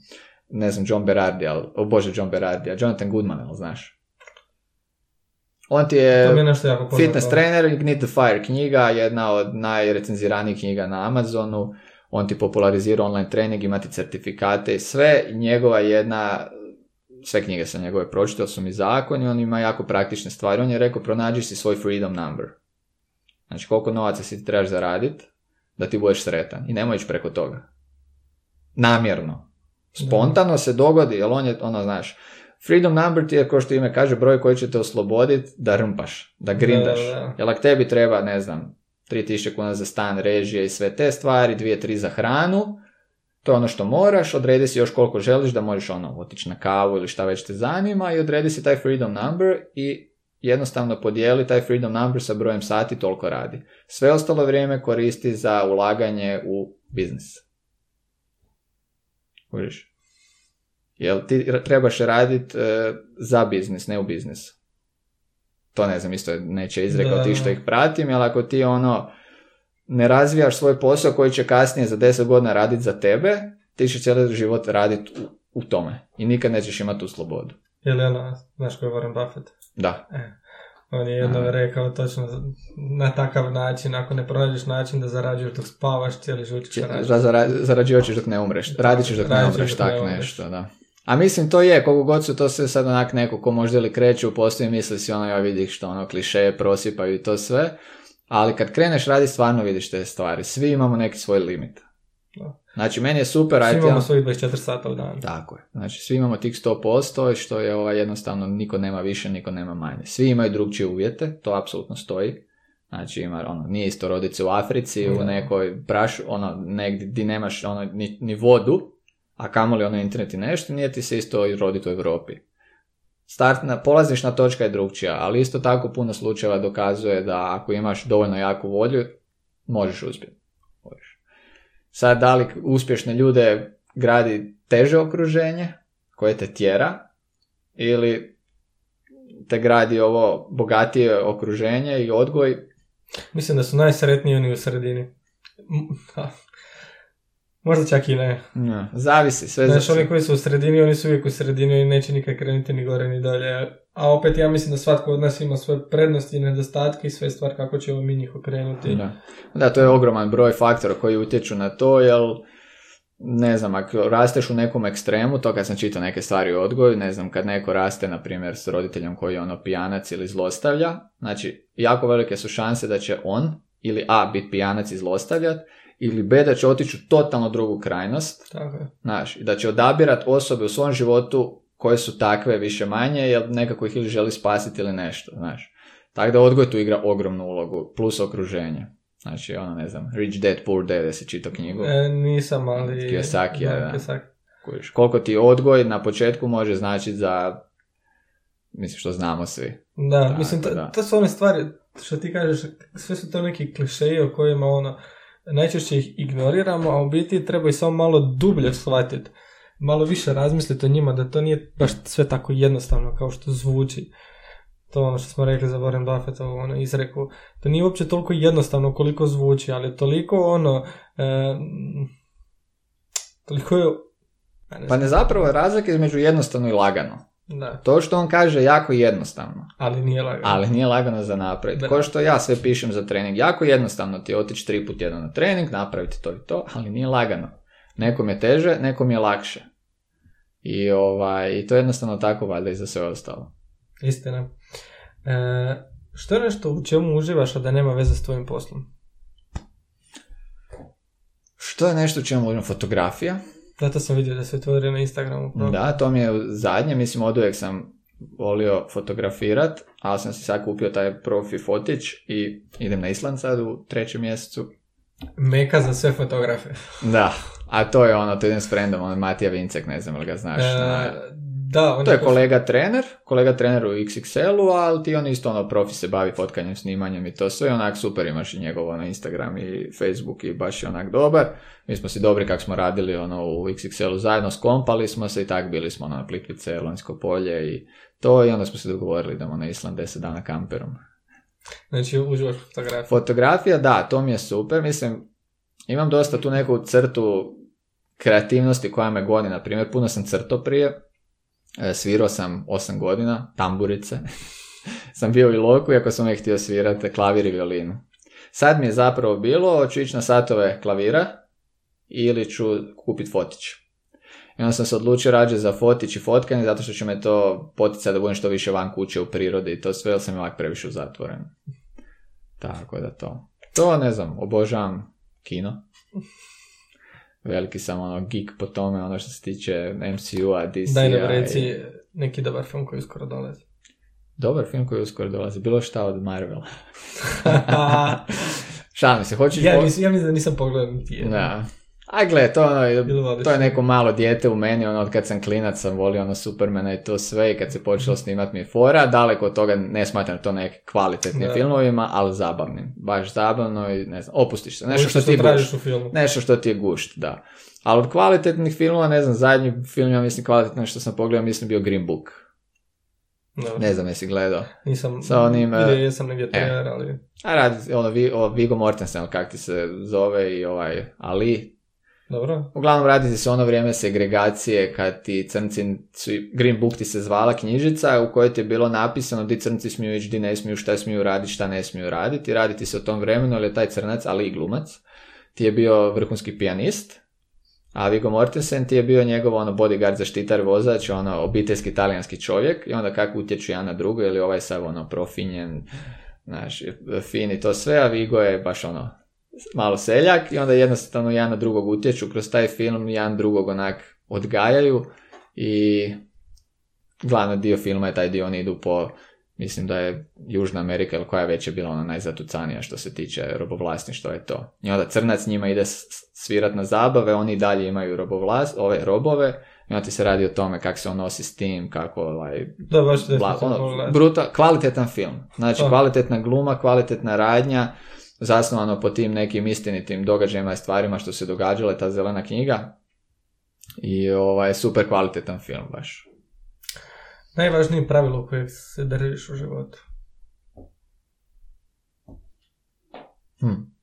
ne znam, John Berardi, ali, o bože, John Berardi, Jonathan Goodman, ali znaš? On ti je, fitness trainer, Ignite the Fire knjiga, jedna od najrecenziranijih knjiga na Amazonu. On ti popularizira online trening, imati certifikate i sve. Njegova jedna, sve knjige sam njegove pročitao, su mi zakoni, on ima jako praktične stvari. On je rekao, pronađi si svoj freedom number. Znači, koliko novaca si ti trebaš zaraditi da ti budeš sretan. I nemoj ići preko toga. Namjerno. Spontano se dogodi, jer on je, ono, znaš, Freedom number ti je, kao što ime kaže, broj koji će te osloboditi da rmpaš, da grindaš. Jer ako tebi treba, ne znam, 3000 kuna za stan, režije i sve te stvari, 2-3 za hranu, to je ono što moraš, odredi si još koliko želiš da možeš ono, otići na kavu ili šta već te zanima i odredi si taj freedom number i jednostavno podijeli taj freedom number sa brojem sati, toliko radi. Sve ostalo vrijeme koristi za ulaganje u biznis. Kužiš? Jel ti trebaš raditi e, za biznis, ne u biznis. To ne znam, isto neće izrekao ti što ih pratim, ali ako ti ono ne razvijaš svoj posao koji će kasnije za 10 godina raditi za tebe, ti će cijeli život raditi u, u tome i nikad nećeš imati tu slobodu. Je li ono, znaš ko je Warren Buffett? Da. E, on je jedno rekao točno na takav način, ako ne pronađeš način da zarađuješ dok spavaš, cijeli život ćeš raditi. Zarađivat ćeš dok ne umreš, radit ćeš dok ne umreš, tak nešto, da. A mislim to je, koliko god su to sve sad onak neko ko možda ili kreće u postoji misli si ono ja vidi što ono kliše prosipaju i to sve. Ali kad kreneš radi stvarno vidiš te stvari. Svi imamo neki svoj limit. Znači, meni je super... Svi imamo svojih 24 sata u danu. Tako je. Znači, svi imamo tih 100%, što je ovaj, jednostavno niko nema više, niko nema manje. Svi imaju drugčije uvjete, to apsolutno stoji. Znači ima, ono, nije isto roditi se u Africi, u nekoj prašu, ono, negdje di nemaš ono, ni, ni vodu, a kamoli ono internet i nešto, nije ti se isto roditi u Europi. Startna, polazišna točka je drugčija, ali isto tako puno slučajeva dokazuje da ako imaš dovoljno jaku volju, možeš uspjeti. Možeš. Sad, da li uspješne ljude gradi teže okruženje koje te tjera ili te gradi ovo bogatije okruženje i odgoj? Mislim da su najsretniji oni u sredini. Možda čak i ne. No, zavisi. Sve Znaš, oni koji su u sredini, oni su uvijek u sredini i neće nikad krenuti ni gore ni dalje. A opet ja mislim da svatko od nas ima svoje prednosti i nedostatke i sve stvar kako ćemo mi njih okrenuti. Da. da, to je ogroman broj faktora koji utječu na to, jer ne znam, ako rasteš u nekom ekstremu, to kad sam čitao neke stvari u odgoju, ne znam, kad neko raste, na primjer, s roditeljem koji je ono pijanac ili zlostavlja, znači, jako velike su šanse da će on ili A, biti pijanac i zlostavljat, ili B, da će otići u totalno drugu krajnost, Tako je. znaš, i da će odabirat osobe u svom životu koje su takve više manje, jer nekako ih ili želi spasiti ili nešto, znaš. Tako da odgoj tu igra ogromnu ulogu, plus okruženje. Znači, ono, ne znam, Rich Dad, Poor Dad, jesi čitao knjigu? E, nisam, ali... Kiyosaki, da. da. Kiyosaki. Koliko ti odgoj na početku može značiti za, mislim što znamo svi. Da, Tako mislim, to su one stvari, što ti kažeš, sve su to neki klišeji o kojima ono, najčešće ih ignoriramo, a u biti treba ih samo malo dublje shvatiti. Malo više razmisliti o njima, da to nije baš sve tako jednostavno kao što zvuči. To ono što smo rekli za Warren Buffettovu ono, izreku. To nije uopće toliko jednostavno koliko zvuči, ali toliko ono... E, toliko je... Pa ne zapravo razlika između jednostavno i lagano. Da, To što on kaže je jako jednostavno, ali nije lagano. ali nije lagano za napraviti. Da. Ko što ja sve pišem za trening, jako jednostavno ti je otići tri put jedan na trening, napraviti to i to, ali nije lagano. Nekom je teže, nekom je lakše. I, ovaj, i to je jednostavno tako valjda i za sve ostalo. Istina. E, što je nešto u čemu uživaš, a da nema veze s tvojim poslom? Što je nešto u čemu govorim? Fotografija. Zato sam vidio da se otvorio na Instagramu. profil. Da, to mi je zadnje, mislim od uvijek sam volio fotografirat, ali sam si sad kupio taj profi fotić i idem na Island sad u trećem mjesecu. Meka za sve fotografe. Da, a to je ono, to idem s frendom, on je Matija Vincek, ne znam li ga znaš. E, na- da, on To je kolega trener, kolega trener u XXL-u, ali ti on isto ono profi se bavi fotkanjem, snimanjem i to sve, onak super imaš i njegovo na Instagram i Facebook i baš je onak dobar. Mi smo si dobri kak smo radili ono u XXL-u zajedno, skompali smo se i tak bili smo ono, na Plitvice, Lonjsko polje i to i onda smo se dogovorili da na Island 10 dana kamperom. Znači, uživaš fotografiju. Fotografija, da, to mi je super, mislim, imam dosta tu neku crtu kreativnosti koja me goni, na primjer, puno sam crto prije, svirao sam 8 godina, tamburice, sam bio u Iloku, iako sam uvijek htio svirati klavir i violinu. Sad mi je zapravo bilo, hoću ići na satove klavira ili ću kupiti fotić. I onda sam se odlučio rađe za fotić i fotkanje, zato što će me to poticati da budem što više van kuće u prirodi i to sve, jer sam ovak previše zatvoren. Tako da to. To ne znam, obožavam kino. Veliki sam ono geek po tome, ono što se tiče MCU-a, DC-a. Daj nam i- reci neki dobar film koji uskoro dolazi. Dobar film koji uskoro dolazi, bilo šta od Marvela. Šalim se, hoćeš... ja, po- ja mislim da nisam pogledao niti jedan. Da. A gle, to, ono, Ili to je neko malo dijete u meni, ono, od kad sam klinac sam volio ono Supermana i to sve i kad se počelo snimat mi fora, daleko od toga ne smatram to neke kvalitetnim filmovima, ali zabavnim. Baš zabavno i ne znam, opustiš se. Nešto što Ono ti gušt. u filmu. Nešto što ti je gušt, da. Ali od kvalitetnih filmova, ne znam, zadnji film, ja mislim, kvalitetno što sam pogledao, mislim, bio Green Book. Dobro. Ne znam jesi gledao. Nisam, Sa onim, e, vidio jesam negdje trailer, ali... A radi, ono, o Viggo Mortensen, kak ti se zove, i ovaj Ali, Dobro. Uglavnom radi se ono vrijeme segregacije kad ti crnci, Green Book ti se zvala knjižica u kojoj ti je bilo napisano di crnci smiju ići, di ne smiju, šta smiju raditi, šta ne smiju raditi. Raditi se o tom vremenu, ali je taj crnac, ali i glumac, ti je bio vrhunski pijanist, a Viggo Mortensen ti je bio njegov ono bodyguard, zaštitar, vozač, ono obiteljski talijanski čovjek i onda kako utječu jedan na drugo, ili ovaj sav ono profinjen, znaš, fin i to sve, a Vigo je baš ono malo seljak i onda jednostavno jedan na drugog utječu kroz taj film, jedan drugog onak odgajaju i glavni dio filma je taj dio oni idu po Mislim da je Južna Amerika ili koja je već je bila ona najzatucanija što se tiče robovlasništva je to. I onda crnac njima ide svirat na zabave, oni dalje imaju robovlast, ove robove, i onda ti se radi o tome kako se on nosi s tim, kako ovaj... Da, baš bla, ono, bruta, kvalitetan film. Znači, kvalitetna gluma, kvalitetna radnja, zasnovano po tim nekim istinitim događajima i stvarima što se događale, ta zelena knjiga. I ovaj, super kvalitetan film baš. Najvažnije pravilo kojeg se držiš u životu? Hm.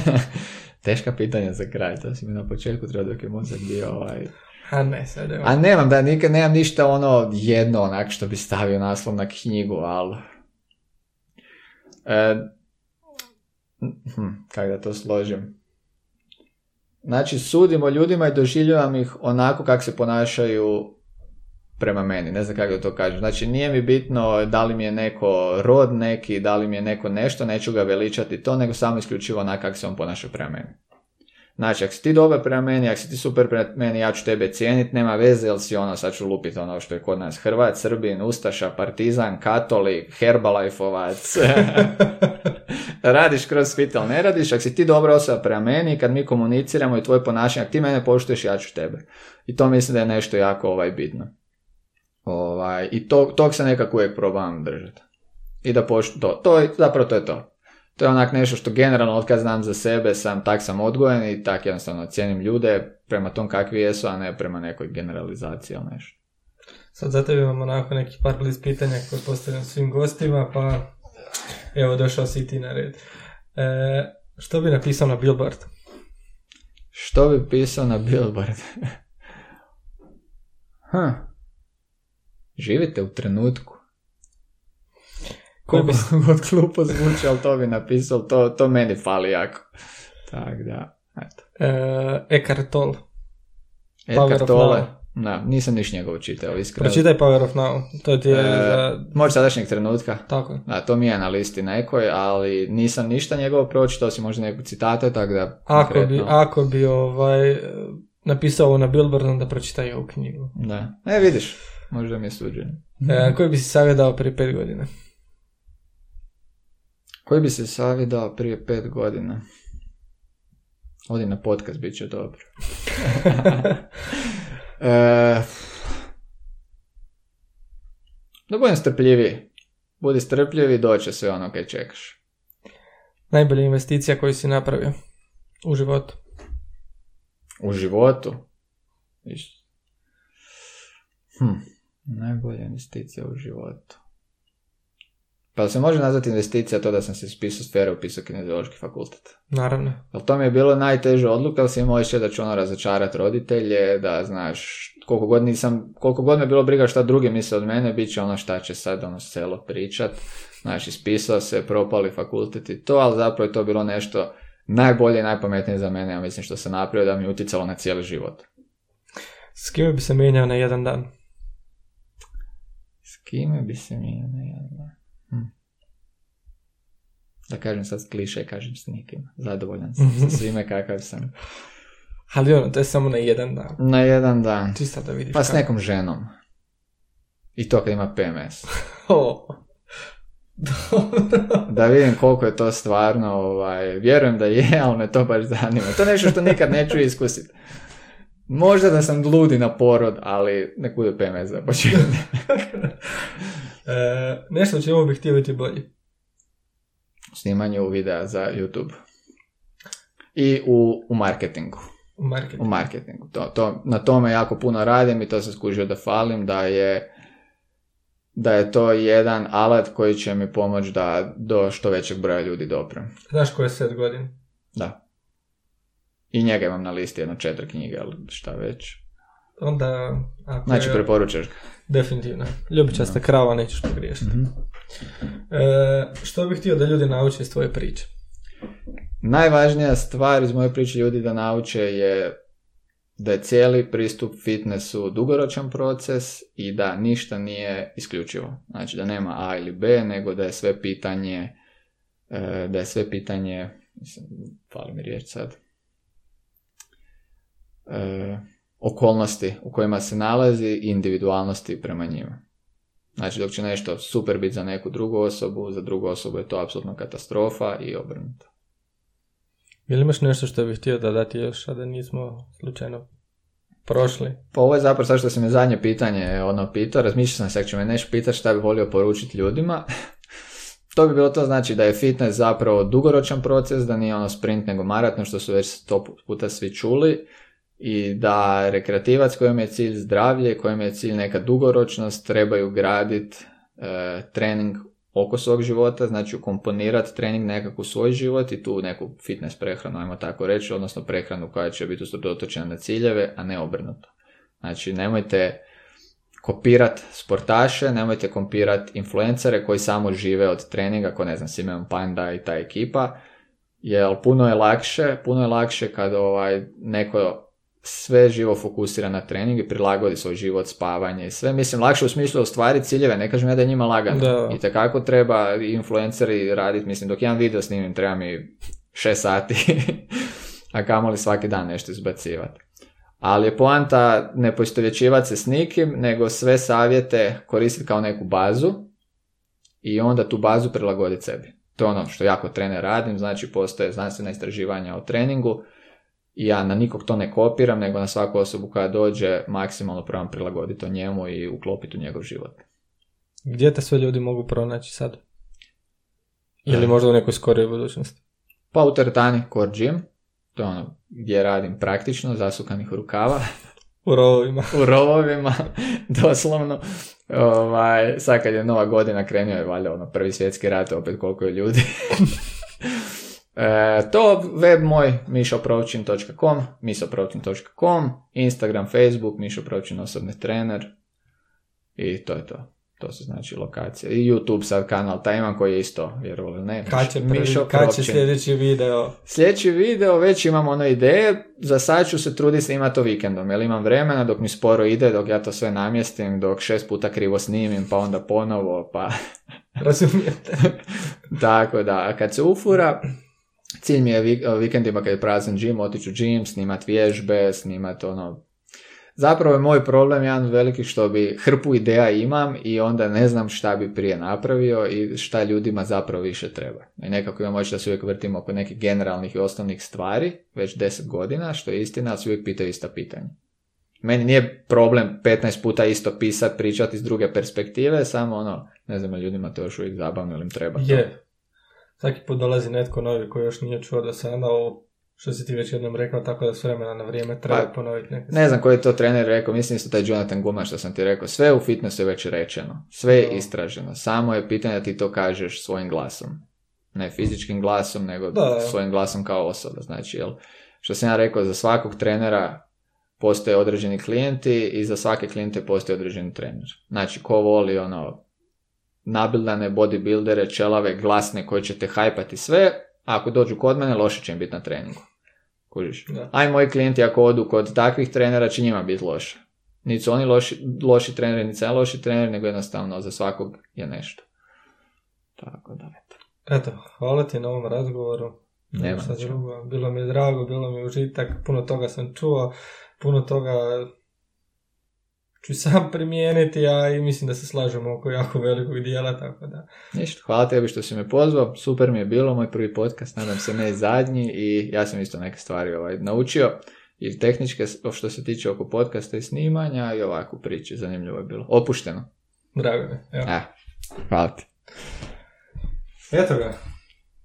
Teška pitanja za kraj, to si mi na početku treba dok je mozak bio ovaj... A ne, sad A nemam, da nikad nemam ništa ono jedno onak što bi stavio naslov na knjigu, ali... E, hm, kako da to složim? Znači, sudimo ljudima i doživljavam ih onako kako se ponašaju prema meni, ne znam kako da to kažem. Znači nije mi bitno da li mi je neko rod neki, da li mi je neko nešto, neću ga veličati to, nego samo isključivo onako kako se on ponaša prema meni. Znači, ako si ti dobar prema meni, ako si ti super prema meni, ja ću tebe cijeniti, nema veze, jel si ono, sad ću lupiti ono što je kod nas Hrvat, Srbin, Ustaša, Partizan, Katolik, Herbalifeovac. radiš kroz svit, ali ne radiš, ako si ti dobra osoba prema meni, kad mi komuniciramo i tvoje ponašanje, ako ti mene poštuješ, ja ću tebe. I to mislim da je nešto jako ovaj bitno. Ovaj, I to, tog se nekako uvijek probam držati. I da poštu, to, to je, zapravo to je to. To je onak nešto što generalno od kad znam za sebe sam tak sam odgojen i tak jednostavno cijenim ljude prema tom kakvi jesu, a ne prema nekoj generalizaciji ili nešto. Sad za tebe imamo onako neki par bliz pitanja koje postavljam svim gostima, pa evo došao si ti na red. E, što bi napisao na billboard? Što bi pisao na billboard? huh. Živite u trenutku. Koliko god klupo zvuči, ali to bi napisao, to, to meni fali jako. Tak da, eto. E, Eckhart Tolle. Eckhart Tolle. Da, nisam niš njegovo čitao, iskreno. Pročitaj Power of Now. To ti je e, Može sadašnjeg trenutka. Tako. Da, to mi je na listi nekoj, ali nisam ništa njegovo pročitao, si možda neku citate, tako da... Ako bi, ako bi ovaj, napisao ovo na Billboard, onda pročitaj ovu knjigu. Da. E, vidiš. Možda mi je suđen. E, koji bi si savjet dao prije pet godina? Koji bi se savjet dao prije pet godina? Odi na podcast, bit će dobro. e, da budem strpljiviji. Budi strpljivi doće sve ono kaj čekaš. Najbolja investicija koju si napravio u životu? U životu? Hm. Najbolja investicija u životu. Pa se može nazvati investicija to da sam se spisao sfere upisao kineziološki fakultet? Naravno. Ali to mi je bilo najteža odluka, ali si imao da ću ono razočarati roditelje, da znaš, koliko god nisam, koliko god me bilo briga šta drugi misle od mene, bit će ono šta će sad ono selo pričat. Znaš, ispisao se, propali fakultet i to, ali zapravo je to bilo nešto najbolje i najpametnije za mene, ja mislim što sam napravio da mi je utjecalo na cijeli život. S kime bi se mijenjao na jedan dan? kime bi se mi ne hm. Da kažem sad kliše, kažem s nikim. Zadovoljan sam sa svime kakav sam. Ali ono, to je samo na jedan dan. Na jedan dan. Čisto da vidiš. Pa s nekom ženom. I to kad ima PMS. da vidim koliko je to stvarno, ovaj, vjerujem da je, ali me to baš zanima. To je nešto što nikad neću iskusiti. Možda da sam ludi na porod, ali ne bude PMS za početak. E, nešto čemu bih htio biti bolji. Snimanju videa za YouTube. I u, u marketingu. U marketingu. U marketingu. To, to, na tome jako puno radim i to sam skužio da falim, da je da je to jedan alat koji će mi pomoći da do što većeg broja ljudi doprem. Znaš ko je set godin? Da. I njega imam na listi jedno četiri knjige, ali šta već. Onda... Ako znači, je... preporučaš ga. Definitivno. Ljubičasta no. krava, nećeš pogriješiti. mm E, što bih htio da ljudi nauče iz tvoje priče? Najvažnija stvar iz moje priče ljudi da nauče je da je cijeli pristup fitnessu dugoročan proces i da ništa nije isključivo. Znači da nema A ili B, nego da je sve pitanje e, da je sve pitanje mislim, fali mi riječ sad e, okolnosti u kojima se nalazi i individualnosti prema njima. Znači dok će nešto super biti za neku drugu osobu, za drugu osobu je to apsolutno katastrofa i obrnuto. Ili imaš nešto što bih htio da dati još, a da nismo slučajno prošli? Pa ovo je zapravo sad što si me zadnje pitanje ono pitao, razmišljao sam se ako će me nešto pitati šta bi volio poručiti ljudima. to bi bilo to znači da je fitness zapravo dugoročan proces, da nije ono sprint nego maraton što su već sto puta svi čuli i da rekreativac kojem je cilj zdravlje, kojem je cilj neka dugoročnost, trebaju graditi e, trening oko svog života, znači ukomponirati trening nekako u svoj život i tu neku fitness prehranu, ajmo tako reći, odnosno prehranu koja će biti usredotočena na ciljeve, a ne obrnuto. Znači nemojte kopirati sportaše, nemojte kopirati influencere koji samo žive od treninga, ko ne znam, Simeon Panda i ta ekipa, jer puno je lakše, puno je lakše kad ovaj, neko sve živo fokusira na trening i prilagodi svoj život, spavanje i sve. Mislim, lakše u smislu ostvariti ciljeve, ne kažem ja da je njima lagano. Da. I tekako treba influenceri raditi, mislim, dok jedan video snimim treba mi šest sati, a kamoli svaki dan nešto izbacivati. Ali je poanta ne poistovjećivati se s nikim, nego sve savjete koristiti kao neku bazu i onda tu bazu prilagoditi sebi. To je ono što jako trener radim, znači postoje znanstvena istraživanja o treningu, ja na nikog to ne kopiram, nego na svaku osobu koja dođe maksimalno probam prilagoditi o njemu i uklopiti u njegov život. Gdje te sve ljudi mogu pronaći sad? Ili možda u nekoj skorijoj budućnosti? Pa u teretani Core Gym, to je ono gdje radim praktično, zasukanih rukava. U rovovima. u rovovima, doslovno. Ovaj, sad kad je nova godina krenio je valjda ono prvi svjetski rat, opet koliko je ljudi. E, to web moj mišopročin.com, misopročin.com, Instagram, Facebook, mišopročin osobni trener i to je to. To su znači lokacije. I YouTube sad kanal taj imam koji je isto, vjerovali ne. Kad će, kad će sljedeći video? Sljedeći video, već imam ono ideje, za sad ću se truditi snimati to vikendom, jer imam vremena dok mi sporo ide, dok ja to sve namjestim, dok šest puta krivo snimim, pa onda ponovo, pa... Razumijete. Tako da, a kad se ufura, Cilj mi je vikendima kad je prazan gym, otići u gym, snimat vježbe, snimat ono... Zapravo je moj problem jedan od velikih što bi hrpu ideja imam i onda ne znam šta bi prije napravio i šta ljudima zapravo više treba. I nekako imam moći da se uvijek vrtimo oko nekih generalnih i osnovnih stvari, već deset godina, što je istina, ali se uvijek pitaju ista pitanja. Meni nije problem 15 puta isto pisati, pričati iz druge perspektive, samo ono, ne znam, ljudima to još uvijek zabavno ili im treba. Je, svaki put dolazi netko novi koji još nije čuo do sada ovo što si ti već jednom rekao, tako da s vremena na vrijeme treba pa, ponoviti neke Ne znam koji je to trener rekao, mislim isto taj Jonathan Guma što sam ti rekao, sve u fitnessu je već rečeno, sve je istraženo, samo je pitanje da ti to kažeš svojim glasom. Ne fizičkim glasom, nego da, svojim glasom kao osoba. Znači, jel, što sam ja rekao, za svakog trenera postoje određeni klijenti i za svake klijente postoji određeni trener. Znači, ko voli ono nabildane bodybuildere, čelave, glasne koji će te hajpati sve, a ako dođu kod mene, loše će im biti na treningu. Kužiš? Da. Aj moji klijenti ako odu kod takvih trenera će njima biti loše. Niti su oni loši, loši treneri, niti ja loši trener, nego jednostavno za svakog je nešto. Tako da, eto. Eto, hvala ti na ovom razgovoru. Nema Bilo mi je drago, bilo mi je užitak, puno toga sam čuo, puno toga ću sam primijeniti, a i mislim da se slažemo oko jako velikog dijela, tako da. Ništa, hvala tebi što si me pozvao, super mi je bilo, moj prvi podcast, nadam se ne zadnji i ja sam isto neke stvari ovaj, naučio i tehničke što se tiče oko podcasta i snimanja i ovakvu priču, zanimljivo je bilo, opušteno. Drago mi, evo. hvala ti. Eto ga,